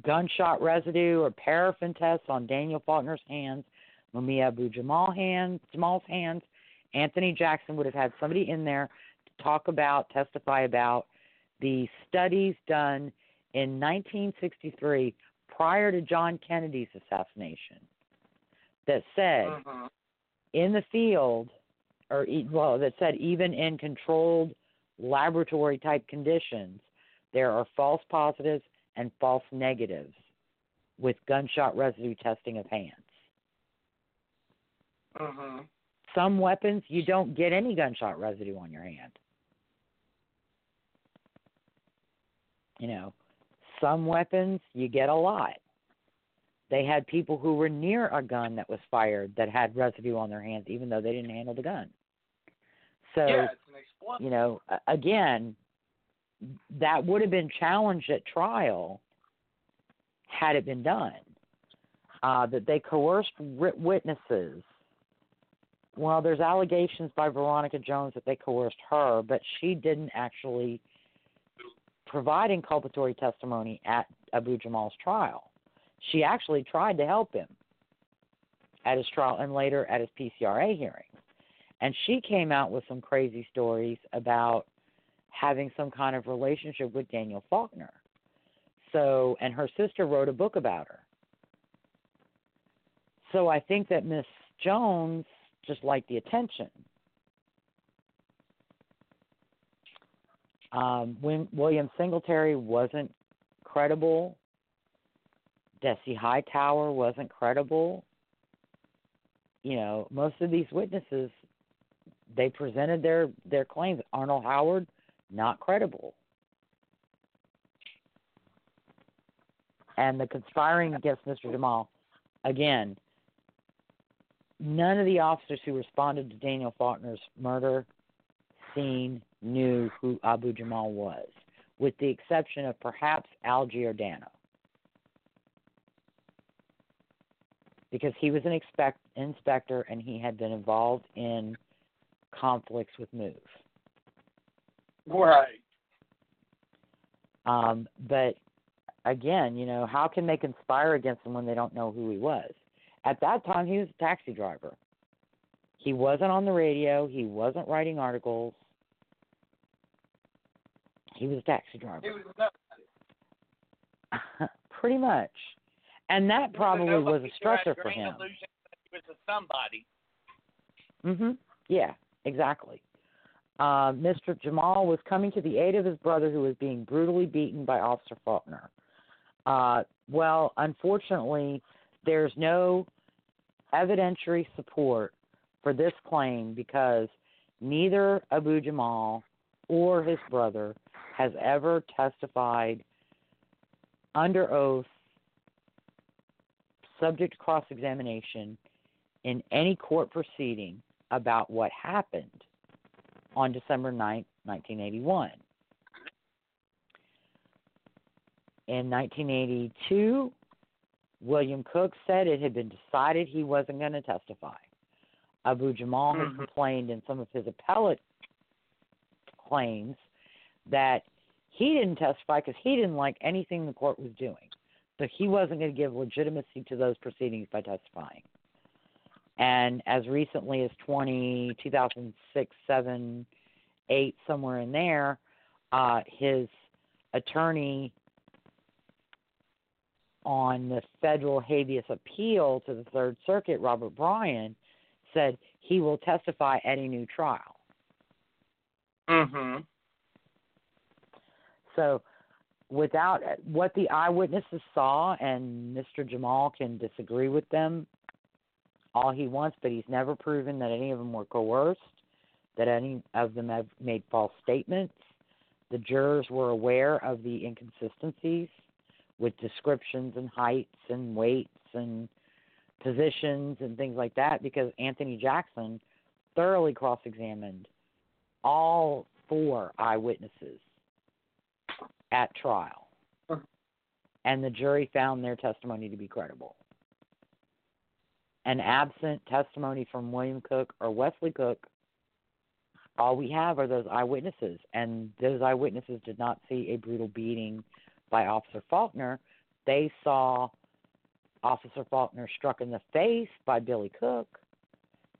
B: gunshot residue or paraffin tests on Daniel Faulkner's hands, Mumia Abu Jamal hands, Jamal's hands, Anthony Jackson would have had somebody in there to talk about, testify about the studies done in 1963 prior to John Kennedy's assassination that said
C: Mhm.
B: in the field, or well, that said even in controlled laboratory type conditions, there are false positives and false negatives with gunshot residue testing of hands.
C: Mhm.
B: Some weapons you don't get any gunshot residue on your hand. You know, some weapons you get a lot. They had people who were near a gun that was fired that had residue on their hands, even though they didn't handle the gun. So,
C: yeah, it's an
B: you know, again, that would have been challenged at trial had it been done. Uh, that they coerced witnesses. Well, there's allegations by Veronica Jones that they coerced her, but she didn't actually provide inculpatory testimony at Abu Jamal's trial. She actually tried to help him at his trial and later at his PCRA hearing. And she came out with some crazy stories about having some kind of relationship with Daniel Faulkner. So, and her sister wrote a book about her. So I think that Miss Jones just liked the attention. Um, when William Singletary wasn't credible, Dessie Hightower wasn't credible. You know, most of these witnesses, they presented their their claims. Arnold Howard, not credible. And the conspiring against Mr. Jamal, again, none of the officers who responded to Daniel Faulkner's murder scene knew who Abu Jamal was, with the exception of perhaps Al Giordano. Because he was an expect, inspector and he had been involved in conflicts with MOVE.
C: Right.
B: Um, but again, you know, how can they conspire against him when they don't know who he was? At that time, he was a taxi driver. He wasn't on the radio. He wasn't writing articles. He was a taxi driver.
C: He was nobody.
B: Pretty much. And that probably was a stressor for him.
C: illusion that He was somebody.
B: Mhm. Yeah, exactly. Uh, Mr. Jamal was coming to the aid of his brother who was being brutally beaten by Officer Faulkner. Uh, well, unfortunately, there's no evidentiary support for this claim because neither Abu Jamal or his brother has ever testified under oath, subject to cross examination, in any court proceeding about what happened on December 9th, 1981. In 1982, William Cook said it had been decided he wasn't going to testify. Abu Jamal has
C: Mhm.
B: complained in some of his appellate claims that he didn't testify because he didn't like anything the court was doing. So he wasn't going to give legitimacy to those proceedings by testifying. And as recently as 20, 2006, 7, 8, somewhere in there, uh, his attorney on the federal habeas appeal to the Third Circuit, Robert Bryan, said he will testify at a new trial.
C: Mm-hmm.
B: So, without uh, what the eyewitnesses saw, and Mr. Jamal can disagree with them all he wants, but he's never proven that any of them were coerced, that any of them have made false statements. The jurors were aware of the inconsistencies with descriptions and heights and weights and positions and things like that because Anthony Jackson thoroughly cross examined all four eyewitnesses at trial. And the jury found their testimony to be credible. And absent testimony from William Cook or Wesley Cook, all we have are those eyewitnesses. And those eyewitnesses did not see a brutal beating by Officer Faulkner. They saw Officer Faulkner struck in the face by Billy Cook,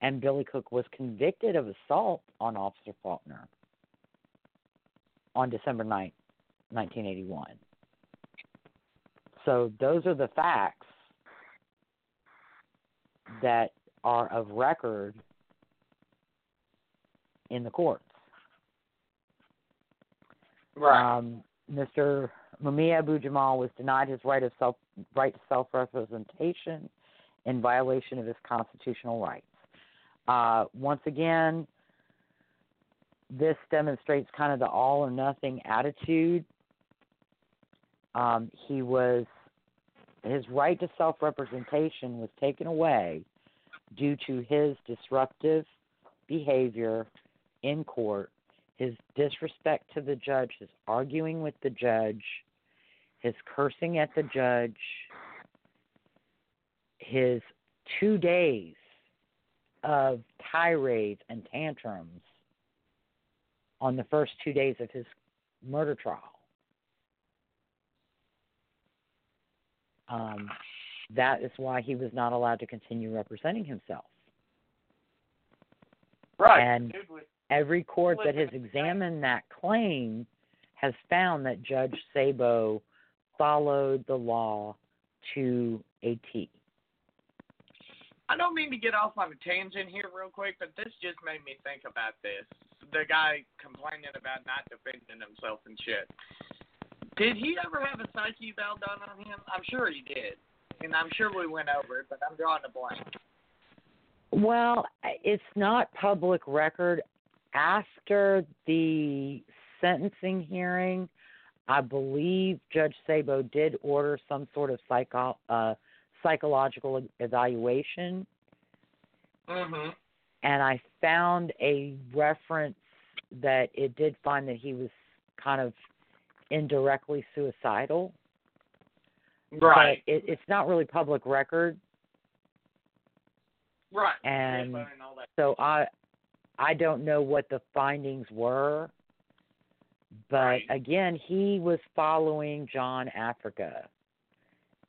B: and Billy Cook was convicted of assault on Officer Faulkner on December 9th, 1981. So those are the facts that are of record in the courts.
C: Right.
B: Um, Mr. Mumia Abu Jamal was denied his right of self right to self representation in violation of his constitutional rights. Uh, once again, this demonstrates kind of the all or nothing attitude. Um, he was his right to self representation was taken away due to his disruptive behavior in court, his disrespect to the judge, his arguing with the judge, his cursing at the judge, his two days of tirades and tantrums on the first two days of his murder trial. Um, that is why he was not allowed to continue representing himself.
C: Right.
B: And every court that has examined that claim has found that Judge Sabo followed the law to a T.
C: I don't mean to get off on a tangent here real quick, but this just made me think about this. The guy complaining about not defending himself and shit. Did he ever have a psyche eval done on him? I'm sure he did. And I'm sure we went over it, but I'm drawing a blank.
B: Well, it's not public record. After the sentencing hearing, I believe Judge Sabo did order some sort of psycho, uh, psychological evaluation,
C: Mhm.
B: and I found a reference that it did find that he was kind of indirectly suicidal.
C: Right.
B: It, it's not really public record,
C: Right.
B: and
C: Yeah, and all that.
B: so I I don't know what the findings were, but
C: Right.
B: again, he was following John Africa.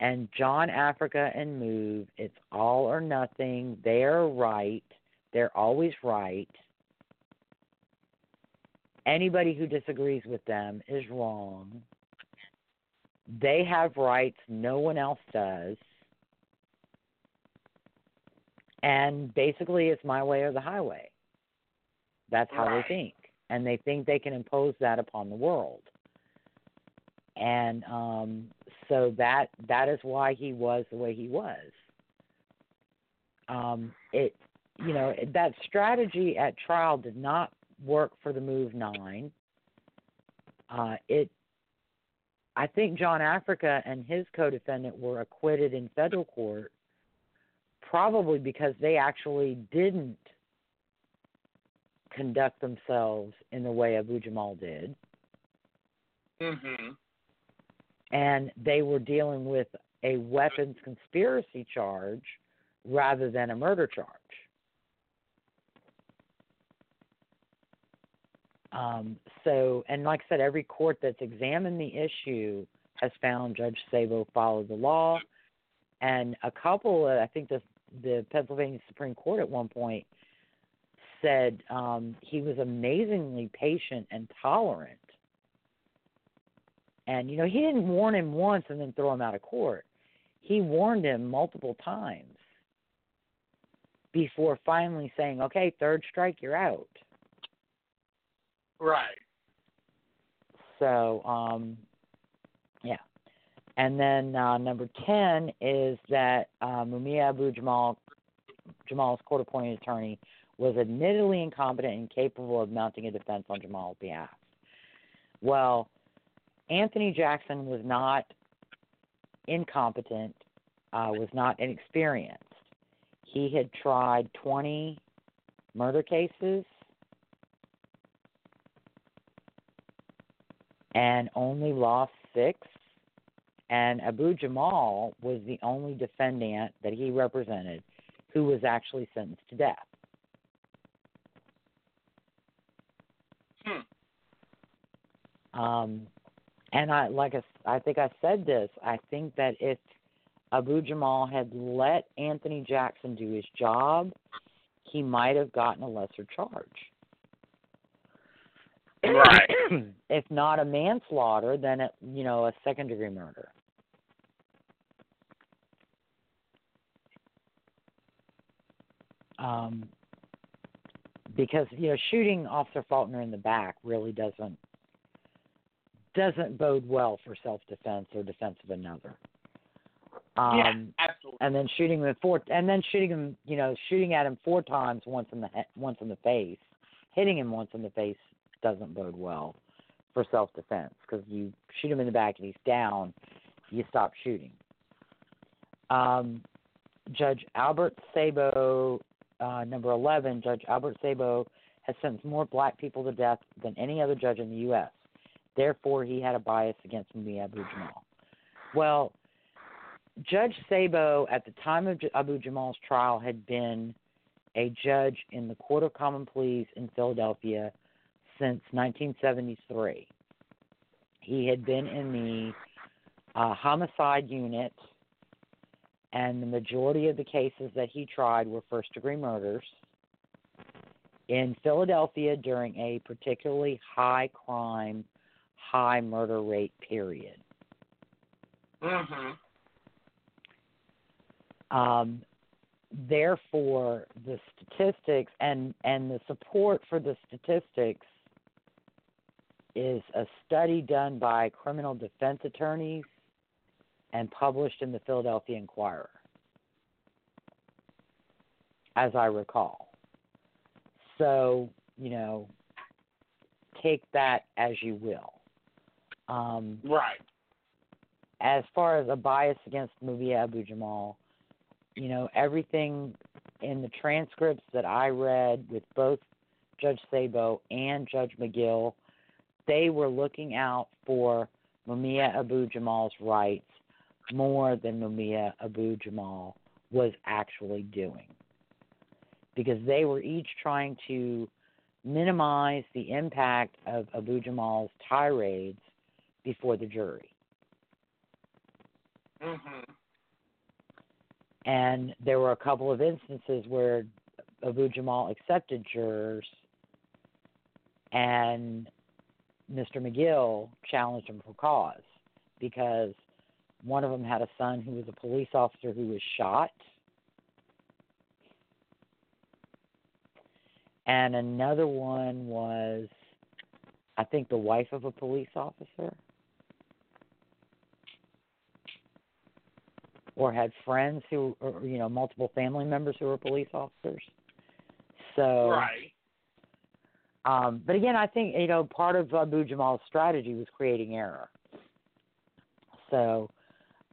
B: And John Africa and Move, it's all or nothing. They're right. They're always right. Anybody who disagrees with them is wrong. They have rights no one else does. And basically, it's my way or the highway. That's how
C: Right.
B: they think. And they think they can impose that upon the world. And um, so that that is why he was the way he was. Um, it, you know, that strategy at trial did not work for the move nine. Uh, it, I think John Africa and his co-defendant were acquitted in federal court, probably because they actually didn't conduct themselves in the way Abu Jamal did
C: Mm-hmm.
B: and they were dealing with a weapons conspiracy charge rather than a murder charge. Um, so, and like I said, every court that's examined the issue has found Judge Sabo followed the law, and a couple, I think the the Pennsylvania Supreme Court at one point said um, he was amazingly patient and tolerant. And you know, he didn't warn him once and then throw him out of court. He warned him multiple times before finally saying, "Okay, third strike, you're out."
C: Right.
B: So, um, yeah. And then uh, number 10 is that uh, Mumia Abu Jamal, Jamal's court appointed attorney, was admittedly incompetent and incapable of mounting a defense on Jamal's behalf. Well, Anthony Jackson was not incompetent, uh, was not inexperienced. He had tried 20 murder cases and only lost six. And Abu Jamal was the only defendant that he represented who was actually sentenced to death.
C: Hmm.
B: Um, and I like I, I think I said this. I think that if Abu Jamal had let Anthony Jackson do his job, he might have gotten a lesser charge.
C: Right.
B: if not a manslaughter, then it, you know a second degree murder. Um, because you know shooting Officer Faulkner in the back really doesn't doesn't bode well for self defense or defense of another. Um,
C: yeah, absolutely.
B: and then shooting him four, and then shooting him, you know, shooting at him four times, once in the he- once in the face, hitting him once in the face doesn't bode well for self defense because you shoot him in the back and he's down, you stop shooting. Um, Judge Albert Sabo, uh, number eleven, Judge Albert Sabo has sentenced more black people to death than any other judge in the U.S. Therefore, he had a bias against Mumia Abu Jamal. Well, Judge Sabo, at the time of Abu Jamal's trial, had been a judge in the Court of Common Pleas in Philadelphia since 1973. He had been in the uh, homicide unit, and the majority of the cases that he tried were first degree murders. in Philadelphia during a particularly high crime, high murder rate period.
C: Mhm.
B: Um, therefore, the statistics and and the support for the statistics is a study done by criminal defense attorneys and published in the Philadelphia Inquirer, as I recall. So, you know, take that as you will. Um,
C: Right.
B: as far as a bias against Mumia Abu Jamal, you know, everything in the transcripts that I read with both Judge Sabo and Judge McGill, they were looking out for Mumia Abu Jamal's rights more than Mumia Abu Jamal was actually doing. Because they were each trying to minimize the impact of Abu Jamal's tirades before the jury.
C: Mhm.
B: And there were a couple of instances where Abu Jamal accepted jurors and Mr. McGill challenged him for cause because one of them had a son who was a police officer who was shot. And another one was, I think, the wife of a police officer. or had friends who, or you know, multiple family members who were police officers. So,
C: Right.
B: Um, but again, I think you know part of Abu Jamal's strategy was creating error. So,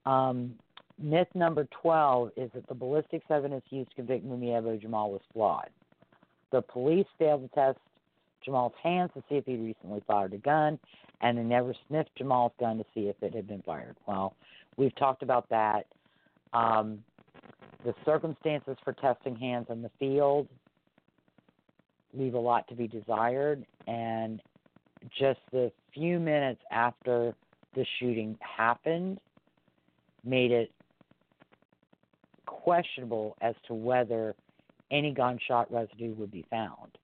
B: um, myth number twelve is that the ballistics evidence used to convict Mumia Abu Jamal was flawed. The police failed to test Jamal's hands to see if he'd recently fired a gun, and they never sniffed Jamal's gun to see if it had been fired. Well, we've talked about that. Um, the circumstances for testing hands in the field leave a lot to be desired, and just the few minutes after the shooting happened made it questionable as to whether any gunshot residue would be found.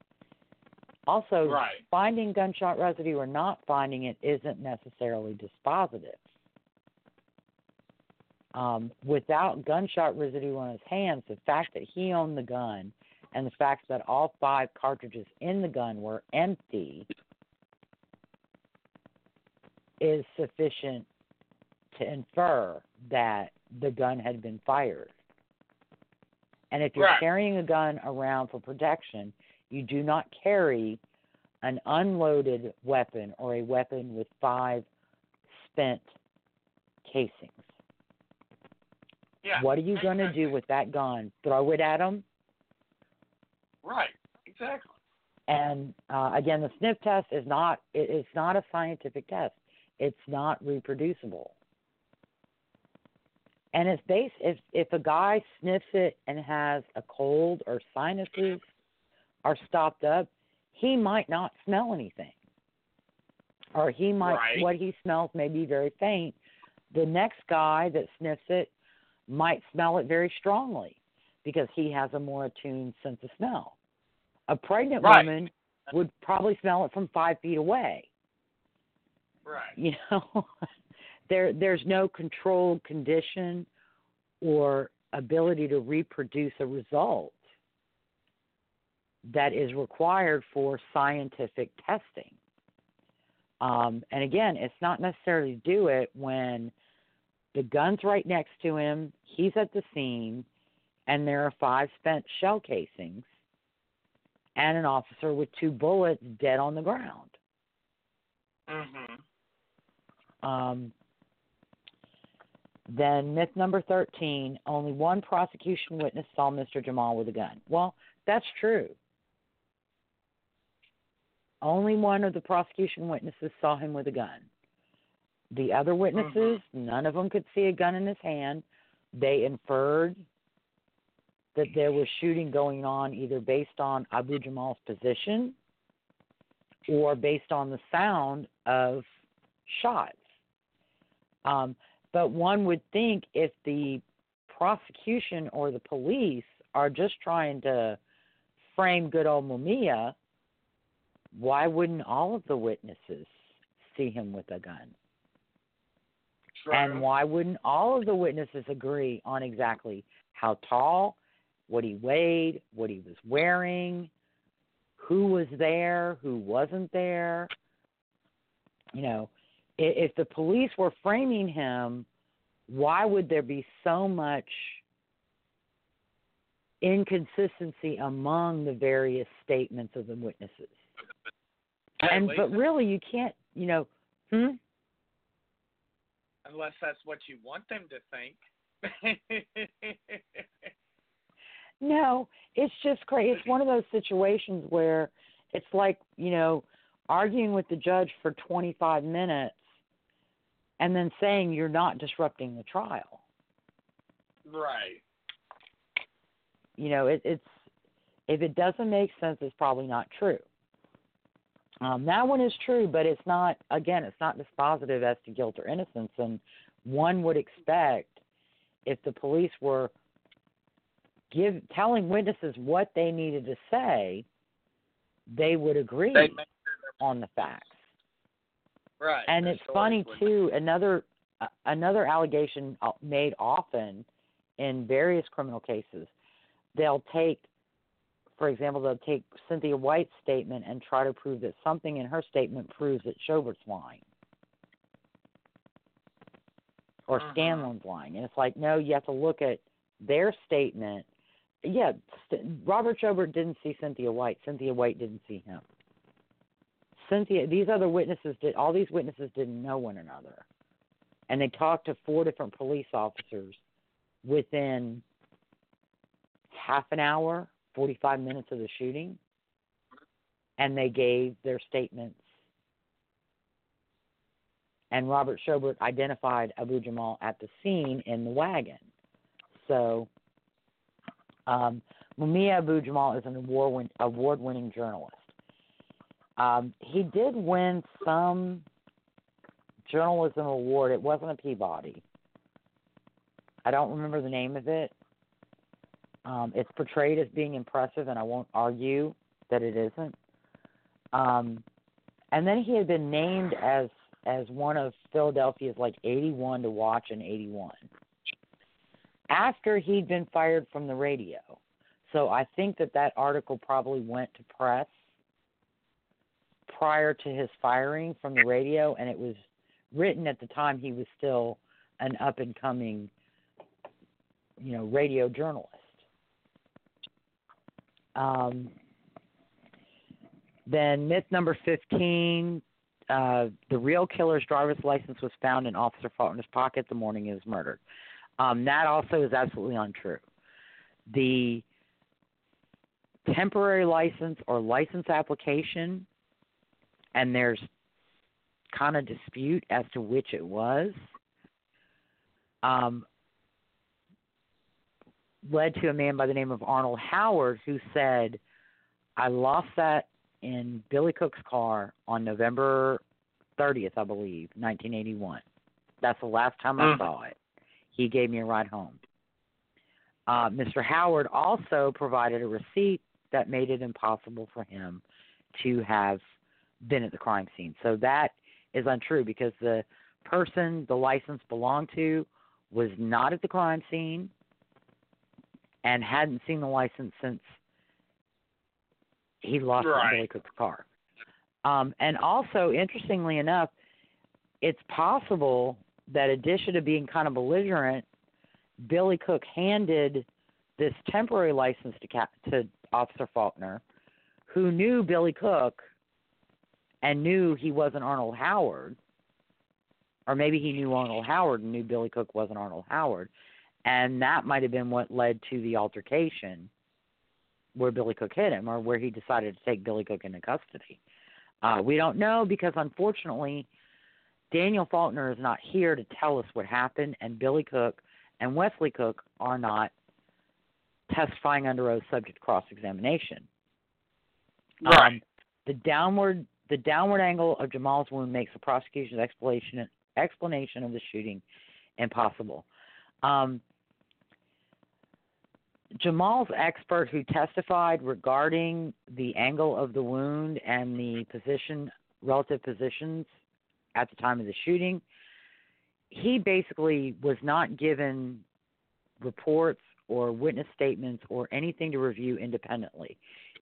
B: Also,
C: Right.
B: finding gunshot residue or not finding it isn't necessarily dispositive. Um, without gunshot residue on his hands, the fact that he owned the gun and the fact that all five cartridges in the gun were empty is sufficient to infer that the gun had been fired. And if you're
C: Right.
B: carrying a gun around for protection, you do not carry an unloaded weapon or a weapon with five spent casings.
C: Yeah.
B: What are you going to do with that gun? Throw it at them?
C: Right. Exactly.
B: And uh, again, the sniff test is not it, it's not a scientific test. It's not reproducible. And it's based if if a guy sniffs it and has a cold or sinuses are stopped up, he might not smell anything. Or he might
C: Right.
B: what he smells may be very faint. The next guy that sniffs it might smell it very strongly because he has a more attuned sense of smell. A pregnant
C: Right.
B: woman would probably smell it from five feet away.
C: Right.
B: You know, there there's no controlled condition or ability to reproduce a result that is required for scientific testing. Um, and again, it's not necessarily to do it when the gun's right next to him, he's at the scene, and there are five spent shell casings and an officer with two bullets dead on the ground.
C: Mm-hmm.
B: Um, then myth number 13 only one prosecution witness saw Mr. Jamal with a gun. Well, that's true. Only one of the prosecution witnesses saw him with a gun. The other witnesses, none of them could see a gun in his hand. They inferred that there was shooting going on either based on Abu Jamal's position or based on the sound of shots. Um, but one would think if the prosecution or the police are just trying to frame good old Mumia, why wouldn't all of the witnesses see him with a gun? And why wouldn't all of the witnesses agree on exactly how tall, what he weighed, what he was wearing, who was there, who wasn't there? You know, i- if the police were framing him, why would there be so much inconsistency among the various statements of the witnesses? And but really, you can't. You know, hmm.
C: unless that's what you want them to think.
B: No, it's just crazy. It's one of those situations where it's like, you know, arguing with the judge for 25 minutes and then saying you're not disrupting the trial.
C: right.
B: You know, it, it's if it doesn't make sense, it's probably not true. Um, that one is true, but it's not. Again, it's not dispositive as to guilt or innocence, and one would expect if the police were give telling witnesses what they needed to say, they would agree
C: They
B: on the facts.
C: right.
B: And it's funny too. Another uh, another allegation uh, made often in various criminal cases, they'll take, for example, they'll take Cynthia White's statement and try to prove that something in her statement proves that Chobert's lying or
C: Mhm.
B: Scanlan's lying, and it's like, no, you have to look at their statement. Yeah, Robert Chobert didn't see Cynthia White. Cynthia White didn't see him. Cynthia, these other witnesses did. All these witnesses didn't know one another, and they talked to four different police officers within half an hour, forty-five minutes of the shooting, and they gave their statements. And Robert Chobert identified Abu Jamal at the scene in the wagon. So, um, Mumia Abu Jamal is an award award winning journalist. Um, he did win some journalism award. It wasn't a Peabody. I don't remember the name of it. Um, it's portrayed as being impressive, and I won't argue that it isn't. Um, and then he had been named as as one of Philadelphia's like 81 to watch in 81 after he'd been fired from the radio. So I think that that article probably went to press prior to his firing from the radio, and it was written at the time he was still an up and coming, you know, radio journalist. Um, then myth number 15 uh, the real killer's driver's license was found in Officer Faulkner's pocket the morning he was murdered. Um, that also is absolutely untrue. The temporary license or license application, and there's kind of dispute as to which it was, um, led to a man by the name of Arnold Howard who said, I lost that in Billy Cook's car on November 30th, I believe, 1981. That's the last time I
C: Mm.
B: saw it. He gave me a ride home. Uh, Mr. Howard also provided a receipt that made it impossible for him to have been at the crime scene. So that is untrue because the person the license belonged to was not at the crime scene and hadn't seen the license since he lost
C: Right.
B: Billy Cook's car. Um, and also, interestingly enough, it's possible that addition to being kind of belligerent, Billy Cook handed this temporary license to Cap- to Officer Faulkner, who knew Billy Cook and knew he wasn't Arnold Howard, or maybe he knew Arnold Howard and knew Billy Cook wasn't Arnold Howard, and that might have been what led to the altercation where Billy Cook hit him, or where he decided to take Billy Cook into custody. Uh, we don't know because unfortunately, Daniel Faulkner is not here to tell us what happened, and Billy Cook and Wesley Cook are not testifying under oath subject to cross examination.
C: Right.
B: Um, the downward the downward angle of Jamal's wound makes the prosecution's explanation explanation of the shooting impossible. Um, Jamal's expert who testified regarding the angle of the wound and the position, relative positions at the time of the shooting, he basically was not given reports or witness statements or anything to review independently.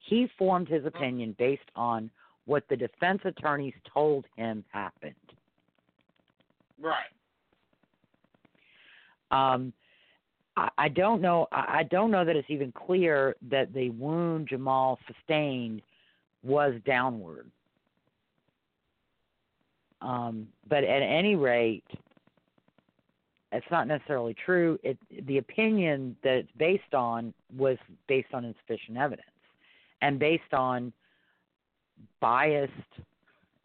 B: He formed his opinion based on what the defense attorneys told him happened.
C: Right.
B: Um, I, I don't know. I, I don't know that it's even clear that the wound Jamal sustained was downward. Um, but at any rate, it's not necessarily true. It, the opinion that it's based on was based on insufficient evidence and based on biased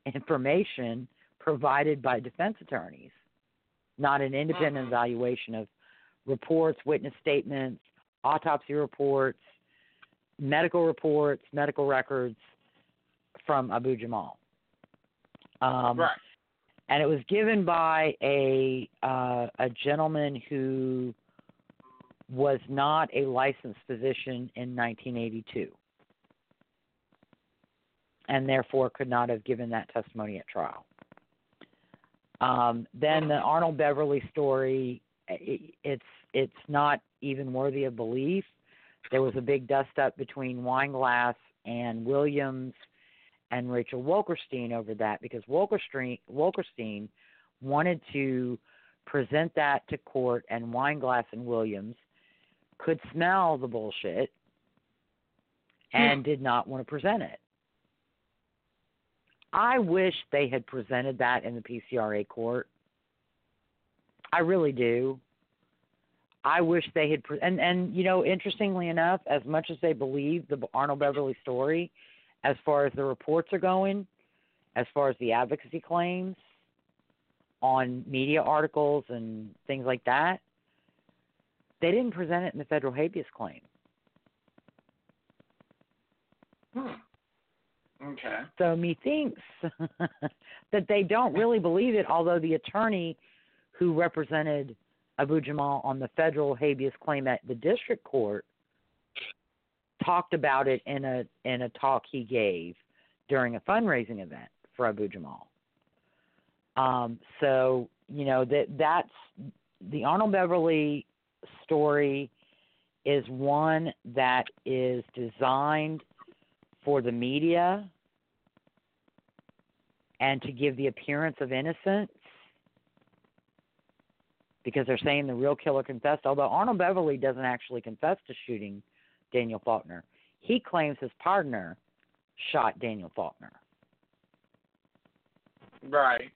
B: information provided by defense attorneys, not an independent
C: Mhm.
B: evaluation of reports, witness statements, autopsy reports, medical reports, medical records from Abu Jamal. Um,
C: right.
B: And it was given by a uh, a gentleman who was not a licensed physician in 1982, and therefore could not have given that testimony at trial. Um, then the Arnold Beverly story, it, it's it's not even worthy of belief. There was a big dust up between Weinglass and Williams and Rachel Wolkenstein over that because Wolkenstein, Wolkenstein wanted to present that to court, and Weinglass and Williams could smell the bullshit and did not want to present it. I wish they had presented that in the PCRA court. I really do. I wish they had, pre- and and you know, interestingly enough, as much as they believe the Arnold Beverly story, as far as the reports are going, as far as the advocacy claims on media articles and things like that, they didn't present it in the federal habeas claim.
C: Hmm. Okay.
B: So methinks that they don't really believe it, although the attorney who represented Abu Jamal on the federal habeas claim at the district court talked about it in a in a talk he gave during a fundraising event for Abu Jamal. Um, so you know that that's the Arnold Beverly story is one that is designed for the media and to give the appearance of innocence because they're saying the real killer confessed, although Arnold Beverly doesn't actually confess to shooting Daniel Faulkner. He claims his partner shot Daniel Faulkner.
C: Right.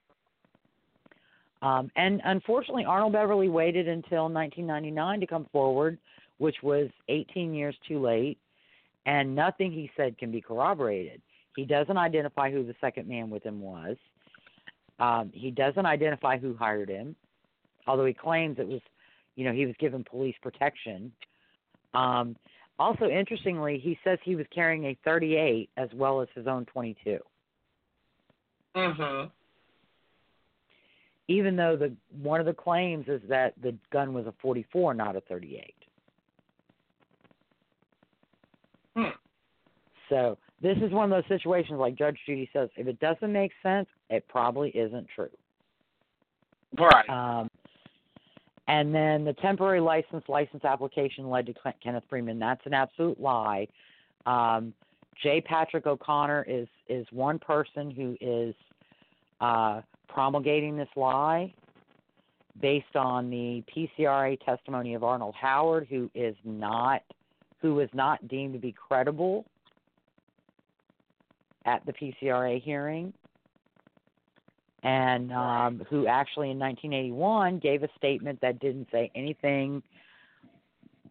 B: Um, and unfortunately, Arnold Beverly waited until 1999 to come forward, which was 18 years too late, and nothing he said can be corroborated. He doesn't identify who the second man with him was. Um, he doesn't identify who hired him, although he claims it was, you know, he was given police protection. Um, also, interestingly, he says he was carrying a 38 as well as his own 22.
C: Mhm.
B: even though the one of the claims is that the gun was a 44, not a 38.
C: Hmm.
B: So this is one of those situations, like Judge Judy says, if it doesn't make sense, it probably isn't true.
C: Right.
B: Um, and then the temporary license license application led to Ken- Kenneth Freeman. That's an absolute lie. Um, J. Patrick O'Connor is is one person who is uh, promulgating this lie based on the PCRA testimony of Arnold Howard, who is not who was not deemed to be credible at the PCRA hearing, and um, who actually in 1981 gave a statement that didn't say anything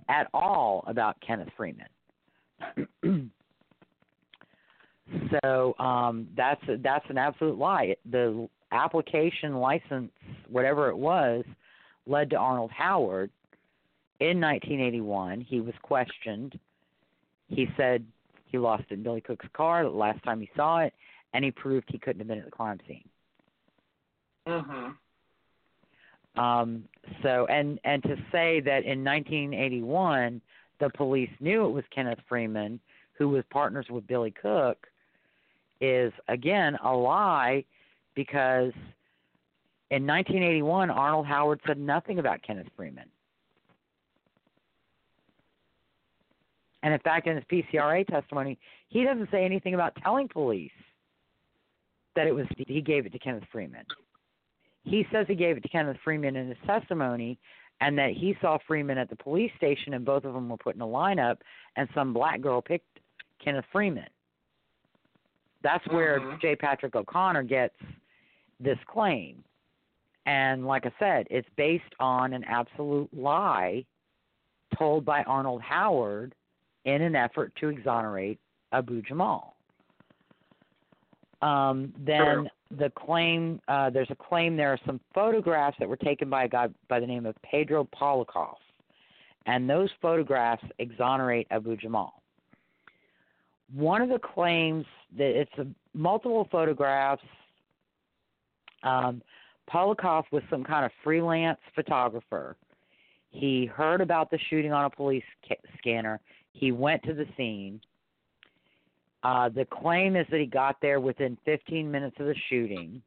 B: at all about Kenneth Freeman. so um, that's a, that's an absolute lie. The application license, whatever it was, led to Arnold Howard in 1981. He was questioned. He said he lost it in Billy Cook's car the last time he saw it, and he proved he couldn't have been at the crime scene.
C: Mhm.
B: Um, so, and and to say that in 1981 the police knew it was Kenneth Freeman, who was partners with Billy Cook, is again a lie because in 1981 Arnold Howard said nothing about Kenneth Freeman. And in fact, in his PCRA testimony, he doesn't say anything about telling police that it was he gave it to Kenneth Freeman. He says he gave it to Kenneth Freeman in his testimony, and that he saw Freeman at the police station, and both of them were put in a lineup, and some black girl picked Kenneth Freeman. That's where
C: Mhm.
B: J. Patrick O'Connor gets this claim. And like I said, it's based on an absolute lie told by Arnold Howard in an effort to exonerate Abu Jamal. Um, then the claim, uh, there's a claim there are some photographs that were taken by a guy by the name of Pedro Polakoff, and those photographs exonerate Abu Jamal. One of the claims that it's a, multiple photographs. Um, Polakoff was some kind of freelance photographer. He heard about the shooting on a police ca- scanner. He went to the scene. Uh, the claim is that he got there within 15 minutes of the shooting,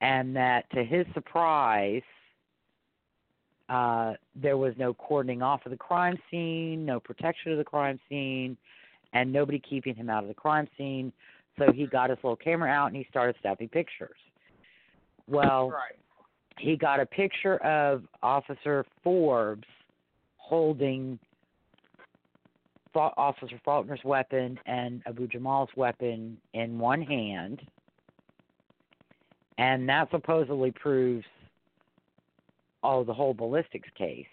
B: and that to his surprise, uh, there was no cordoning off of the crime scene, no protection of the crime scene, and nobody keeping him out of the crime scene. So he got his little camera out and he started snapping pictures. Well,
C: Right.
B: he got a picture of Officer Forbes holding Officer Faulkner's weapon and Abu Jamal's weapon in one hand, and that supposedly proves all the whole ballistics case.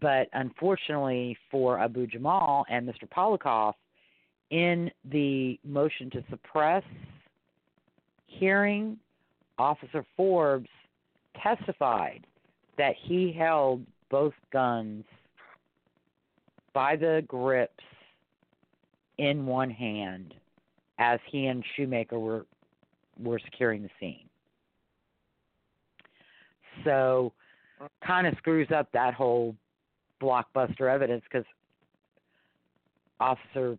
B: But unfortunately for Abu Jamal and Mr. Polakoff, in the motion to suppress hearing, Officer Forbes testified that he held both guns by the grips in one hand as he and Shoemaker were were securing the scene. So kind of screws up that whole blockbuster evidence because Officer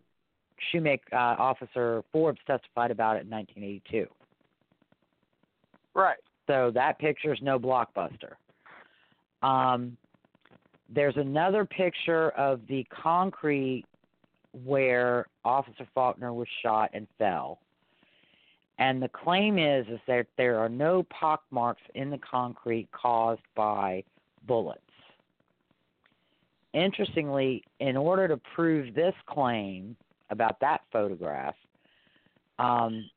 B: Shoemaker, uh, Officer Forbes testified about it in 1982.
C: Right.
B: So that picture is no blockbuster. Um, there's another picture of the concrete where Officer Faulkner was shot and fell. And the claim is is that there are no pock marks in the concrete caused by bullets. Interestingly, in order to prove this claim about that photograph, um,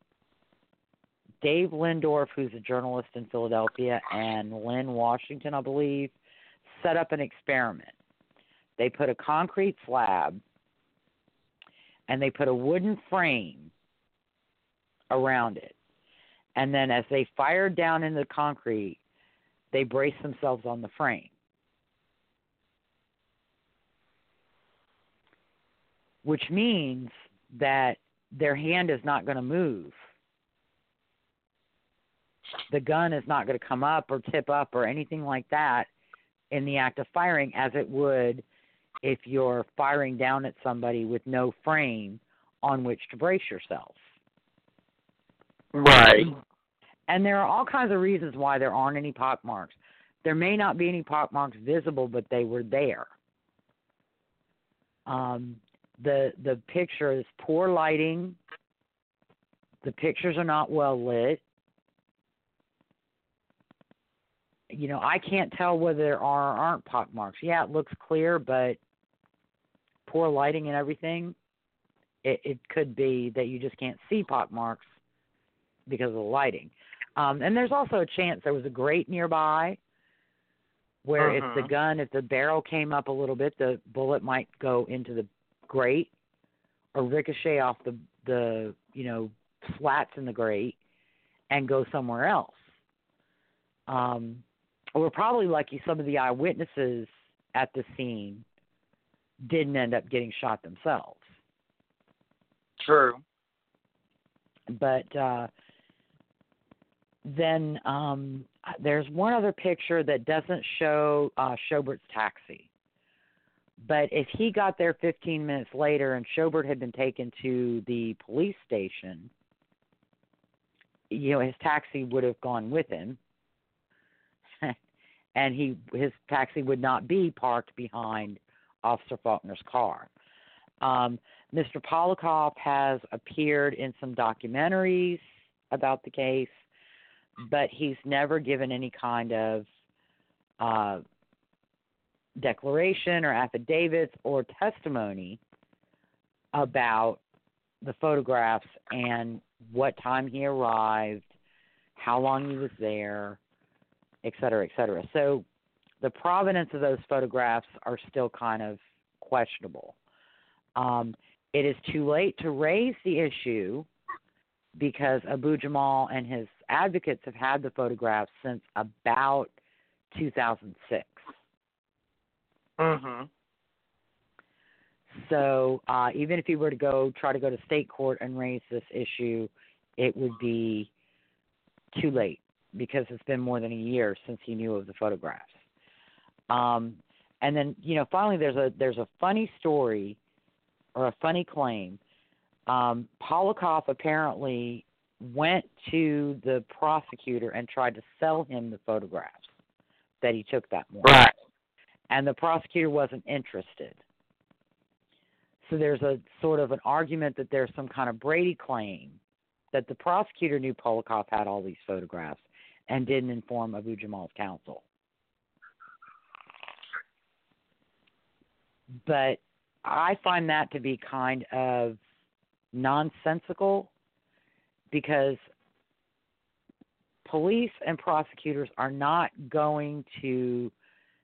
B: Dave Lindorff, who's a journalist in Philadelphia, and Linn Washington, I believe, set up an experiment. They put a concrete slab and they put a wooden frame around it. And then as they fired down into the concrete, they braced themselves on the frame. Which means that their hand is not going to move the gun is not going to come up or tip up or anything like that in the act of firing as it would if you're firing down at somebody with no frame on which to brace yourself.
C: Right.
B: And there are all kinds of reasons why there aren't any pock marks. There may not be any pock marks visible, but they were there. Um, the the picture is poor lighting. The pictures are not well lit. You know, I can't tell whether there are or aren't pock marks. Yeah, it looks clear, but poor lighting and everything, it, it could be that you just can't see pock marks because of the lighting. Um, and there's also a chance there was a grate nearby where if the
C: Mhm.
B: gun, if the barrel came up a little bit, the bullet might go into the grate or ricochet off the the you know slats in the grate and go somewhere else. Um, we're probably lucky some of the eyewitnesses at the scene didn't end up getting shot themselves.
C: True.
B: But uh, then um, there's one other picture that doesn't show uh, Chobert's taxi. But if he got there 15 minutes later and Schobert had been taken to the police station, you know, his taxi would have gone with him. And he his taxi would not be parked behind Officer Faulkner's car. Um, Mr. Polakoff has appeared in some documentaries about the case, but he's never given any kind of uh, declaration or affidavits or testimony about the photographs and what time he arrived, how long he was there, et cetera, et cetera. So the provenance of those photographs are still kind of questionable. Um, it is too late to raise the issue because Abu Jamal and his advocates have had the photographs since about 2006.
D: Mhm.
B: So uh, even if he were to go try to go to state court and raise this issue, it would be too late because it's been more than a year since he knew of the photographs. Um, and then you know finally there's a there's a funny story or a funny claim. Um, Polakoff apparently went to the prosecutor and tried to sell him the photographs that he took that morning.
D: Right.
B: And the prosecutor wasn't interested. So there's a sort of an argument that there's some kind of Brady claim that the prosecutor knew Polakoff had all these photographs and didn't inform Abu Jamal's counsel. But I find that to be kind of nonsensical because police and prosecutors are not going to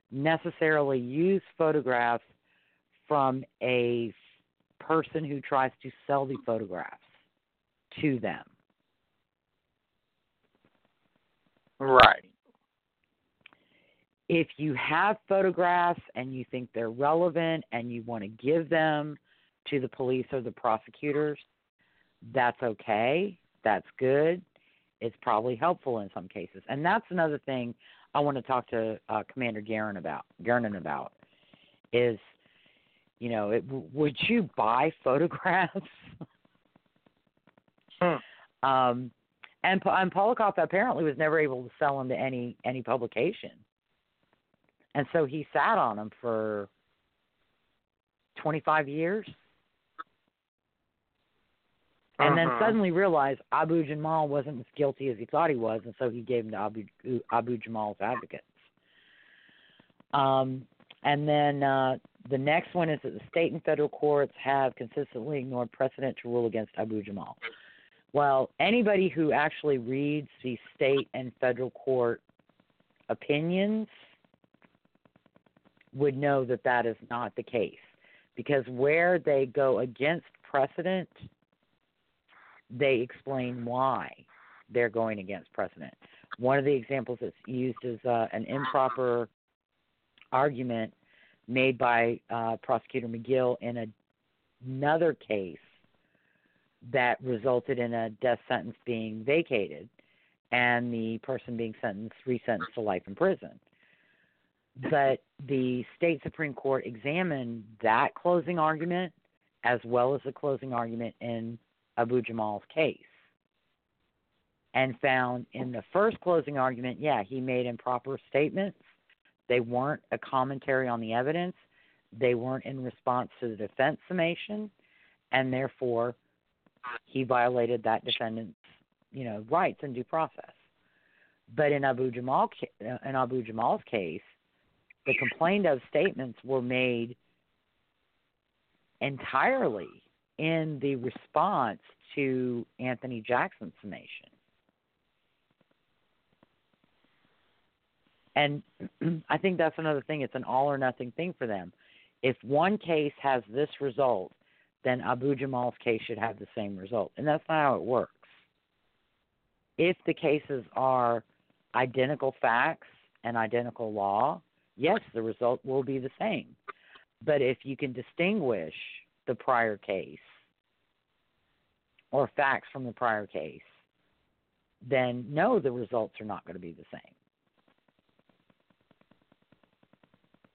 B: necessarily use photographs from a person who tries to sell the photographs to them.
D: Right.
B: If you have photographs and you think they're relevant and you want to give them to the police or the prosecutors, that's okay. That's good. It's probably helpful in some cases. And that's another thing I want to talk to uh, Commander Guerin about. Gernon about is, you know, it, would you buy photographs?
D: Hmm.
B: Um, and and Polakoff apparently was never able to sell them to any any publication, and so he sat on them for twenty five years, and then
D: Mhm.
B: suddenly realized Abu Jamal wasn't as guilty as he thought he was, and so he gave them to Abu Abu Jamal's advocates. Um, and then uh, the next one is that the state and federal courts have consistently ignored precedent to rule against Abu Jamal. Well, anybody who actually reads the state and federal court opinions would know that that is not the case. Because where they go against precedent, they explain why they're going against precedent. One of the examples that's used is uh, an improper argument made by uh, Prosecutor McGill in a, another case that resulted in a death sentence being vacated and the person being sentenced resentenced to life in prison. But the state Supreme Court examined that closing argument as well as the closing argument in Abu Jamal's case and found in the first closing argument, yeah, he made improper statements. They weren't a commentary on the evidence, they weren't in response to the defense summation, and therefore he violated that defendant's, you know, rights and due process. But in Abu Jamal in Abu Jamal's case, the complained of statements were made entirely in the response to Anthony Jackson's summation. And I think that's another thing. It's an all or nothing thing for them. If one case has this result, then Abu Jamal's case should have the same result. And that's not how it works. If the cases are identical facts and identical law, yes, the result will be the same. But if you can distinguish the prior case or facts from the prior case, then no, the results are not going to be the same.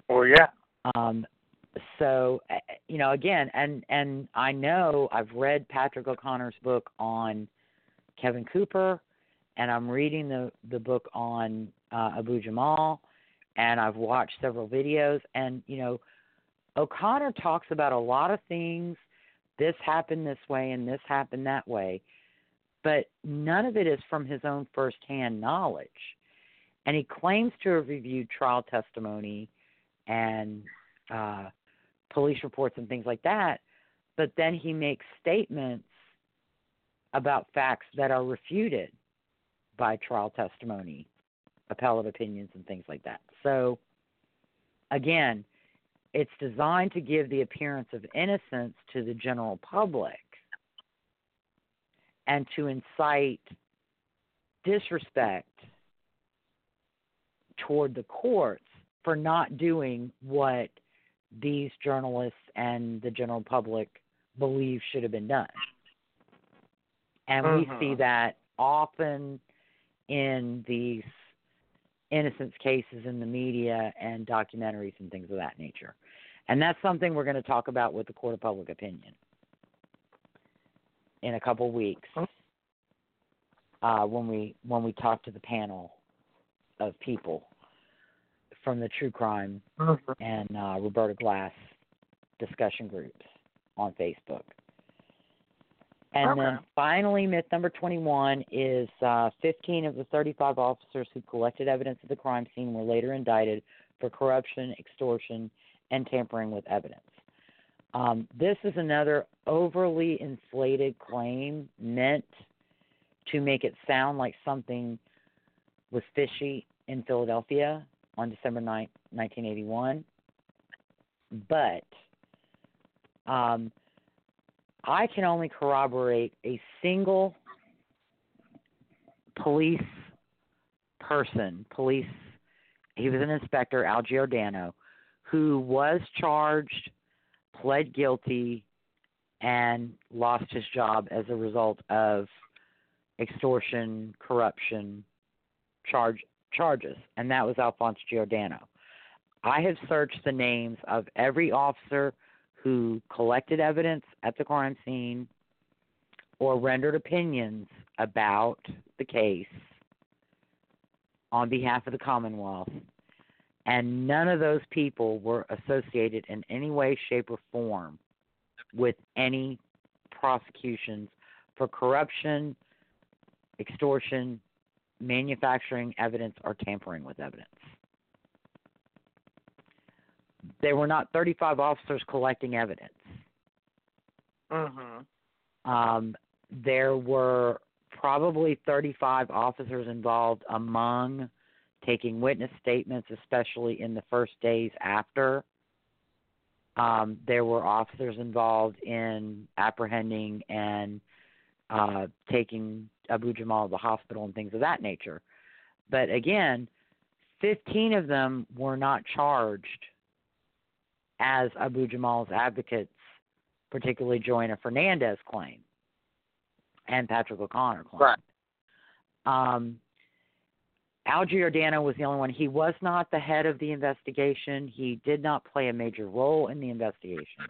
D: Well, yeah.
B: Um, so uh, you know again and and I know I've read Patrick O'Connor's book on Kevin Cooper and I'm reading the the book on uh, Abu Jamal and I've watched several videos and you know O'Connor talks about a lot of things this happened this way and this happened that way but none of it is from his own firsthand knowledge. And he claims to have reviewed trial testimony and uh, police reports and things like that, but then he makes statements about facts that are refuted by trial testimony, appellate opinions, and things like that. So, again, it's designed to give the appearance of innocence to the general public and to incite disrespect toward the courts for not doing what these journalists and the general public believe should have been done. And we see
D: Mhm.
B: that often in these innocence cases in the media and documentaries and things of that nature. And that's something we're going to talk about with the court of public opinion in a couple weeks uh, when we when we talk to the panel of people from the true crime
D: Mhm.
B: and uh, Roberta Glass discussion groups on Facebook. And then finally, myth number 21 is uh, 15 of the 35 officers who collected evidence at the crime scene were later indicted for corruption, extortion, and tampering with evidence. Um, this is another overly inflated claim meant to make it sound like something was fishy in Philadelphia on December 9th, 1981. But um, I can only corroborate a single police person, police, he was an inspector, Al Giordano, who was charged, pled guilty, and lost his job as a result of extortion, corruption, charge charges, and that was Alphonse Giordano. I have searched the names of every officer who collected evidence at the crime scene or rendered opinions about the case on behalf of the Commonwealth, and none of those people were associated in any way, shape, or form with any prosecutions for corruption, extortion, manufacturing evidence, or tampering with evidence. There were not 35 officers collecting evidence.
D: Mhm.
B: Um, there were probably 35 officers involved among taking witness statements, especially in the first days after. Um, there were officers involved in apprehending and uh, taking Abu Jamal to the hospital and things of that nature. But again, 15 of them were not charged as Abu Jamal's advocates, particularly Johanna Fernandez claim and Patrick O'Connor claim.
D: Right.
B: Um, Al Giordano was the only one. He was not the head of the investigation. He did not play a major role in the investigation.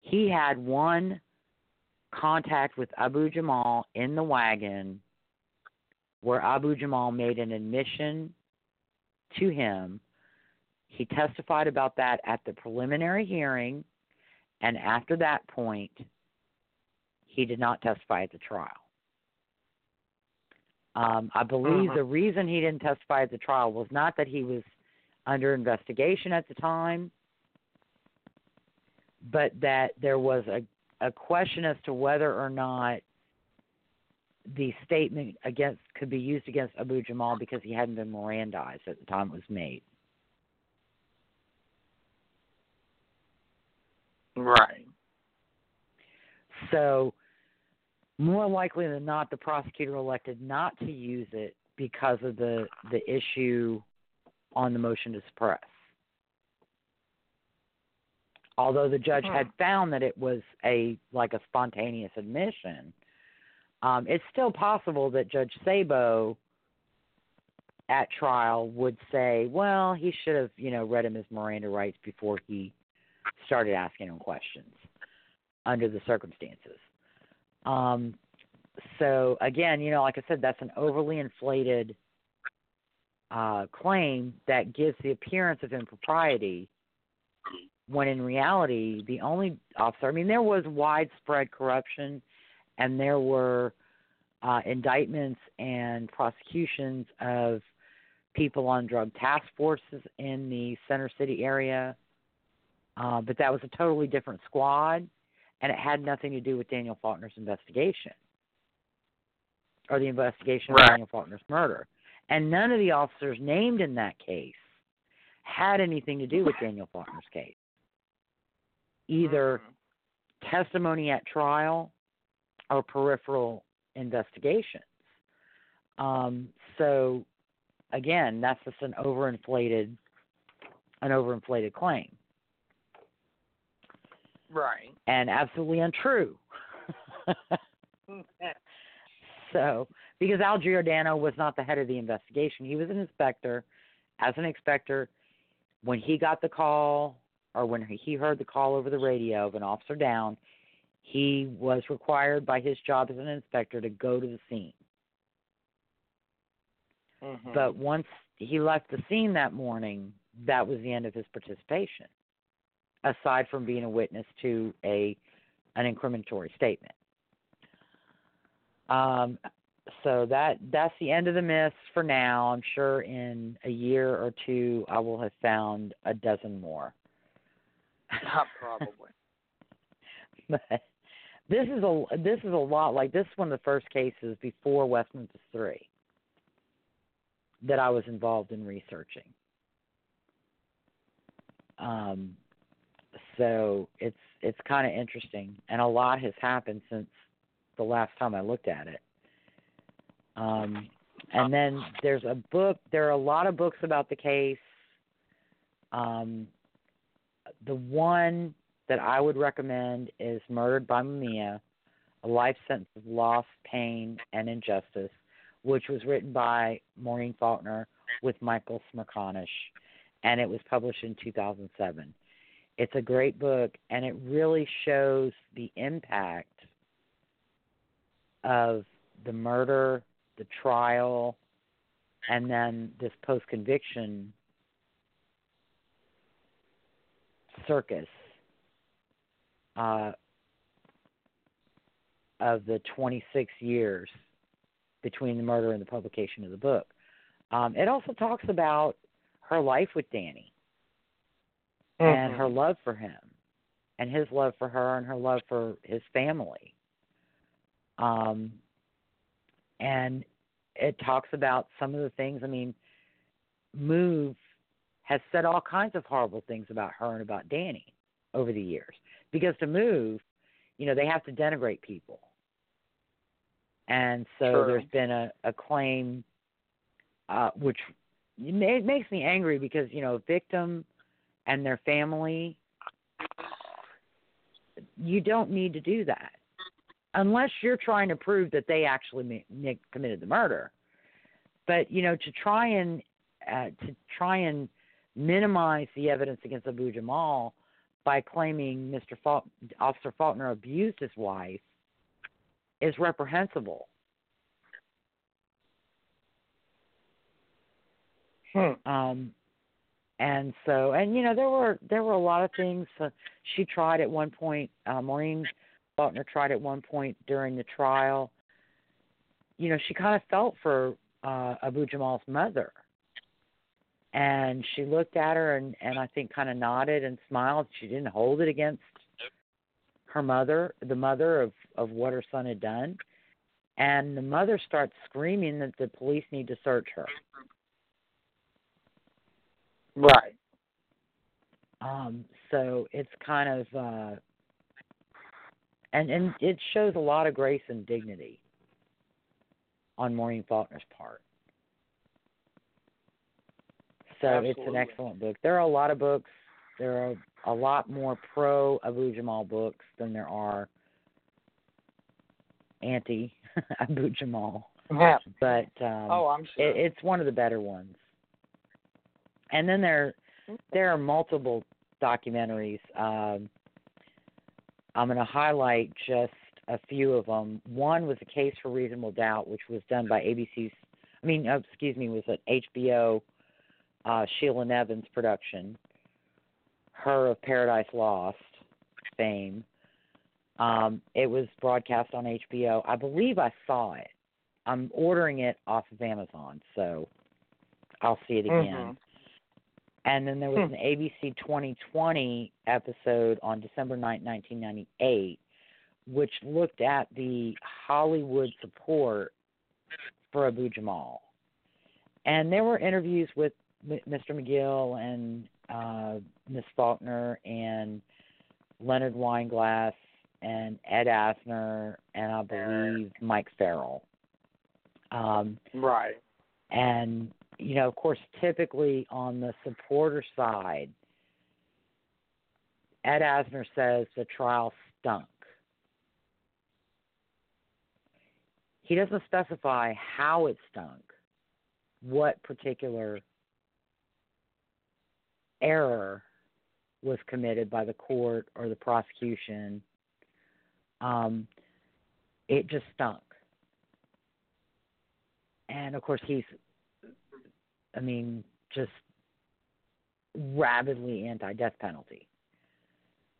B: He had one contact with Abu Jamal in the wagon where Abu Jamal made an admission to him. He testified about that at the preliminary hearing, and after that point, he did not testify at the trial. Um, I believe
D: Mhm.
B: the reason he didn't testify at the trial was not that he was under investigation at the time, but that there was a, a question as to whether or not the statement against could be used against Abu Jamal because he hadn't been Mirandized at the time it was made.
D: Right.
B: So, more likely than not, the prosecutor elected not to use it because of the the issue on the motion to suppress. Although the judge
D: Hmm.
B: had found that it was a like a spontaneous admission, um, it's still possible that Judge Sabo at trial would say, "Well, he should have, you know, read him his Miranda rights before he started asking him questions under the circumstances. Um, so again, you know, like I said, that's an overly inflated uh, claim that gives the appearance of impropriety when in reality the only officer i mean there was widespread corruption and there were uh, indictments and prosecutions of people on drug task forces in the center city area. Uh, but that was a totally different squad and it had nothing to do with daniel faulkner's investigation or the investigation
D: Right.
B: of daniel faulkner's murder. And none of the officers named in that case had anything to do with daniel faulkner's case either testimony at trial or peripheral investigations. Um, so again, that's just an overinflated an overinflated claim
D: Right.
B: and absolutely untrue. so because Al Giordano was not the head of the investigation, he was an inspector. As an inspector, when he got the call or when he heard the call over the radio of an officer down, he was required by his job as an inspector to go to the scene.
D: Mhm.
B: But once he left the scene that morning, that was the end of his participation, aside from being a witness to a an incriminatory statement. Um, so that that's the end of the myths for now. I'm sure in a year or two I will have found a dozen more.
D: Not probably.
B: but this is a this is a lot like this is one of the first cases before West Memphis Three that I was involved in researching. Um, so it's it's kind of interesting, and a lot has happened since the last time I looked at it. Um, and then there's a book. There are a lot of books about the case. Um, the one that I would recommend is Murdered by Mumia, A Life Sentence of Loss, Pain, and Injustice, which was written by Maureen Faulkner with Michael Smerconish, and it was published in 2007. It's a great book, and it really shows the impact of the murder, the trial, and then this post conviction circus uh, of the 26 years between the murder and the publication of the book. Um, it also talks about her life with Danny and her love for him, and his love for her, and her love for his family. Um, and it talks about some of the things. I mean, Move has said all kinds of horrible things about her and about Danny over the years. Because to move, you know, they have to denigrate people. And so
D: True.
B: there's been a, a claim, uh, which it makes me angry because, you know, victim and their family, you don't need to do that. Unless you're trying to prove that they actually committed the murder. But, you know, to try and uh, to try and minimize the evidence against Abu Jamal by claiming Mr. Fault, Officer Faulkner abused his wife is reprehensible.
D: Hmm.
B: Um, and so, and you know, there were there were a lot of things. Uh, she tried at one point. Uh, Maureen Faulkner tried at one point during the trial. You know, she kind of felt for uh, Abu Jamal's mother, and she looked at her and and I think kind of nodded and smiled. She didn't hold it against her mother, the mother of of what her son had done. And the mother starts screaming that the police need to search her.
D: Right.
B: Um, so it's kind of uh and and it shows a lot of grace and dignity on Maureen Faulkner's part. So it's an excellent book. There are a lot of books. There are a lot more pro Abu Jamal books than there are anti Abu Jamal.
D: Yeah.
B: But um
D: Oh, I'm sure.
B: it, it's one of the better ones. And then there there are multiple documentaries. Um, I'm going to highlight just a few of them. One was a case for reasonable doubt, which was done by ABC's. I mean, uh, excuse me, was an HBO uh, Sheila Nevins production. Her of Paradise Lost fame. Um, it was broadcast on HBO. I believe I saw it. I'm ordering it off of Amazon, so I'll see it again.
D: Mhm.
B: And then there was
D: Hmm.
B: an ABC 2020 episode on December 9, 1998, which looked at the Hollywood support for Abu Jamal. And there were interviews with Mr. McGill and uh, Miss Faulkner and Leonard Weinglass and Ed Asner and I believe Mike Farrell. Um,
D: Right.
B: and, you know, of course, typically on the supporter side, Ed Asner says the trial stunk. He doesn't specify how it stunk, what particular error was committed by the court or the prosecution. Um, it just stunk. And of course, he's, I mean, just rabidly anti death penalty.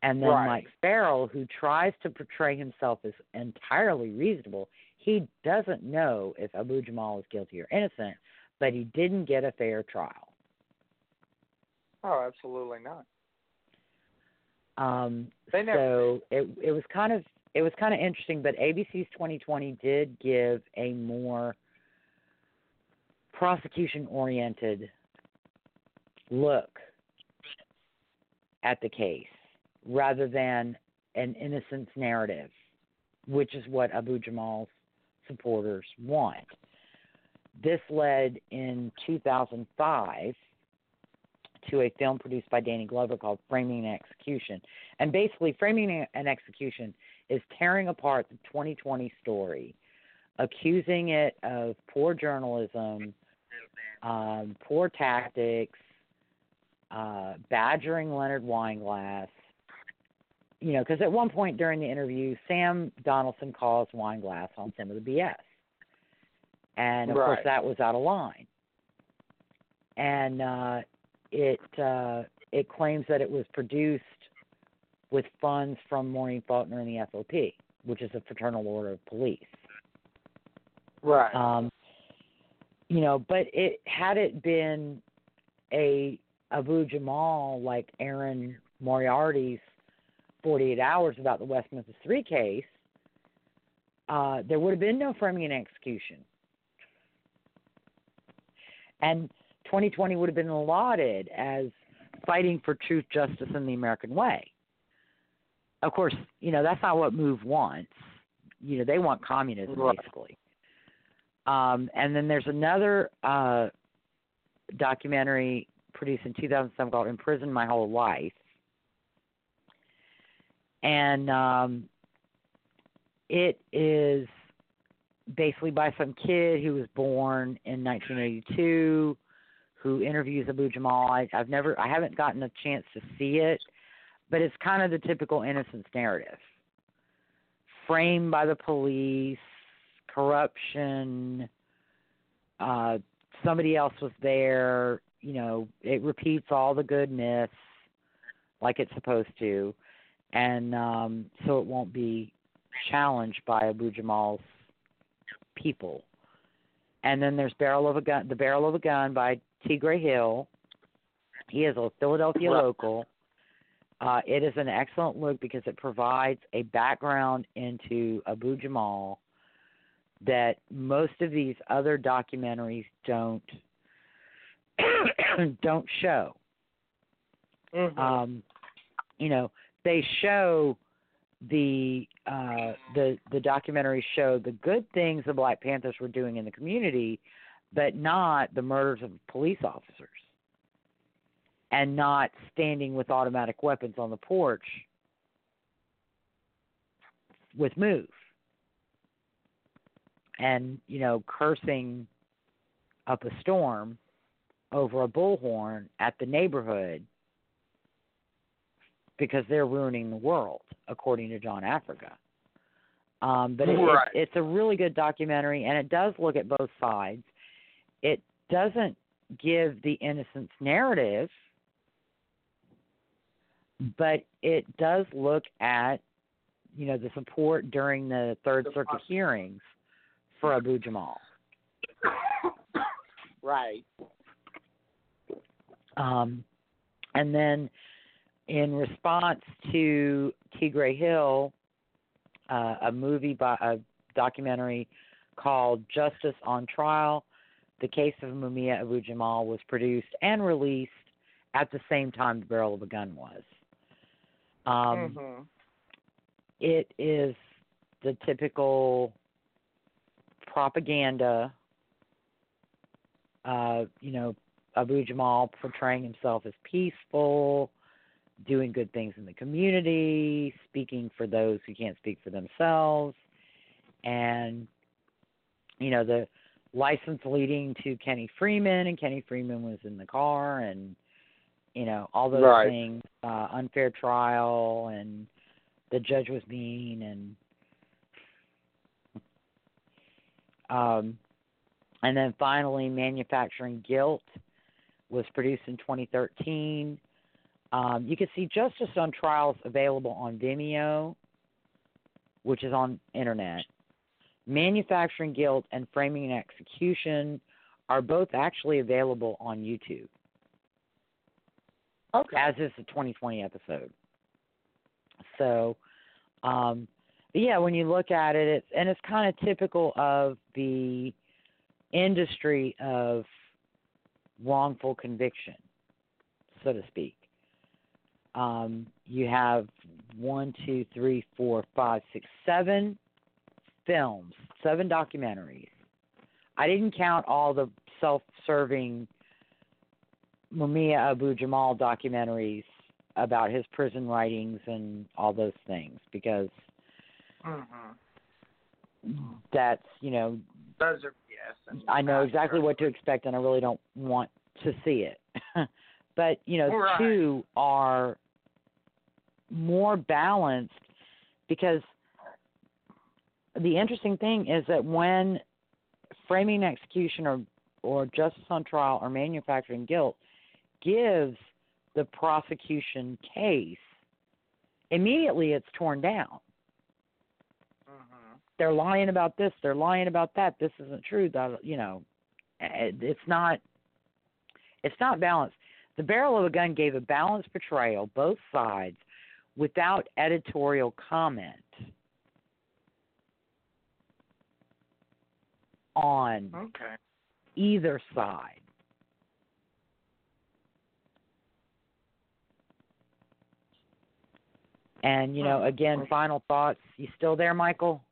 B: And then
D: Right.
B: Mike Farrell, who tries to portray himself as entirely reasonable, he doesn't know if Abu Jamal is guilty or innocent, but he didn't get a fair trial.
D: Oh, absolutely not.
B: Um,
D: They never
B: so it it was kind of it was kind of interesting, but ABC's 2020 did give a more prosecution oriented look at the case rather than an innocence narrative, which is what Abu Jamal's supporters want. This led in 2005 to a film produced by Danny Glover called Framing an Execution. And basically, Framing an Execution is tearing apart the 2020 story, accusing it of poor journalism, um, poor tactics, uh, badgering Leonard Weinglass. You know, because at one point during the interview, Sam Donaldson calls Weinglass on some of the BS. And of course, that was out of line. And uh, it uh, it claims that it was produced with funds from Maureen Faulkner and the FOP, which is a fraternal order of police.
D: Right.
B: Um, you know, but it had it been a Abu Jamal like Erin Moriarty's 48 Hours about the West Memphis Three case, uh, there would have been no framing and execution, and 2020 would have been lauded as fighting for truth, justice, and the American way. Of course, you know that's not what Move wants. You know they want communism
D: Right.
B: basically. Um, and then there's another uh, documentary produced in 2007 called "In Prison My Whole Life," and um, it is basically by some kid who was born in 1982 who interviews Abu Jamal. I, I've never, I haven't gotten a chance to see it, but it's kind of the typical innocence narrative, framed by the police, corruption. Uh, somebody else was there. You know, it repeats all the good myths like it's supposed to, and um, so it won't be challenged by Abu Jamal's people. And then there's Barrel of a Gun, The Barrel of a Gun by Tigre Hill. He is a Philadelphia
D: Right.
B: local. Uh, it is an excellent look because it provides a background into Abu Jamal that most of these other documentaries don't don't show.
D: Mhm.
B: Um, you know, they show the uh, the the documentaries show the good things the Black Panthers were doing in the community, but not the murders of police officers, and not standing with automatic weapons on the porch with move, and you know cursing up a storm over a bullhorn at the neighborhood because they're ruining the world, according to John Africa. Um, but it,
D: Right.
B: it, it's a really good documentary, and it does look at both sides. It doesn't give the innocence narrative, but it does look at, you know, the support during the Third Circuit hearings for Abu Jamal.
D: Right.
B: Um, and then in response to Tigre Hill, uh, a movie, by, a documentary called Justice on Trial, the case of Mumia Abu Jamal was produced and released at the same time the barrel of a gun was. Um,
D: mhm.
B: it is the typical propaganda uh you know abu jamal portraying himself as peaceful doing good things in the community speaking for those who can't speak for themselves and you know the license leading to kenny freeman and kenny freeman was in the car and you know all those
D: Right.
B: things uh unfair trial and the judge was mean and um and then finally manufacturing guilt was produced in 2013 um, you can see justice on trials available on vimeo which is on internet manufacturing guilt and Framing an Execution are both actually available on youtube
D: Okay.
B: as is the 2020 episode. So, um, but yeah, when you look at it, it's and it's kind of typical of the industry of wrongful conviction, so to speak. Um, you have one, two, three, four, five, six, seven films, seven documentaries. I didn't count all the self-serving Mumia Abu Jamal documentaries about his prison writings and all those things because
D: Mhm.
B: that's you know
D: Those are yes.
B: I know exactly
D: true.
B: what to expect and I really don't want to see it. but you know
D: Right.
B: two are more balanced because the interesting thing is that when framing execution or or justice on trial or manufacturing guilt gives the prosecution case immediately it's torn down.
D: Mhm.
B: they're lying about this they're lying about that this isn't true that you know it's not it's not balanced. The barrel of a gun gave a balanced portrayal both sides without editorial comment on
D: Okay.
B: either side and you know
D: Hmm.
B: again final thoughts you still there michael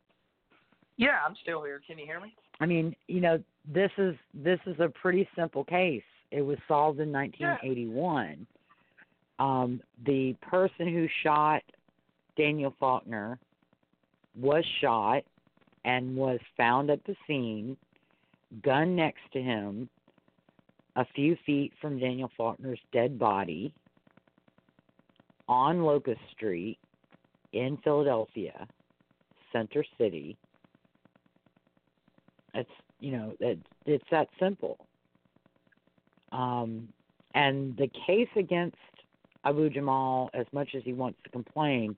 D: Yeah, I'm still here. Can you hear me?
B: I mean, you know, this is this is a pretty simple case. It was solved in 1981. Um, the person who shot Daniel Faulkner was shot and was found at the scene, gun next to him, a few feet from Daniel Faulkner's dead body on Locust Street in Philadelphia, Center City. It's you know it, it's that simple. Um, and the case against Abu Jamal, as much as he wants to complain,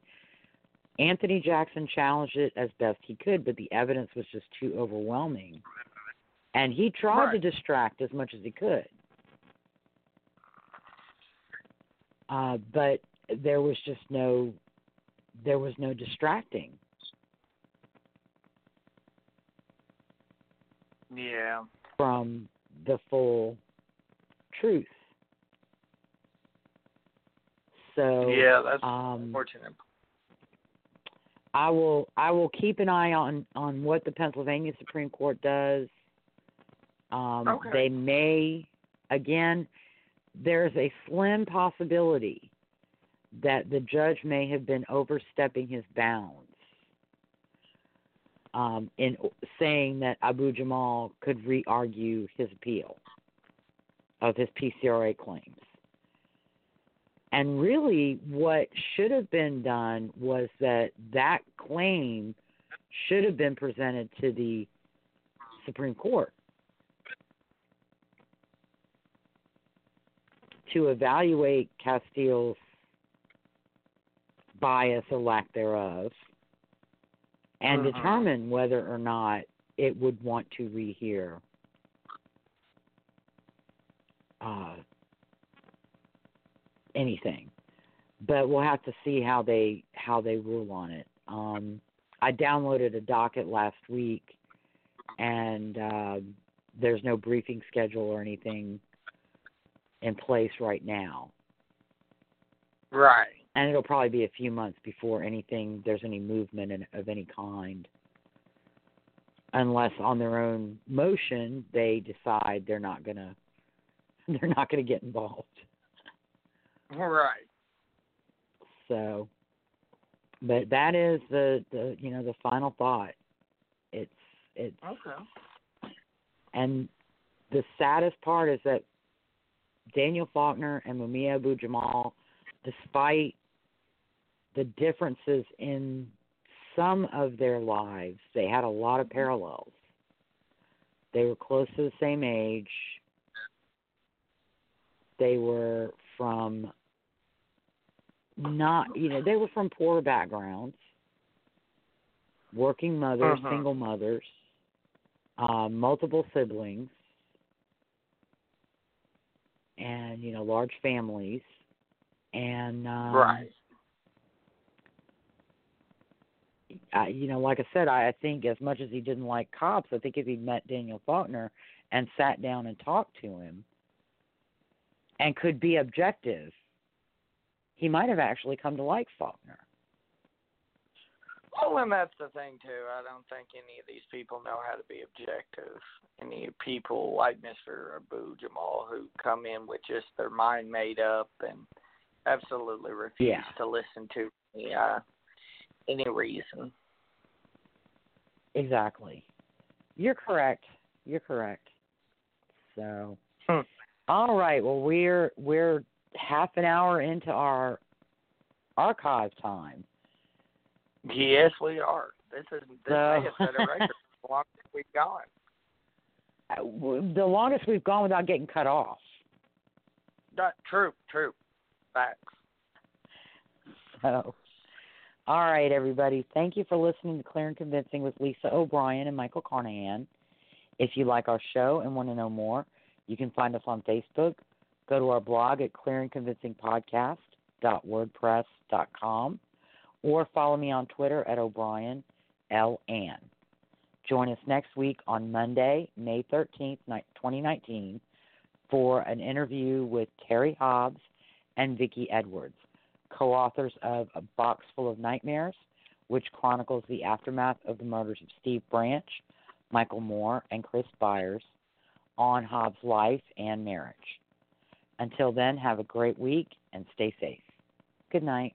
B: Anthony Jackson challenged it as best he could, but the evidence was just too overwhelming. And he tried to distract as much as he could. Uh, but there was just no there was no distracting.
D: Yeah.
B: from the full truth. So
D: yeah, that's
B: um,
D: unfortunate.
B: I will I will keep an eye on on what the Pennsylvania Supreme Court does. Um,
D: Okay.
B: They may again. There's a slim possibility that the judge may have been overstepping his bounds um, in saying that Abu Jamal could re-argue his appeal of his PCRA claims. And really, what should have been done was that that claim should have been presented to the Supreme Court to evaluate Castille's bias or lack thereof and
D: Mhm.
B: determine whether or not it would want to rehear uh, anything. But we'll have to see how they how they rule on it. Um, I downloaded a docket last week, and uh, there's no briefing schedule or anything in place right now.
D: Right.
B: And it'll probably be a few months before anything there's any movement in, of any kind, unless on their own motion they decide they're not gonna they're not gonna get involved.
D: Right.
B: So, but that is the the you know the final thought. It's it's
D: Okay.
B: and the saddest part is that Daniel Faulkner and Mumia Abu Jamal, despite the differences in some of their lives, they had a lot of parallels. They were close to the same age. They were from not, you know, they were from poor backgrounds, working mothers,
D: Mhm.
B: single mothers, uh, multiple siblings, and you know, large families, and um,
D: right.
B: I, you know, like I said, I, I think as much as he didn't like cops, I think if he met Daniel Faulkner and sat down and talked to him and could be objective, he might have actually come to like Faulkner.
D: Well, and that's the thing too. I don't think any of these people know how to be objective. Any people like Mr. Abu Jamal who come in with just their mind made up and absolutely refuse
B: Yeah.
D: to listen to any, uh, any reason.
B: Exactly. You're correct. You're correct. So,
D: Hmm.
B: all right. Well, we're we're half an hour into our archive time.
D: Yes, we are. This is this
B: So-
D: may have set a record the longest we've gone.
B: Uh, The longest we've gone without getting cut off.
D: That, true, true. Facts.
B: So, all right, everybody. Thank you for listening to Clear and Convincing with Lisa O'Brien and Michael Carnahan. If you like our show and want to know more, you can find us on Facebook. Go to our blog at clearandconvincingpodcast.wordpress.com or follow me on Twitter at O'Brien L. Ann. Join us next week on Monday, May 13th, 2019, for an interview with Terry Hobbs and Vicki Edwards co-authors of A Box Full of Nightmares, which chronicles the aftermath of the murders of Steve Branch, Michael Moore, and Chris Byers on Hobbs' life and marriage. Until then, have a great week and stay safe. Good night.